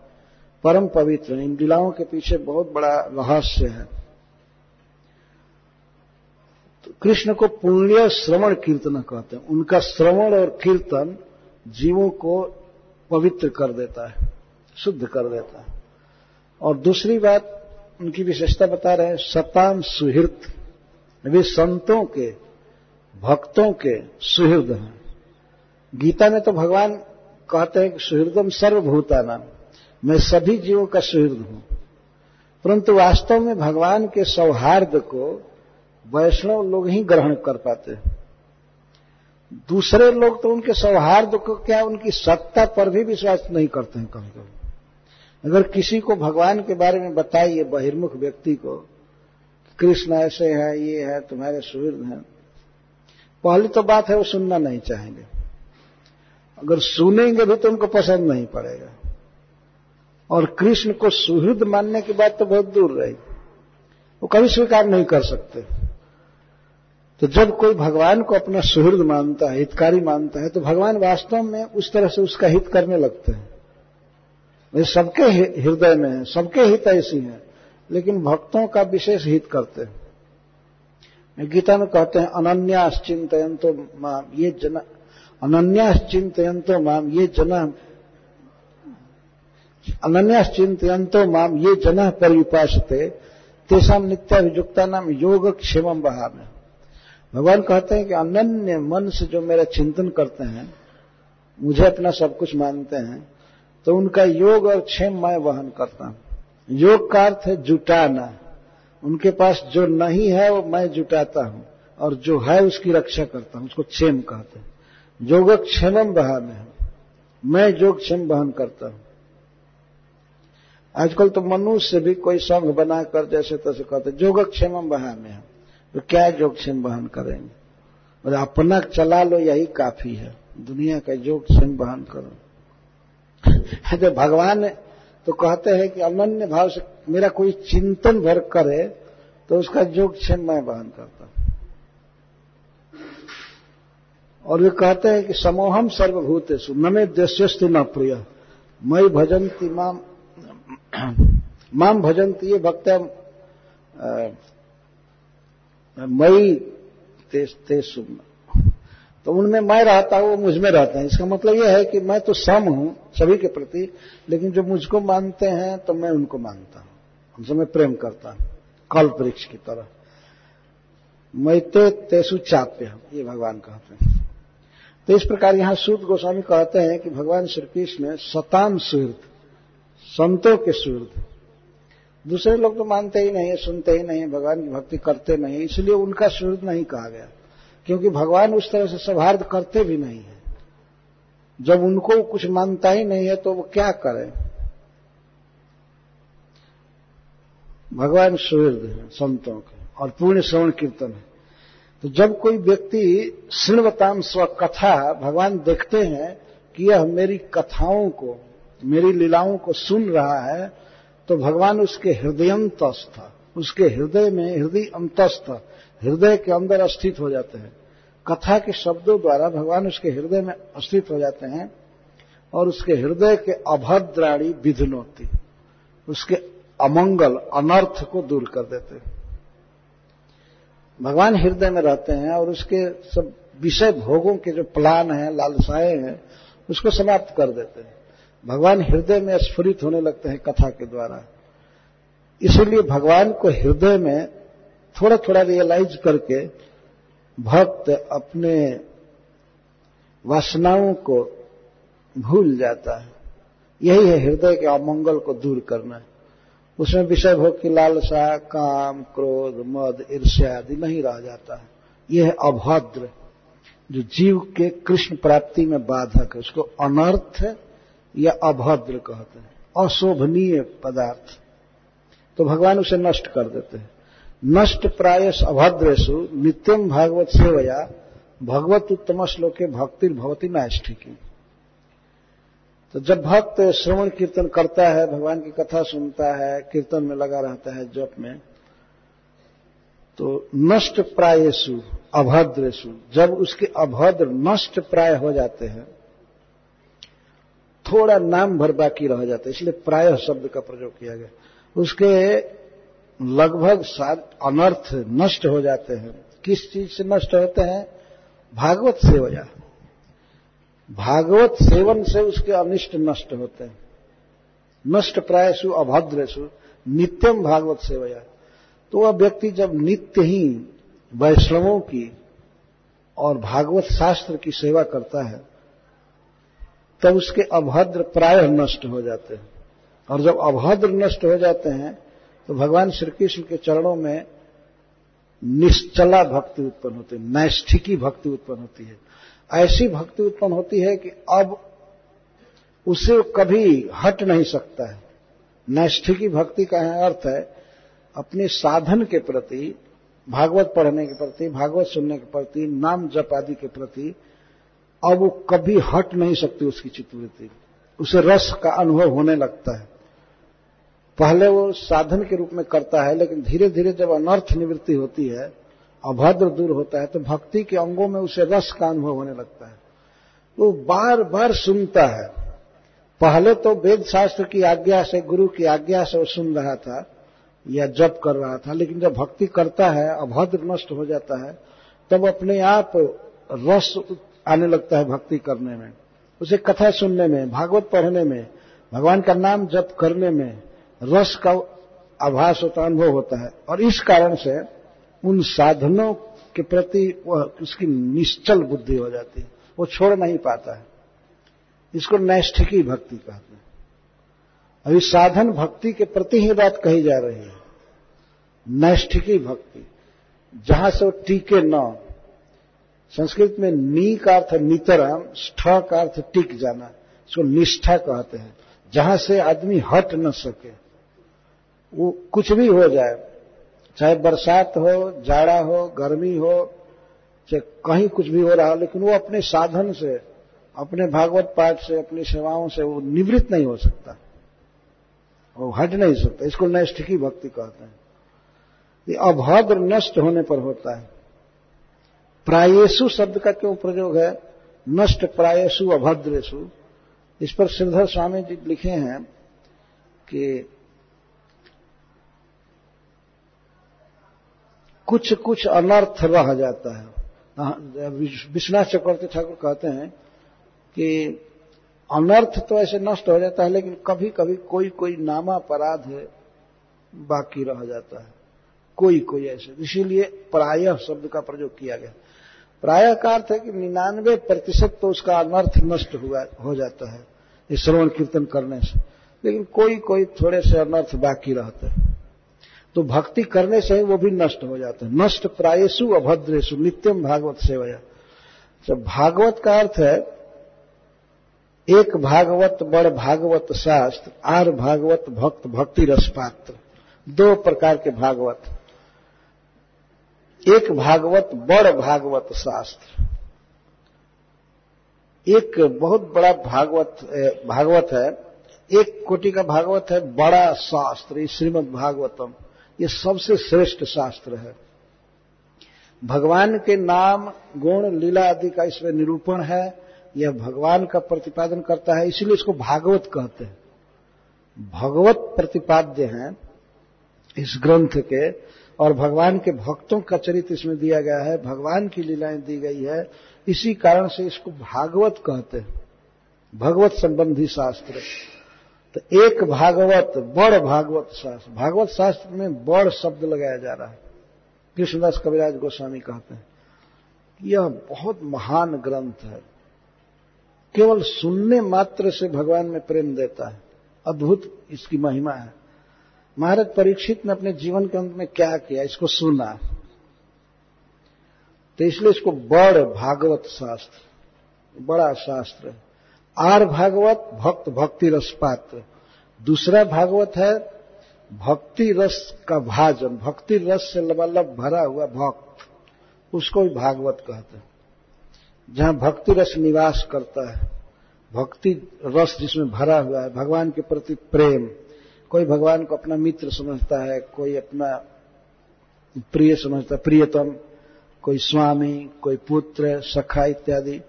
परम पवित्र इन लीलाओं के पीछे बहुत बड़ा रहस्य है। तो कृष्ण को पुण्य श्रवण कीर्तन कहते हैं। उनका श्रवण और कीर्तन जीवों को पवित्र कर देता है, शुद्ध कर देता है। और दूसरी बात, उनकी विशेषता बता रहे हैं सताम सुहृत। वे संतों के, भक्तों के सुहृद हैं। गीता में तो भगवान कहते हैं कि सुहृदम सर्वभूता नाम मैं सभी जीवों का सुहृद हूँ। परंतु वास्तव में भगवान के सौहार्द को वैष्णव लोग ही ग्रहण कर पाते हैं। दूसरे लोग तो उनके सौहार्द को क्या उनकी सत्ता पर भी विश्वास नहीं करते हैं कभी कभी अगर किसी को भगवान के बारे में बताइए, बहिर्मुख व्यक्ति को, कृष्ण ऐसे है, ये है, तुम्हारे सुहृद हैं, पहली तो बात है वो सुनना नहीं चाहेंगे। अगर सुनेंगे भी तो उनको पसंद नहीं पड़ेगा। और कृष्ण को सुहृद मानने की बात तो बहुत दूर रही। वो कभी स्वीकार नहीं कर सकते। तो जब कोई भगवान को अपना सुहृद मानता है, हितकारी मानता है तो भगवान वास्तव में उस तरह से उसका हित करने लगते हैं। वे सबके हृदय में है, सबके हित ऐसी हैं, लेकिन भक्तों का विशेष हित करते हैं। गीता में कहते हैं अनन्यास चिंतयंतो माम ये जन अनन्यास चिंतयंतो माम ये जन अनन्यास चिंतयंतो माम ये जन पर परिपाशते तेसाम नित्याभिजुक्ता नाम योग क्षेम बहा में भगवान कहते हैं कि अनन्य मन से जो मेरा चिंतन करते हैं, मुझे अपना सब कुछ मानते हैं तो उनका योग और क्षेम मैं वहन करता हूँ। योग का अर्थ है जुटाना। उनके पास जो नहीं है, वो मैं जुटाता हूँ और जो है, उसकी रक्षा करता हूँ। उसको क्षेम कहते हैं। योग क्षेम बहा में मैं योग क्षेम वहन करता हूँ। आजकल तो मनुष्य भी कोई संघ बनाकर जैसे तैसे कहते योग क्षेम बहा में है। तो क्या जोगक्षेम वहन करेंगे? और अपना चला लो, यही काफ़ी है। दुनिया का जोगक्षेम वहन करो। तो भगवान तो कहते हैं कि अनन्य भाव से मेरा कोई चिंतन भर करे तो उसका जोगक्षेम मैं वहन करता हूँ। और वे कहते हैं कि समोहम सर्वभूतेषु में देश्यस्तु न प्रिय मई भजंती माम माम भजंती ये भक्त मई सुनना तो उनमें मैं रहता हूँ, वो मुझमें रहते हैं। इसका मतलब यह है कि मैं तो सम हूँ, सभी के प्रति, लेकिन जो मुझको मानते हैं तो मैं उनको मानता हूँ। उनसे मैं प्रेम करता हूँ, कल्प वृक्ष की तरह। मैं ते तेसु चाप्य, ये भगवान कहते हैं। तो इस प्रकार यहाँ सूद गोस्वामी कहते हैं कि भगवान श्री कृष्ण सताम सुहृद संतों के सुहृद दूसरे लोग तो मानते ही नहीं, सुनते ही नहीं, भगवान की भक्ति करते नहीं, इसलिए उनका सुहृद नहीं कहा गया। क्योंकि भगवान उस तरह से सौहार्द करते भी नहीं है। जब उनको कुछ मानता ही नहीं है तो वो क्या करें? भगवान सुहृद है, संतों के, और पूर्ण श्रवण कीर्तन है। तो जब कोई व्यक्ति श्रृणवताम स्व कथा भगवान देखते हैं कि यह मेरी कथाओं को, मेरी लीलाओं को सुन रहा है तो भगवान उसके हृदय हृदयंतस्थ, उसके हृदय में हृदय अंतस्थ, हृदय के अंदर स्थित हो जाते हैं। कथा के शब्दों द्वारा भगवान उसके हृदय में स्थित हो जाते हैं और उसके हृदय के अभद्राणी विधनोती, उसके अमंगल, अनर्थ को दूर कर देते हैं। भगवान हृदय में रहते हैं और उसके सब विषय भोगों के जो प्लान हैं, लालसाएँ हैं, उसको समाप्त कर देते हैं। भगवान हृदय में स्फुरित होने लगते हैं कथा के द्वारा। इसलिए भगवान को हृदय में थोड़ा थोड़ा रियलाइज़ करके भक्त अपने वासनाओं को भूल जाता है। यही है हृदय के अमंगल को दूर करना। उसमें विषय भोग की लालसा, काम, क्रोध, मद, ईर्ष्या आदि नहीं रह जाता है। यह है अभद्र, जो जीव के कृष्ण प्राप्ति में बाधक है। उसको अनर्थ या अभद्र कहते हैं। अशोभनीय पदार्थ। तो भगवान उसे नष्ट कर देते हैं। नष्ट प्रायश अभद्रेशु नित्यम भागवत सेवया भगवत उत्तम श्लोके भक्ति भवती नाष्टिकी तो जब भक्त श्रवण कीर्तन करता है, भगवान की कथा सुनता है, कीर्तन में लगा रहता है जप में तो नष्ट प्रायसु अभद्रेशु जब उसके अभद्र नष्ट प्राय हो जाते हैं, थोड़ा नाम भर बाकी रह जाता है, इसलिए प्राय शब्द का प्रयोग किया गया। उसके लगभग अनर्थ नष्ट हो जाते हैं। किस चीज़ से नष्ट होते हैं? भागवत सेवया भागवत सेवन से उसके अनिष्ट नष्ट होते हैं। नष्ट प्रायसु अभद्रसु नित्यम भागवत सेवया तो वह व्यक्ति जब नित्य ही वैष्णवों की और भागवत शास्त्र की सेवा करता है, तब उसके अभद्र प्राय नष्ट हो जाते हैं। और जब अभद्र नष्ट हो जाते हैं तो भगवान श्री कृष्ण के चरणों में निश्चला भक्ति उत्पन्न होती है, नैष्ठिकी भक्ति उत्पन्न होती है। ऐसी भक्ति उत्पन्न होती है कि अब उसे कभी हट नहीं सकता है। नैष्ठिकी भक्ति का अर्थ है, अपने साधन के प्रति, भागवत पढ़ने के प्रति, भागवत सुनने के प्रति, नाम जप आदि के प्रति, अब वो कभी हट नहीं सकती उसकी चित्तवृत्ति उसे रस का अनुभव होने लगता है। पहले वो साधन के रूप में करता है, लेकिन धीरे धीरे जब अनर्थ निवृत्ति होती है, अभद्र दूर होता है तो भक्ति के अंगों में उसे रस का अनुभव होने लगता है। वो बार बार सुनता है। पहले तो वेद शास्त्र की आज्ञा से, गुरु की आज्ञा से वो सुन रहा था, या जप कर रहा था, लेकिन जब भक्ति करता है, अभद्र नष्ट हो जाता है, तब अपने आप रस आने लगता है भक्ति करने में, उसे कथा सुनने में, भागवत पढ़ने में, भगवान का नाम जप करने में रस का आभास होता, अनुभव होता है। और इस कारण से उन साधनों के प्रति वह उसकी निश्चल बुद्धि हो जाती है। वो छोड़ नहीं पाता है। इसको नैष्ठिकी भक्ति कहते हैं। अभी साधन भक्ति के प्रति ही बात कही जा रही है। नैष्ठिकी भक्ति। जहाँ से वो टीके न संस्कृत में नी का अर्थ नितरम, स्ठ का अर्थ टिक जाना, इसको निष्ठा कहते हैं। जहाँ से आदमी हट न सके। वो कुछ भी हो जाए, चाहे बरसात हो, जाड़ा हो, गर्मी हो, चाहे कहीं कुछ भी हो रहा हो, लेकिन वो अपने साधन से, अपने भागवत पाठ से, अपनी सेवाओं से वो निवृत्त नहीं हो सकता। वो हट नहीं सकता। इसको नैष्ठिकी भक्ति कहते हैं। ये अभद्र नष्ट होने पर होता है। प्रायेशु शब्द का क्यों प्रयोग है? नष्ट प्रायेशु अभद्रेशु इस पर श्रीधर स्वामी जी लिखे हैं कि कुछ कुछ अनर्थ रह जाता है। विश्वनाथ चक्रवर्ती ठाकुर कहते हैं कि अनर्थ तो ऐसे नष्ट हो जाता है, लेकिन कभी कभी कोई कोई नामा अपराध है बाकी रह जाता है। कोई कोई ऐसे। इसीलिए प्रायः शब्द का प्रयोग किया गया। प्राय का अर्थ है कि निन्यानवे प्रतिशत तो उसका अनर्थ नष्ट हुआ, हो जाता है, इस श्रवण कीर्तन करने से। लेकिन कोई कोई थोड़े से अनर्थ बाकी रहते हैं। तो भक्ति करने से वो भी नष्ट हो जाते हैं। नष्ट प्रायसु अभद्रेशु नित्यम भागवत सेवया। जब भागवत का अर्थ है, एक भागवत, बड़ भागवत शास्त्र, आर भागवत भक्त, भक्ति रसपात्र दो प्रकार के भागवत। एक भागवत, बड़ भागवत शास्त्र। एक बहुत बड़ा भागवत भागवत है। एक कोटि का भागवत है, बड़ा शास्त्र श्रीमद भागवतम ये सबसे श्रेष्ठ शास्त्र है। भगवान के नाम, गुण, लीला आदि का इसमें निरूपण है। यह भगवान का प्रतिपादन करता है, इसीलिए इसको भागवत कहते हैं। भगवत प्रतिपाद्य हैं इस ग्रंथ के, और भगवान के भक्तों का चरित्र इसमें दिया गया है, भगवान की लीलाएँ दी गई है। इसी कारण से इसको भागवत कहते हैं। भगवत संबंधी शास्त्र। तो एक भागवत, बड़ भागवत शास्त्र। भागवत शास्त्र में बड़ शब्द लगाया जा रहा है। कृष्णदास कविराज गोस्वामी कहते हैं यह बहुत महान ग्रंथ है। केवल सुनने मात्र से भगवान में प्रेम देता है। अद्भुत इसकी महिमा है। महाराज परीक्षित ने अपने जीवन के अंत में क्या किया? इसको सुना। तो इसलिए इसको बड़ भागवत शास्त्र, बड़ा शास्त्र है। आर भागवत भक्त भक्ति रस पात्र। दूसरा भागवत है भक्ति रस का भाजन। भक्ति रस से लबालब भरा हुआ भक्त। उसको भी भागवत कहते हैं। जहाँ भक्ति रस निवास करता है, भक्ति रस जिसमें भरा हुआ है, भगवान के प्रति प्रेम। कोई भगवान को अपना मित्र समझता है, कोई अपना प्रिय समझता प्रियतम, कोई स्वामी, कोई पुत्र, सखा इत्यादि।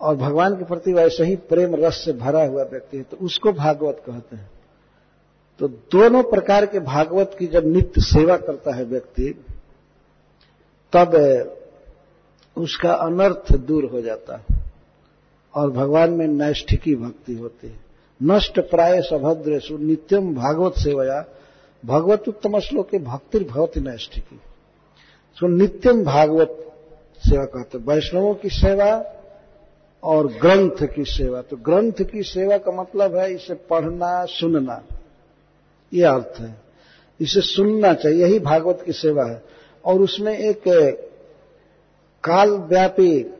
और भगवान के प्रति वैसे ही प्रेम रस से भरा हुआ व्यक्ति है तो उसको भागवत कहते हैं। तो दोनों प्रकार के भागवत की जब नित्य सेवा करता है व्यक्ति, तब उसका अनर्थ दूर हो जाता है और भगवान में नैष्ठिकी भक्ति होती है। नष्ट प्राय सभद्रेशु नित्यम भागवत सेवया, भगवत उत्तम श्लोक भक्ति भवती नैष्ठिकी। सो नित्यम भागवत सेवा कहते वैष्णवों की सेवा और ग्रंथ की सेवा। तो ग्रंथ की सेवा का मतलब है इसे पढ़ना, सुनना। ये अर्थ है। इसे सुनना चाहिए। यही भागवत की सेवा है। और उसमें एक कालव्यापी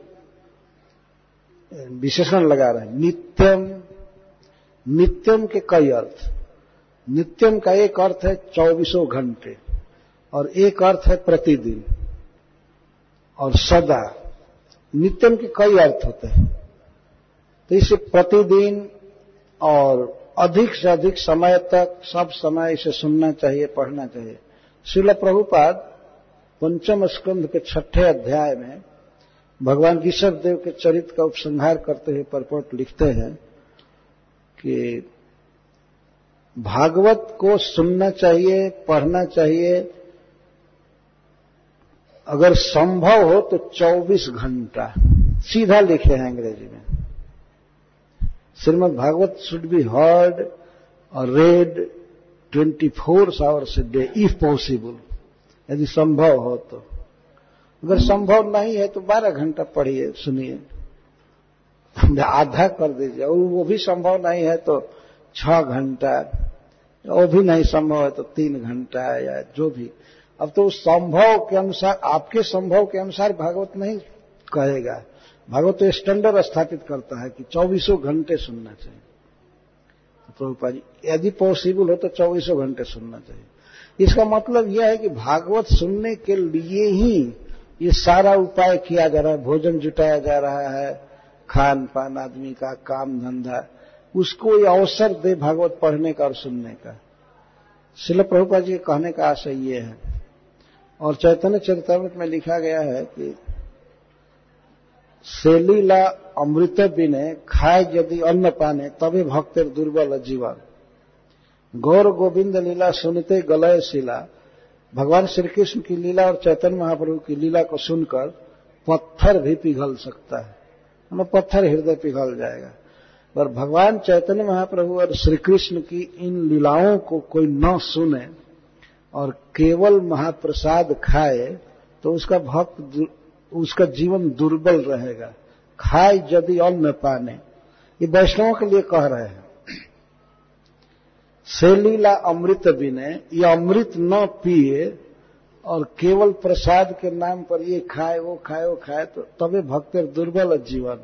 विशेषण लगा रहे हैं। नित्यम नित्यम के कई अर्थ। नित्यम का एक अर्थ है चौबीसों घंटे। और एक अर्थ है प्रतिदिन। और सदा। नित्यम के कई अर्थ होते हैं। तो इसे प्रतिदिन और अधिक से अधिक समय तक, सब समय इसे सुनना चाहिए, पढ़ना चाहिए। शिल प्रभुपाद पंचम स्कंध के छठे अध्याय में भगवान ऋषभ देव के चरित्र का उपसंहार करते हुए परपट लिखते हैं कि भागवत को सुनना चाहिए, पढ़ना चाहिए अगर संभव हो तो 24 घंटा। सीधा लिखे हैं अंग्रेज़ी में। Shrimad Bhagavat should be heard और read 24 four hours a day if possible यदि संभव हो तो। अगर संभव नहीं है तो 12 घंटा पढ़िए, सुनिए। आधा कर दीजिए। और वो भी संभव नहीं है तो छह घंटा। वो भी नहीं संभव है तो तीन घंटा या जो भी। अब तो उस संभव के अनुसार, आपके संभव के अनुसार भागवत नहीं कहेगा। भागवत तो स्टैंडर्ड स्थापित करता है कि चौबीसों घंटे सुनना चाहिए। तो प्रभुपा जी, यदि पॉसिबल हो तो चौबीसों घंटे सुनना चाहिए। इसका मतलब यह है कि भागवत सुनने के लिए ही ये सारा उपाय किया जा रहा है। भोजन जुटाया जा रहा है खान पान आदमी का काम धंधा उसको ये अवसर दे भागवत पढ़ने का और सुनने का। शिल प्रभुपा जी के कहने का आशय ये है और चैतन्य चरितमृत में लिखा गया है कि सेलीला अमृत बिने खाए यदि अन्न पाने, तभी भक्तर दुर्बल जीवन। गौर गोविंद लीला सुनते गलय शिला। भगवान श्री कृष्ण की लीला और चैतन्य महाप्रभु की लीला को सुनकर पत्थर भी पिघल सकता है। मतलब पत्थर हृदय पिघल जाएगा। पर भगवान चैतन्य महाप्रभु और श्री कृष्ण की इन लीलाओं को कोई न सुने और केवल महाप्रसाद खाए तो उसका भक्त उसका जीवन दुर्बल रहेगा। खाए यदि अन्न पाने। ये वैष्णवों के लिए कह रहे हैं। से लीला अमृत बिने, ये अमृत न पिए और केवल प्रसाद के नाम पर ये खाए, वो खाए वो खाए तो तभी भक्त दुर्बल जीवन।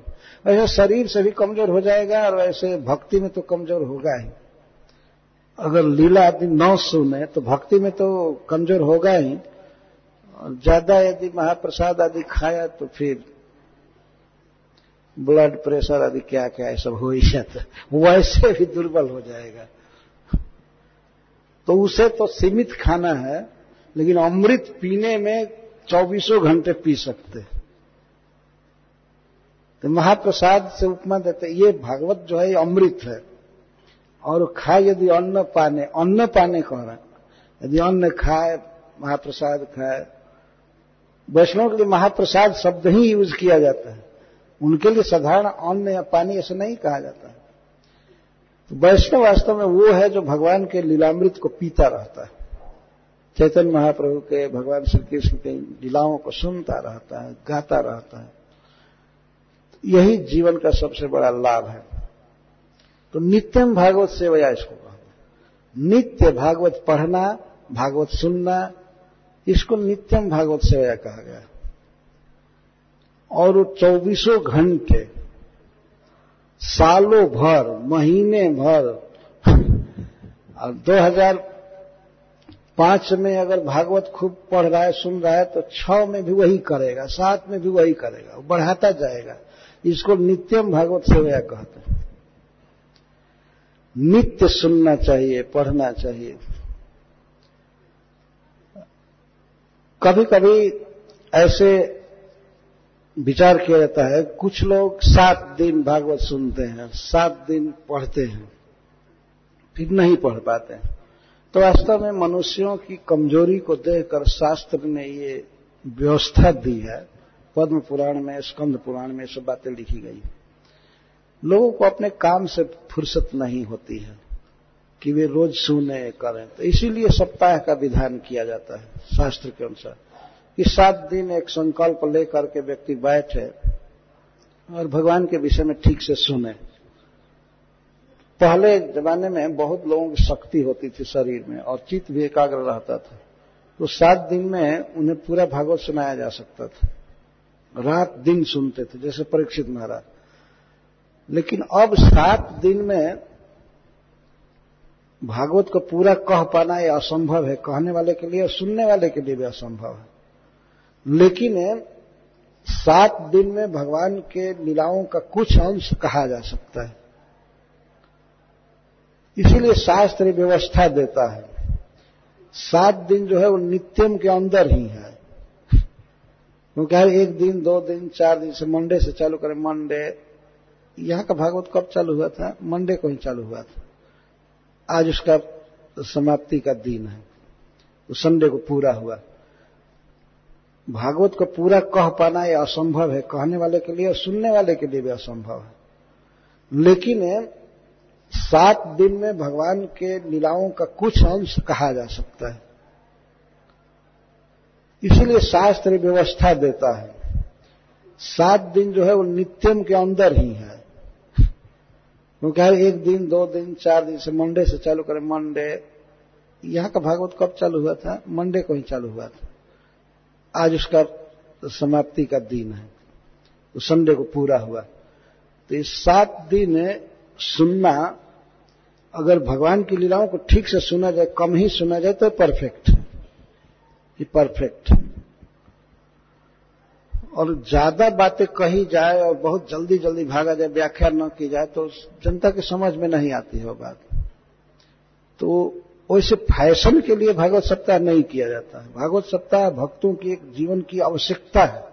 ऐसे शरीर से भी कमज़ोर हो जाएगा और ऐसे भक्ति में तो कमज़ोर होगा ही। अगर लीला आदि न सुने तो भक्ति में तो कमज़ोर होगा ही। ज़्यादा यदि महाप्रसाद आदि खाया तो फिर ब्लड प्रेशर आदि क्या क्या है सब हो ही जाता वैसे भी दुर्बल हो जाएगा। तो उसे तो सीमित खाना है, लेकिन अमृत पीने में चौबीसों घंटे पी सकते तो महाप्रसाद से उपमा देते ये भागवत जो है अमृत है। और खाए यदि अन्न पाने अन्न पाने कह रहे यदि अन्न खाए, महाप्रसाद खाए, वैष्णव के लिए महाप्रसाद शब्द ही यूज़ किया जाता है। उनके लिए साधारण अन्न या पानी ऐसा नहीं कहा जाता है। तो वैष्णव वास्तव में वो है जो भगवान के लीलामृत को पीता रहता है। चैतन्य महाप्रभु के, भगवान श्री कृष्ण के लीलाओं को सुनता रहता है, गाता रहता है। यही जीवन का सबसे बड़ा लाभ है। तो नित्यम भागवत सेवया इसको कहा। नित्य भागवत पढ़ना, भागवत सुनना, इसको नित्यम भागवत सेवया कहा गया। और वो चौबीसों घंटे, सालों भर, महीने भर और 2005 में अगर भागवत खूब पढ़ रहा है, सुन रहा है तो छह में भी वही करेगा, सात में भी वही करेगा बढ़ाता जाएगा। इसको नित्यम भागवत सेवया कहते नित्य सुनना चाहिए, पढ़ना चाहिए। कभी कभी ऐसे विचार किया जाता है, कुछ लोग सात दिन भागवत सुनते हैं, सात दिन पढ़ते हैं, फिर नहीं पढ़ पाते हैं। तो वास्तव में मनुष्यों की कमज़ोरी को देखकर शास्त्र ने ये व्यवस्था दी है। पद्म पुराण में, स्कंद पुराण में सब बातें लिखी गई लोगों को अपने काम से फुर्सत नहीं होती है कि वे रोज सुने, करें। तो इसीलिए सप्ताह का विधान किया जाता है शास्त्र के अनुसार। कि सात दिन एक संकल्प लेकर के व्यक्ति बैठे और भगवान के विषय में ठीक से सुने। पहले जमाने में बहुत लोगों की शक्ति होती थी शरीर में और चित्त भी एकाग्र रहता था। तो सात दिन में उन्हें पूरा भागवत सुनाया जा सकता था। रात दिन सुनते थे, जैसे परीक्षित महाराज। लेकिन अब सात दिन में भागवत को पूरा कह पाना यह असंभव है। कहने वाले के लिए और सुनने वाले के लिए भी असंभव है। लेकिन सात दिन में भगवान के लीलाओं का कुछ अंश कहा जा सकता है। इसीलिए शास्त्र व्यवस्था देता है। सात दिन जो है वो नित्यम के अंदर ही है। क्योंकि एक दिन, दो दिन, चार दिन से मंडे से चालू करें, मंडे यहाँ का भागवत कब चालू हुआ था? मंडे को ही चालू हुआ था। आज उसका समाप्ति का दिन है। तो संडे को पूरा हुआ। भागवत को पूरा कह पाना यह असंभव है। कहने वाले के लिए और सुनने वाले के लिए भी असंभव है। लेकिन सात दिन में भगवान के लीलाओं का कुछ अंश कहा जा सकता है। इसीलिए शास्त्र व्यवस्था देता है। सात दिन जो है वो नित्यम के अंदर ही है। क्योंकि एक दिन, दो दिन, चार दिन से मंडे से चालू करें। मंडे यहाँ का भागवत कब चालू हुआ था? मंडे को ही चालू हुआ था। आज उसका समाप्ति का दिन है। तो संडे को पूरा हुआ। तो इस सात दिन सुनना, अगर भगवान की लीलाओं को ठीक से सुना जाए, कम ही सुना जाए तो परफेक्ट ये परफेक्ट और ज़्यादा बातें कही जाए और बहुत जल्दी जल्दी भागा जाए, व्याख्या न की जाए तो जनता के समझ में नहीं आती है वो बात। तो वैसे फ़ैशन के लिए भागवत सप्ताह नहीं किया जाता है। भागवत सप्ताह भक्तों की एक जीवन की आवश्यकता है।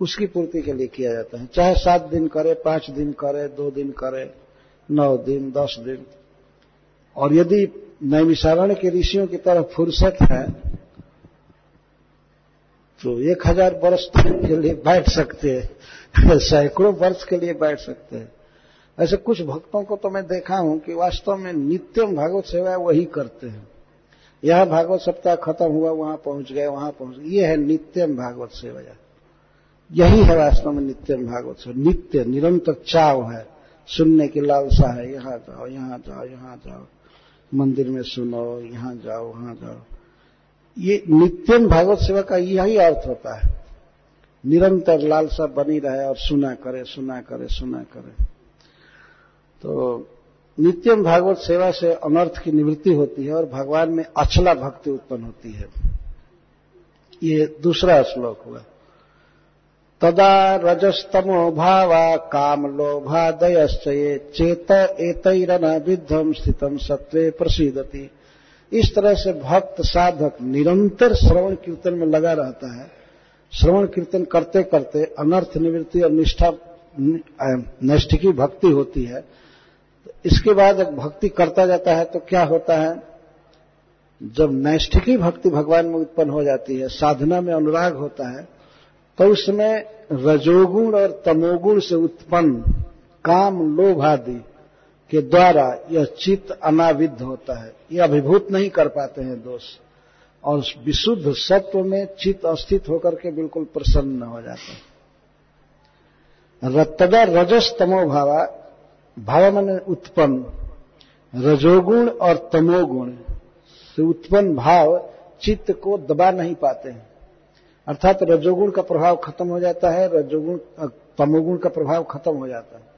उसकी पूर्ति के लिए किया जाता है। चाहे सात दिन करे, पाँच दिन करे, दो दिन करे, नौ दिन, दस दिन। और यदि नैमिषारण के ऋषियों की तरफ़ फुर्सत है तो एक हज़ार वर्ष के लिए बैठ सकते हैं। <laughs> सैकड़ों वर्ष के लिए बैठ सकते हैं। ऐसे कुछ भक्तों को तो मैं देखा हूँ कि वास्तव में नित्यम भागवत सेवा वही करते हैं। यहाँ भागवत सप्ताह खत्म हुआ, वहाँ पहुँच गए, वहाँ पहुँच गए। ये है नित्यम भागवत सेवा। यही है वास्तव में नित्यम भागवत सेवा। नित्य, निरंतर चाव है। सुनने की लालसा है। यहाँ जाओ यहाँ जाओ यहाँ जाओ। मंदिर में सुनो, यहाँ जाओ, वहाँ जाओ। ये नित्यम भागवत सेवा का यही अर्थ होता है। निरंतर लालसा बनी रहे और सुना करे सुना करे सुना करे। तो नित्यम भागवत सेवा से अनर्थ की निवृत्ति होती है और भगवान में अचला भक्ति उत्पन्न होती है। ये दूसरा श्लोक हुआ। तदा रजस्तमो भावा काम लोभादयश्च ये चेत एतरन विद्धम स्थितम सत्वे प्रसिदति। इस तरह से भक्त, साधक निरंतर श्रवण कीर्तन में लगा रहता है। श्रवण कीर्तन करते करते अनर्थ निवृत्ति और निष्ठा नैष्ठिकी भक्ति होती है। इसके बाद भक्ति करता जाता है तो क्या होता है? जब नैष्ठिकी भक्ति भगवान में उत्पन्न हो जाती है, साधना में अनुराग होता है तो उसमें रजोगुण और तमोगुण से उत्पन्न काम, लोभ आदि के द्वारा यह चित्त अनाविद्ध होता है। यह अभिभूत नहीं कर पाते हैं दोष। और विशुद्ध सत्व में चित्त अस्थित होकर के बिल्कुल प्रसन्न हो जाते हैं। रत्तदा रजस तमो भावा भाव मन उत्पन्न। रजोगुण और तमोगुण, से उत्पन्न भाव चित्त को दबा नहीं पाते हैं। अर्थात रजोगुण का प्रभाव खत्म हो जाता है, रजोगुण, तमोगुण का प्रभाव खत्म हो जाता है।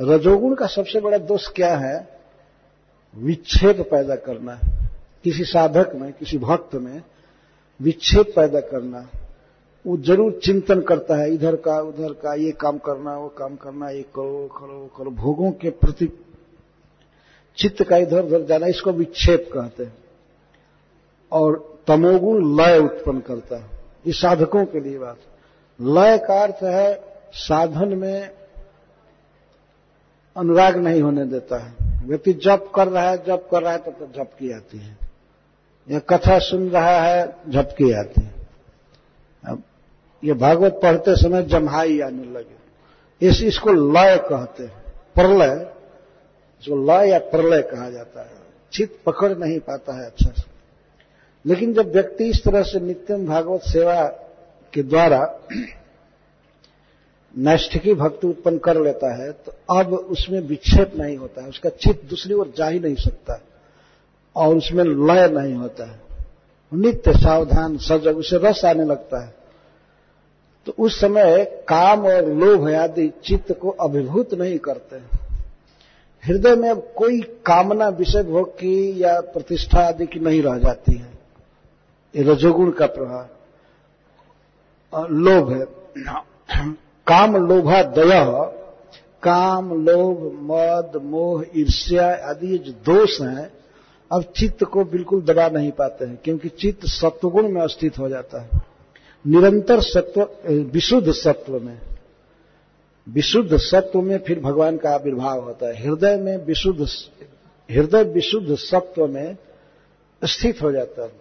रजोगुण का सबसे बड़ा दोष क्या है? विच्छेद पैदा करना। किसी साधक में, किसी भक्त में विच्छेद पैदा करना। वो ज़रूर चिंतन करता है, इधर का, उधर का, ये काम करना, वो काम करना, ये करो करो करो। भोगों के प्रति चित्त का इधर उधर जाना, इसको विक्षेप कहते हैं। और तमोगुण लय उत्पन्न करता है। ये साधकों के लिए बात। लय का अर्थ है साधन में अनुराग नहीं होने देता है। व्यक्ति जप कर रहा है जप कर रहा है तब तो, झपकी आती है। या कथा सुन रहा है झपकी आती है। अब ये भागवत पढ़ते समय जम्हाई आने लगे। इस इसको लय कहते हैं। प्रलय जो लय या प्रलय कहा जाता है। चित पकड़ नहीं पाता है अच्छा से। लेकिन जब व्यक्ति इस तरह से नित्यम भागवत सेवा के द्वारा नैष्ठिकी भक्ति उत्पन्न कर लेता है तो अब उसमें विक्षेप नहीं होता है, उसका चित्त दूसरी ओर जा ही नहीं सकता और उसमें लय नहीं होता है। नित्य सावधान, सजग, उसे रस आने लगता है। तो उस समय काम और लोभ आदि चित्त को अभिभूत नहीं करते। हृदय में अब कोई कामना, विषय भोग की या प्रतिष्ठा आदि की नहीं रह जाती है। ये रजोगुण का प्रभाव लोभ है। काम लोभा दया, काम लोभ, मद, मोह, ईर्ष्या आदि ये जो दोष हैं, अब चित्त को बिल्कुल दबा नहीं पाते हैं, क्योंकि चित्त सत्वगुण में स्थित हो जाता है। निरंतर सत्व विशुद्ध सत्व में। विशुद्ध सत्व में फिर भगवान का आविर्भाव होता है। हृदय में विशुद्ध हृदय विशुद्ध सत्व में स्थित हो जाता है।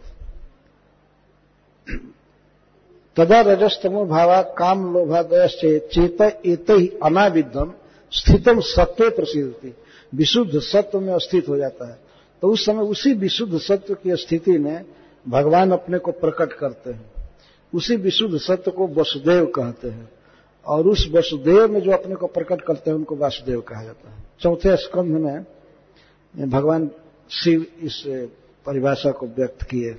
तदा रजस्तमो भावा काम लोभादय चेत एत ही अनाविद्यम स्थितम सत्व प्रसिद्धि विशुद्ध सत्व में स्थित हो जाता है। तो उस समय उसी विशुद्ध सत्व की स्थिति में भगवान अपने को प्रकट करते हैं। उसी विशुद्ध सत्य को वसुदेव कहते हैं। और उस वसुदेव में जो अपने को प्रकट करते हैं, उनको वासुदेव कहा जाता है। चौथे स्कंध में भगवान शिव इस परिभाषा को व्यक्त किए।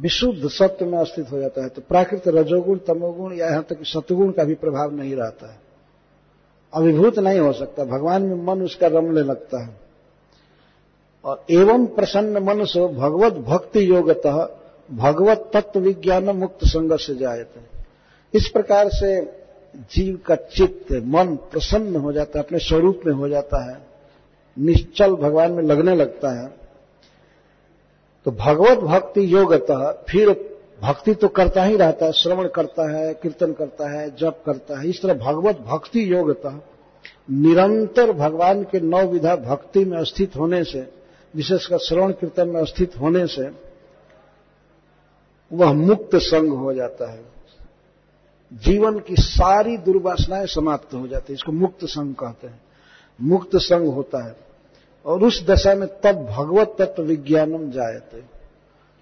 विशुद्ध सत्य में स्थित हो जाता है। तो प्राकृत रजोगुण, तमोगुण या यहाँ तक सतगुण का भी प्रभाव नहीं रहता है। अभिभूत नहीं हो सकता। भगवान में मन उसका रमने लगता है। और एवं प्रसन्न मन से भगवत भक्ति योगतः भगवत तत्व विज्ञान मुक्त संघर्ष जायते। इस प्रकार से जीव का चित्त, मन प्रसन्न हो जाता है, अपने स्वरूप में हो जाता है। निश्चल भगवान में लगने लगता है। तो भगवत भक्ति योगतः फिर भक्ति तो करता ही रहता है, श्रवण करता है, कीर्तन करता है, जप करता है, इस तरह भगवत भक्ति योगतः निरंतर भगवान के नौ विधा भक्ति में स्थित होने से विशेषकर श्रवण कीर्तन में स्थित होने से, वह मुक्त संग हो जाता है। जीवन की सारी दुर्वासनाएँ समाप्त हो जाती है, इसको मुक्त संग कहते हैं। मुक्त संग होता है। और उस दशा में तब भगवत तत्व विज्ञानम जायते।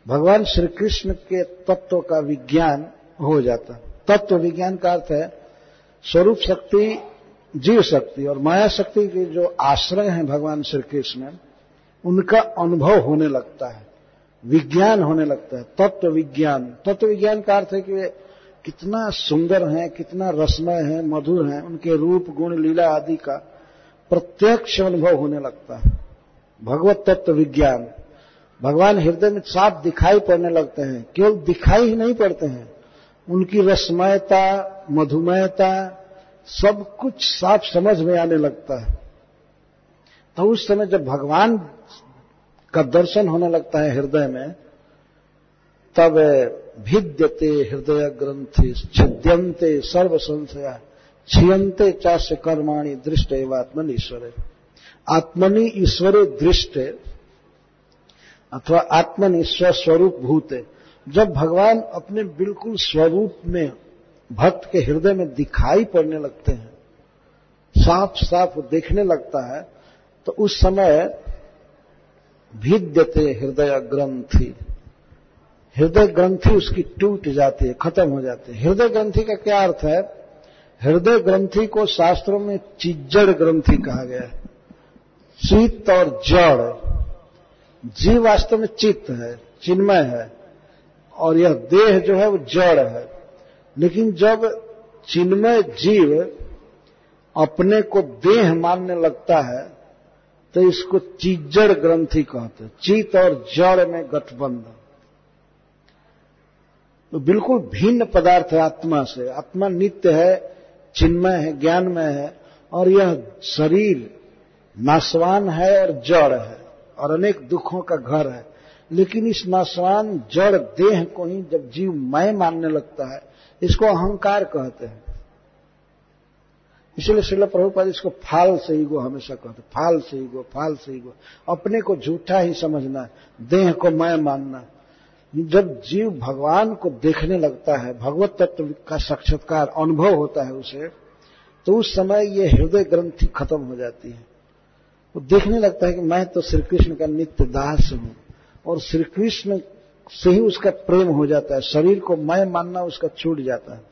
भगवान श्री कृष्ण के तत्व का विज्ञान हो जाता। तत्व विज्ञान का अर्थ है स्वरूप शक्ति, जीव शक्ति और माया शक्ति के जो आश्रय हैं भगवान श्री कृष्ण उनका अनुभव होने लगता है। विज्ञान होने लगता है। तत्व विज्ञान। तत्व विज्ञान का अर्थ है कि वे कितना सुंदर हैं, कितना रसमय है, मधुर हैं, उनके रूप, गुण, लीला आदि का प्रत्यक्ष अनुभव होने लगता है। भगवत तत्व विज्ञान। भगवान हृदय में साफ़ दिखाई पड़ने लगते हैं। केवल दिखाई ही नहीं पड़ते हैं। उनकी रसमयता, मधुमयता, सब कुछ साफ़ समझ में आने लगता है। तो उस समय जब भगवान का दर्शन होने लगता है हृदय में, तब भिद्यते हृदय ग्रंथि छिद्यंते सर्व संशया छियंते चाष्य कर्माणी दृष्ट एवं आत्मन ईश्वर। आत्मनि ईश्वरे दृष्ट अथवा आत्मन ईश्वर स्वरूप भूत। जब भगवान अपने बिल्कुल स्वरूप में भक्त के हृदय में दिखाई पड़ने लगते हैं साफ़ साफ़ देखने लगता है तो उस समय भिद्यते हृदय ग्रंथि। हृदय ग्रंथि उसकी टूट जाती है, खत्म हो जाती है। हृदय ग्रंथि का क्या अर्थ है? हृदय ग्रंथि को शास्त्रों में चिज्जड़ ग्रंथि कहा गया है। चित्त और जड़, जीव वास्तव में चित्त है, चिन्मय है, और यह देह जो है वो जड़ है। लेकिन जब चिन्मय जीव अपने को देह मानने लगता है तो इसको चिज्जड़ ग्रंथि कहते हैं। चित और जड़ में गठबंधन। तो बिल्कुल भिन्न पदार्थ है आत्मा से। आत्मा नित्य है चिन्मय है, ज्ञानमय है, और यह शरीर नासवान है और जड़ है, और अनेक दुखों का घर है। लेकिन इस नासवान जड़ देह को ही जब जीव मैं मानने लगता है, इसको अहंकार कहते हैं। इसलिए श्रील प्रभुपाद इसको फाल से ही गो हमेशा कहते फाल से ही गो फाल से ही गो अपने को झूठा ही समझना देह को मैं मानना जब जीव भगवान को देखने लगता है, भगवत तत्व का साक्षात्कार, अनुभव होता है उसे तो उस समय ये हृदय ग्रंथि खत्म हो जाती है। वो देखने लगता है कि मैं तो श्री कृष्ण का नित्य दास हूँ, और श्री कृष्ण से ही उसका प्रेम हो जाता है, शरीर को मैं मानना उसका छूट जाता है।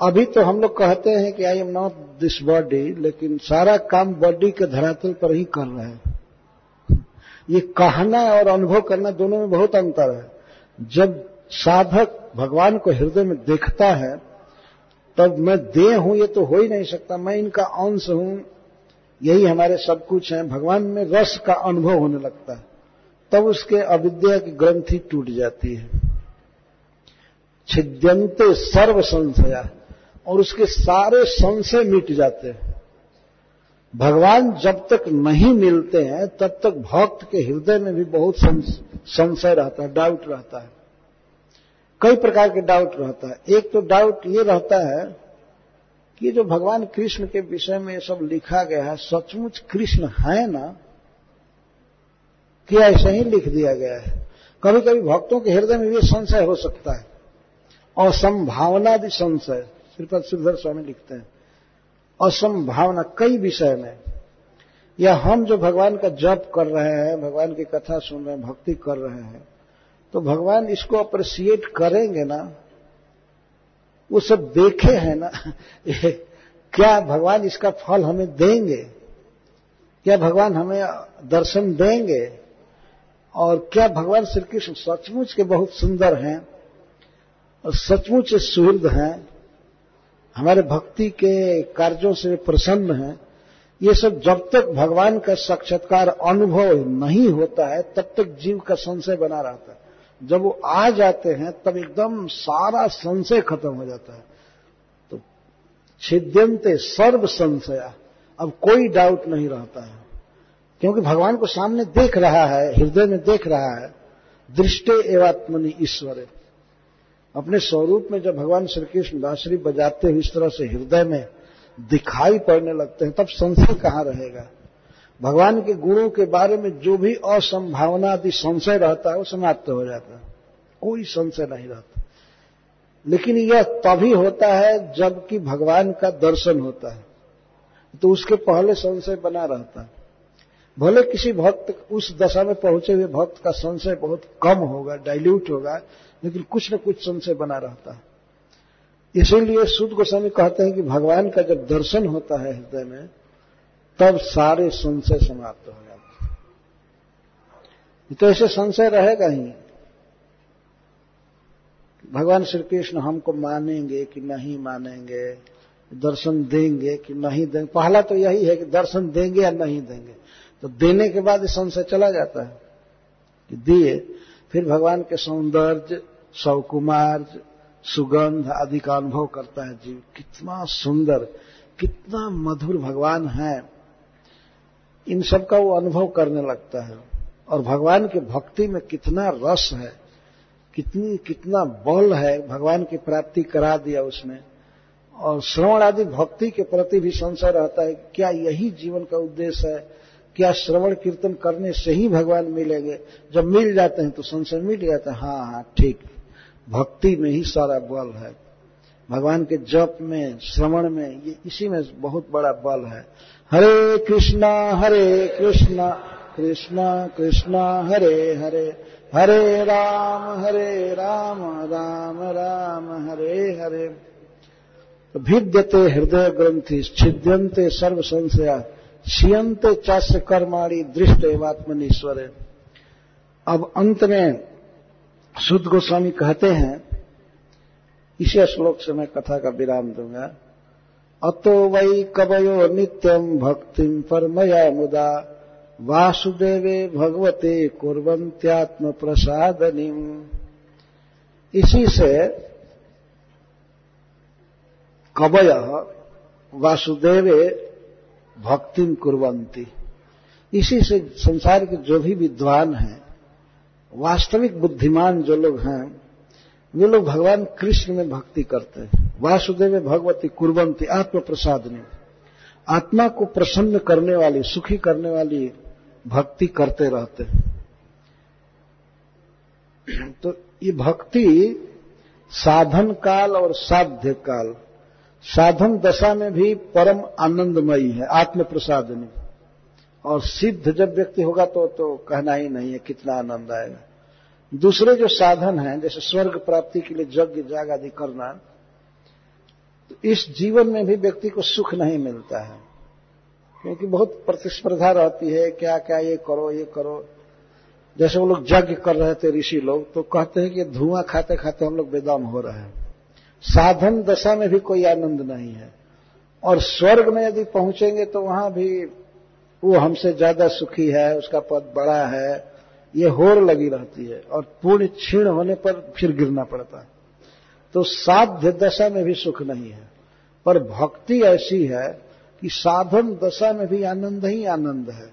अभी तो हम लोग कहते हैं कि I am not this body लेकिन सारा काम बॉडी के धरातल पर ही कर रहे हैं। ये कहना और अनुभव करना दोनों में बहुत अंतर है। जब साधक भगवान को हृदय में देखता है, तब मैं देह हूँ, ये तो हो ही नहीं सकता, मैं इनका अंश हूँ, यही हमारे सब कुछ है। भगवान में रस का अनुभव होने लगता है। तब उसके अविद्या की ग्रंथि टूट जाती है। छिद्यंते सर्व संशया और उसके सारे संशय मिट जाते हैं। भगवान जब तक नहीं मिलते हैं, तब तक भक्त के हृदय में भी बहुत संशय रहता है डाउट रहता है। कई प्रकार के डाउट रहता है। एक तो डाउट ये रहता है कि जो भगवान कृष्ण के विषय में सब लिखा गया है, सचमुच कृष्ण है ना, कि ऐसे ही लिख दिया गया है। कभी कभी भक्तों के हृदय में भी संशय हो सकता है। और संभावना भी संशय, श्रीपद श्रीधर स्वामी लिखते हैं। असंभावना कई विषय में। या हम जो भगवान का जप कर रहे हैं, भगवान की कथा सुन रहे हैं, भक्ति कर रहे हैं तो भगवान इसको अप्रिसिएट करेंगे ना? वो सब देखे हैं ना? <laughs> क्या भगवान इसका फल हमें देंगे? क्या भगवान हमें दर्शन देंगे? और क्या भगवान श्री कृष्ण सचमुच के बहुत सुंदर हैं और सचमुच सुहृद हैं? हमारे भक्ति के कार्यों से प्रसन्न हैं। ये सब जब तक भगवान का साक्षात्कार अनुभव नहीं होता है, तब तक जीव का संशय बना रहता है। जब वो आ जाते हैं, तब एकदम सारा संशय खत्म हो जाता है। तो छिद्यंते सर्व संशया अब कोई डाउट नहीं रहता है। क्योंकि भगवान को सामने देख रहा है, हृदय में देख रहा है, दृष्टे एवात्मनि ईश्वर। अपने स्वरूप में जब भगवान श्री कृष्ण बजाते हुए इस तरह से हृदय में दिखाई पड़ने लगते हैं, तब संशय कहाँ रहेगा? भगवान के गुणों के बारे में जो भी असंभावना आदि संशय रहता है, वो समाप्त हो जाता है। कोई संशय नहीं रहता। लेकिन यह तभी होता है जबकि भगवान का दर्शन होता है। तो उसके पहले संशय बना रहता है। भले किसी भक्त उस दशा में पहुँचे हुए भक्त का संशय बहुत कम होगा डाइल्यूट होगा लेकिन कुछ न कुछ संशय बना रहता है। इसीलिए शुद्ध गोस्वामी कहते हैं कि भगवान का जब दर्शन होता है हृदय में, तब सारे संशय समाप्त हो जाते हैं। तो ऐसे संशय रहेगा ही। भगवान श्री कृष्ण हमको मानेंगे कि नहीं मानेंगे, दर्शन देंगे कि नहीं देंगे। पहला तो यही है कि दर्शन देंगे या नहीं देंगे। तो देने के बाद संशय चला जाता है कि दिए फिर भगवान के सौंदर्य सौकुमार सुगंध आदि का अनुभव करता है जीव। कितना सुंदर, कितना मधुर भगवान है। इन सब का वो अनुभव करने लगता है। और भगवान की भक्ति में कितना रस है, कितनी, कितना बल है भगवान की प्राप्ति करा दिया उसने। और श्रवण आदि भक्ति के प्रति भी संशय रहता है, क्या यही जीवन का उद्देश्य है? क्या श्रवण कीर्तन करने से ही भगवान मिलेंगे? जब मिल जाते हैं तो संशय मिल जाता है। हाँ हाँ ठीक। भक्ति में ही सारा बल है। भगवान के जप में, श्रवण में, ये इसी में बहुत बड़ा बल है। हरे कृष्णा हरे कृष्णा कृष्णा कृष्णा, हरे हरे। हरे राम हरे राम राम राम, हरे हरे। तो भिद्यते हृदय ग्रंथि छिद्यंते सर्व संशया क्षीयते चाष्य कर्माणी दृष्ट एवात्मनीश्वर अब अंत में शुद्ध गोस्वामी कहते हैं इसी श्लोक से मैं कथा का विराम दूँगा अतो वै कवयो नित्यम भक्तिम परमया मुदा वासुदेवे भगवते कुरंत्यात्म प्रसादनिम इसी से कवय वासुदेवे भक्तिम कुरंती इसी से संसार के जो भी विद्वान हैं, वास्तविक बुद्धिमान जो लोग हैं, वे लोग भगवान कृष्ण में भक्ति करते हैं। वासुदेव भगवती कुरबंती आत्म प्रसादनी आत्मा को प्रसन्न करने वाली, सुखी करने वाली भक्ति करते रहते हैं। तो ये भक्ति साधन काल और साध्य काल साधन दशा में भी परम आनंदमयी है आत्म प्रसादनी और सिद्ध जब व्यक्ति होगा तो तो कहना ही नहीं है कितना आनंद आएगा। दूसरे जो साधन हैं, जैसे स्वर्ग प्राप्ति के लिए यज्ञ, जाग आदि करना तो इस जीवन में भी व्यक्ति को सुख नहीं मिलता है। क्योंकि बहुत प्रतिस्पर्धा रहती है, क्या क्या, ये करो ये करो। जैसे वो लोग यज्ञ कर रहे थे, ऋषि लोग तो कहते हैं कि धुआँ खाते खाते हम लोग बेदाम हो रहे हैं। साधन दशा में भी कोई आनंद नहीं है। और स्वर्ग में यदि पहुँचेंगे तो वहाँ भी वो हमसे ज़्यादा सुखी है, उसका पद बड़ा है। ये होर लगी रहती है और पूर्ण क्षीण होने पर फिर गिरना पड़ता है। तो साध्य दशा में भी सुख नहीं है। पर भक्ति ऐसी है कि साधन दशा में भी आनंद ही आनंद है।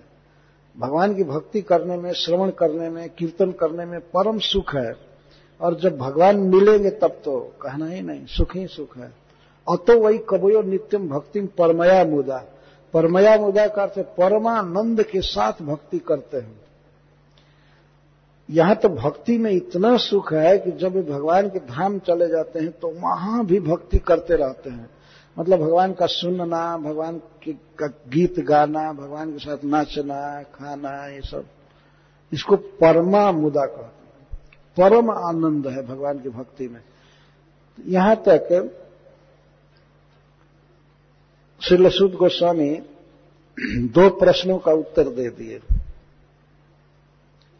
भगवान की भक्ति करने में, श्रवण करने में, कीर्तन करने में परम सुख है। और जब भगवान मिलेंगे तब तो कहना ही नहीं, सुख ही सुख है। अतो वही कबयो नित्यम भक्ति परमया मुदा। परमया मुदा का अर्थ परमानंद के साथ भक्ति करते हैं। यहाँ तो भक्ति में इतना सुख है कि जब भगवान के धाम चले जाते हैं तो वहाँ भी भक्ति करते रहते हैं। मतलब भगवान का सुनना, भगवान का गीत गाना, भगवान के साथ नाचना, खाना, ये सब। इसको परमा मुदा कहते परम आनंद है भगवान की भक्ति में। यहाँ तक श्री लसूद गोस्वामी दो प्रश्नों का उत्तर दे दिए।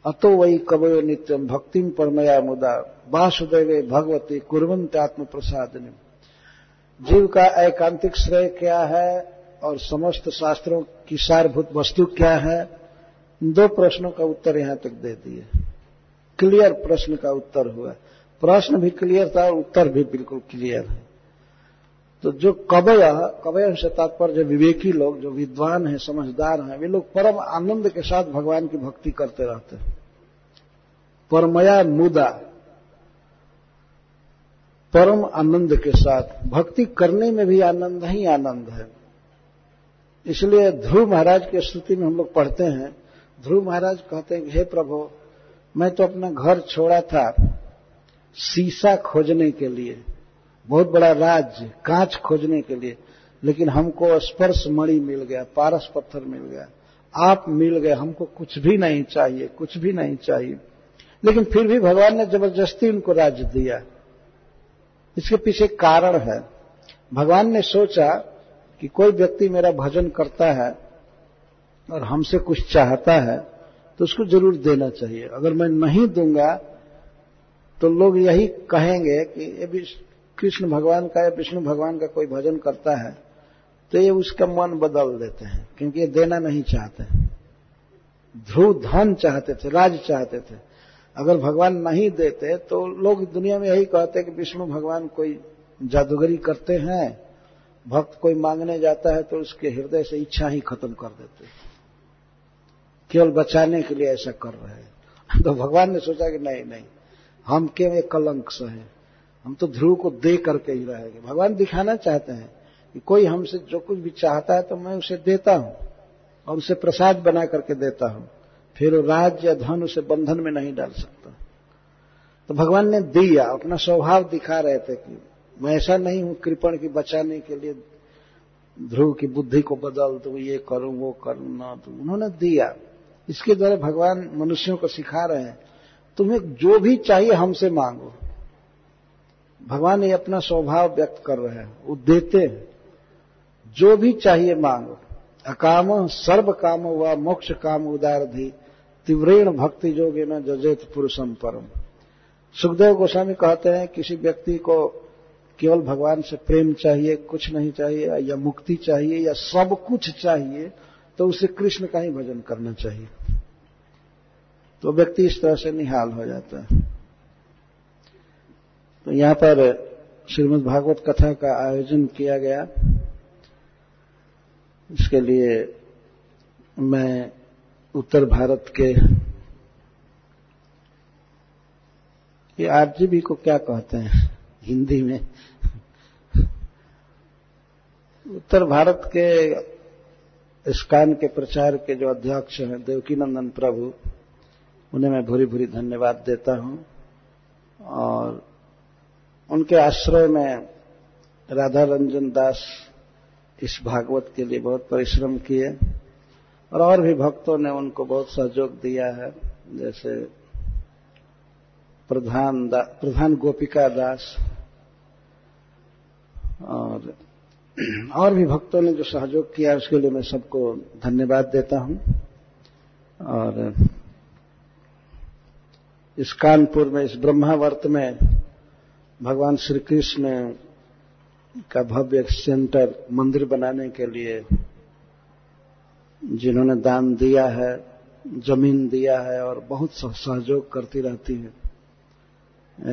अतो वही कवयो नित्यम भक्तिम परमया मुदा, वासुदेवे भगवती कुरवंत आत्म प्रसादनी जीव का एकांतिक श्रेय क्या है और समस्त शास्त्रों की सारभूत वस्तु क्या है? दो प्रश्नों का उत्तर यहाँ तक दे दिए। क्लियर प्रश्न का उत्तर हुआ। प्रश्न भी क्लियर था और उत्तर भी बिल्कुल क्लियर है। तो जो कवय कवय से तात्पर्य, जो विवेकी लोग, जो विद्वान हैं, समझदार हैं, वे लोग परम आनंद के साथ भगवान की भक्ति करते रहते हैं। परमया मुदा, परम आनंद के साथ। भक्ति करने में भी आनंद ही आनंद है। इसलिए ध्रुव महाराज की स्तुति में हम लोग पढ़ते हैं। ध्रुव महाराज कहते हैं हे प्रभु मैं तो अपना घर छोड़ा था सीसा खोजने के लिए, बहुत बड़ा राज्य कांच खोजने के लिए, लेकिन हमको स्पर्श मणि मिल गया, पारस पत्थर मिल गया, आप मिल गए, हमको कुछ भी नहीं चाहिए, कुछ भी नहीं चाहिए। लेकिन फिर भी भगवान ने ज़बरदस्ती उनको राज्य दिया। इसके पीछे कारण है। भगवान ने सोचा कि कोई व्यक्ति मेरा भजन करता है और हमसे कुछ चाहता है तो उसको ज़रूर देना चाहिए। अगर मैं नहीं दूँगा तो लोग यही कहेंगे कि ये कृष्ण भगवान का या विष्णु भगवान का कोई भजन करता है तो ये उसका मन बदल देते हैं, क्योंकि ये देना नहीं चाहते। ध्रुव धन चाहते थे, राज चाहते थे। अगर भगवान नहीं देते तो लोग दुनिया में यही कहते कि विष्णु भगवान कोई जादूगरी करते हैं, भक्त कोई मांगने जाता है तो उसके हृदय से इच्छा ही खत्म कर देते केवल बचाने के लिए ऐसा कर रहे हैं। तो भगवान ने सोचा कि नहीं नहीं। हम केवल कलंक से हैं। हम तो ध्रुव को दे करके ही रहेंगे। भगवान दिखाना चाहते हैं कि कोई हमसे जो कुछ भी चाहता है तो मैं उसे देता हूँ और उसे प्रसाद बना करके देता हूँ। फिर राज्य या धन उसे बंधन में नहीं डाल सकता। तो भगवान ने दिया, अपना स्वभाव दिखा रहे थे कि मैं ऐसा नहीं हूँ, कृपण की बचाने के लिए ध्रुव की बुद्धि को बदल दू, ये करूँ, वो करूँ, ना तो उन्होंने दिया। इसके द्वारा भगवान मनुष्यों को सिखा रहे हैं, तुम्हें जो भी चाहिए हमसे मांगो। भगवान ये अपना स्वभाव व्यक्त कर रहे हैं, वो देते हैं। जो भी चाहिए मांगो। अकाम सर्व काम व मोक्ष काम उदार धी तीव्रेण भक्ति जोगे न जजेत पुरुषम परम सुखदेव गोस्वामी कहते हैं, किसी व्यक्ति को केवल भगवान से प्रेम चाहिए, कुछ नहीं चाहिए, या मुक्ति चाहिए, या सब कुछ चाहिए तो उसे कृष्ण का ही भजन करना चाहिए। तो व्यक्ति इस तरह से निहाल हो जाता है। तो यहाँ पर श्रीमद् भागवत कथा का आयोजन किया गया। इसके लिए मैं उत्तर भारत के ये आरजीबी को क्या कहते हैं हिंदी में? <laughs> उत्तर भारत के स्कान के प्रचार के जो अध्यक्ष हैं देवकी नंदन प्रभु, उन्हें मैं भूरी भूरी धन्यवाद देता हूँ। और उनके आश्रय में राधा रंजन दास इस भागवत के लिए बहुत परिश्रम किए और और भी भक्तों ने उनको बहुत सहयोग दिया है, जैसे प्रधान प्रधान गोपिका दास और <clears throat> और भी भक्तों ने जो सहयोग किया उसके लिए मैं सबको धन्यवाद देता हूँ। और इस कानपुर में, इस ब्रह्मावर्त में भगवान श्री कृष्ण का भव्य सेंटर मंदिर बनाने के लिए जिन्होंने दान दिया है, ज़मीन दिया है और बहुत सहयोग करती रहती है।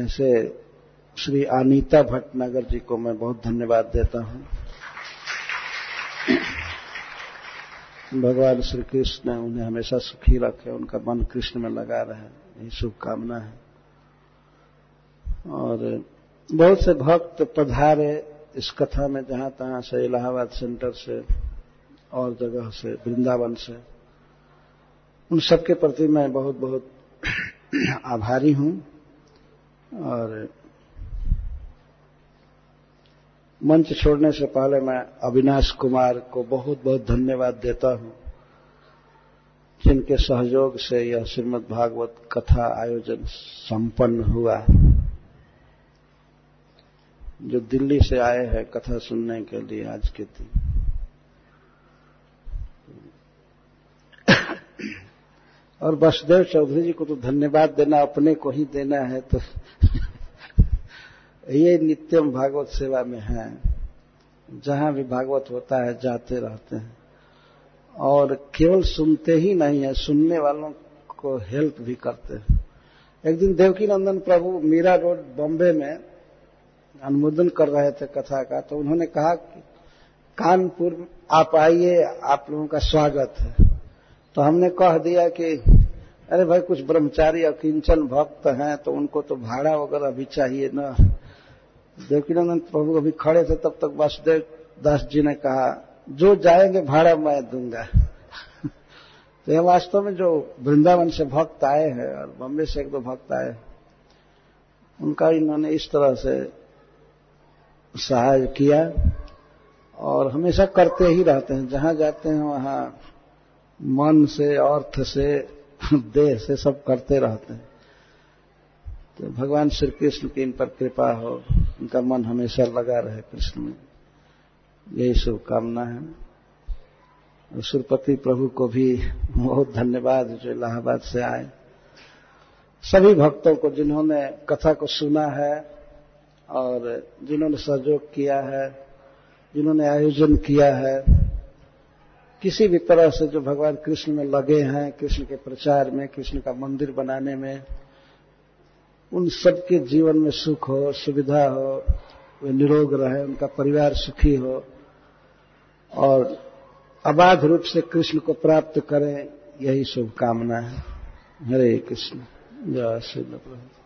ऐसे श्री अनीता भटनागर जी को मैं बहुत धन्यवाद देता हूँ। भगवान श्री कृष्ण उन्हें हमेशा सुखी रखे, उनका मन कृष्ण में लगा रहे, यही शुभकामना है। और बहुत से भक्त पधारे इस कथा में जहाँ तहां से, इलाहाबाद सेंटर से, और जगह से, वृंदावन से। उन सबके प्रति मैं बहुत बहुत आभारी हूँ, और मंच छोड़ने से पहले मैं अविनाश कुमार को बहुत बहुत धन्यवाद देता हूँ, जिनके सहयोग से यह श्रीमद् भागवत कथा आयोजन संपन्न हुआ। जो दिल्ली से आए हैं कथा सुनने के लिए आज के दिन। और वसुदेव चौधरी जी को तो धन्यवाद देना, अपने को ही देना है तो ये नित्यम भागवत सेवा में है। जहाँ भी भागवत होता है, जाते रहते हैं। और केवल सुनते ही नहीं है, सुनने वालों को हेल्प भी करते हैं। एक दिन देवकी नंदन प्रभु मीरा रोड, बॉम्बे में अनुमोदन कर रहे थे कथा का तो उन्होंने कहा कि, कानपुर, आप आइए, आप लोगों का स्वागत है। तो हमने कह दिया कि, अरे भाई, कुछ ब्रह्मचारी अकिंचन भक्त हैं तो उनको तो भाड़ा वगैरह भी चाहिए ना। देवकीनंदन प्रभु अभी खड़े थे, तब तक वासुदेव दास जी ने कहा, जो जाएँगे भाड़ा मैं दूँगा। <laughs> तो यह वास्तव में जो वृंदावन से भक्त आए हैं और बम्बे से एक दो भक्त आए उनका इन्होंने इस तरह से सहाय किया और हमेशा करते ही रहते हैं। जहाँ जाते हैं, वहाँ मन से, अर्थ से, <laughs> देह से सब करते रहते हैं। तो भगवान श्री कृष्ण की इन पर कृपा हो, उनका मन हमेशा लगा रहे कृष्ण में। यही शुभकामना है। सुरपति प्रभु को भी बहुत धन्यवाद जो इलाहाबाद से आए। सभी भक्तों को जिन्होंने कथा को सुना है और जिन्होंने सहयोग किया है, जिन्होंने आयोजन किया है, किसी भी तरह से जो भगवान कृष्ण में लगे हैं, कृष्ण के प्रचार में, कृष्ण का मंदिर बनाने में उन सबके जीवन में सुख हो, सुविधा हो, वे निरोग रहे, उनका परिवार सुखी हो और अबाध रूप से कृष्ण को प्राप्त करें, यही शुभकामना है। हरे कृष्ण। जय श्री प्रभु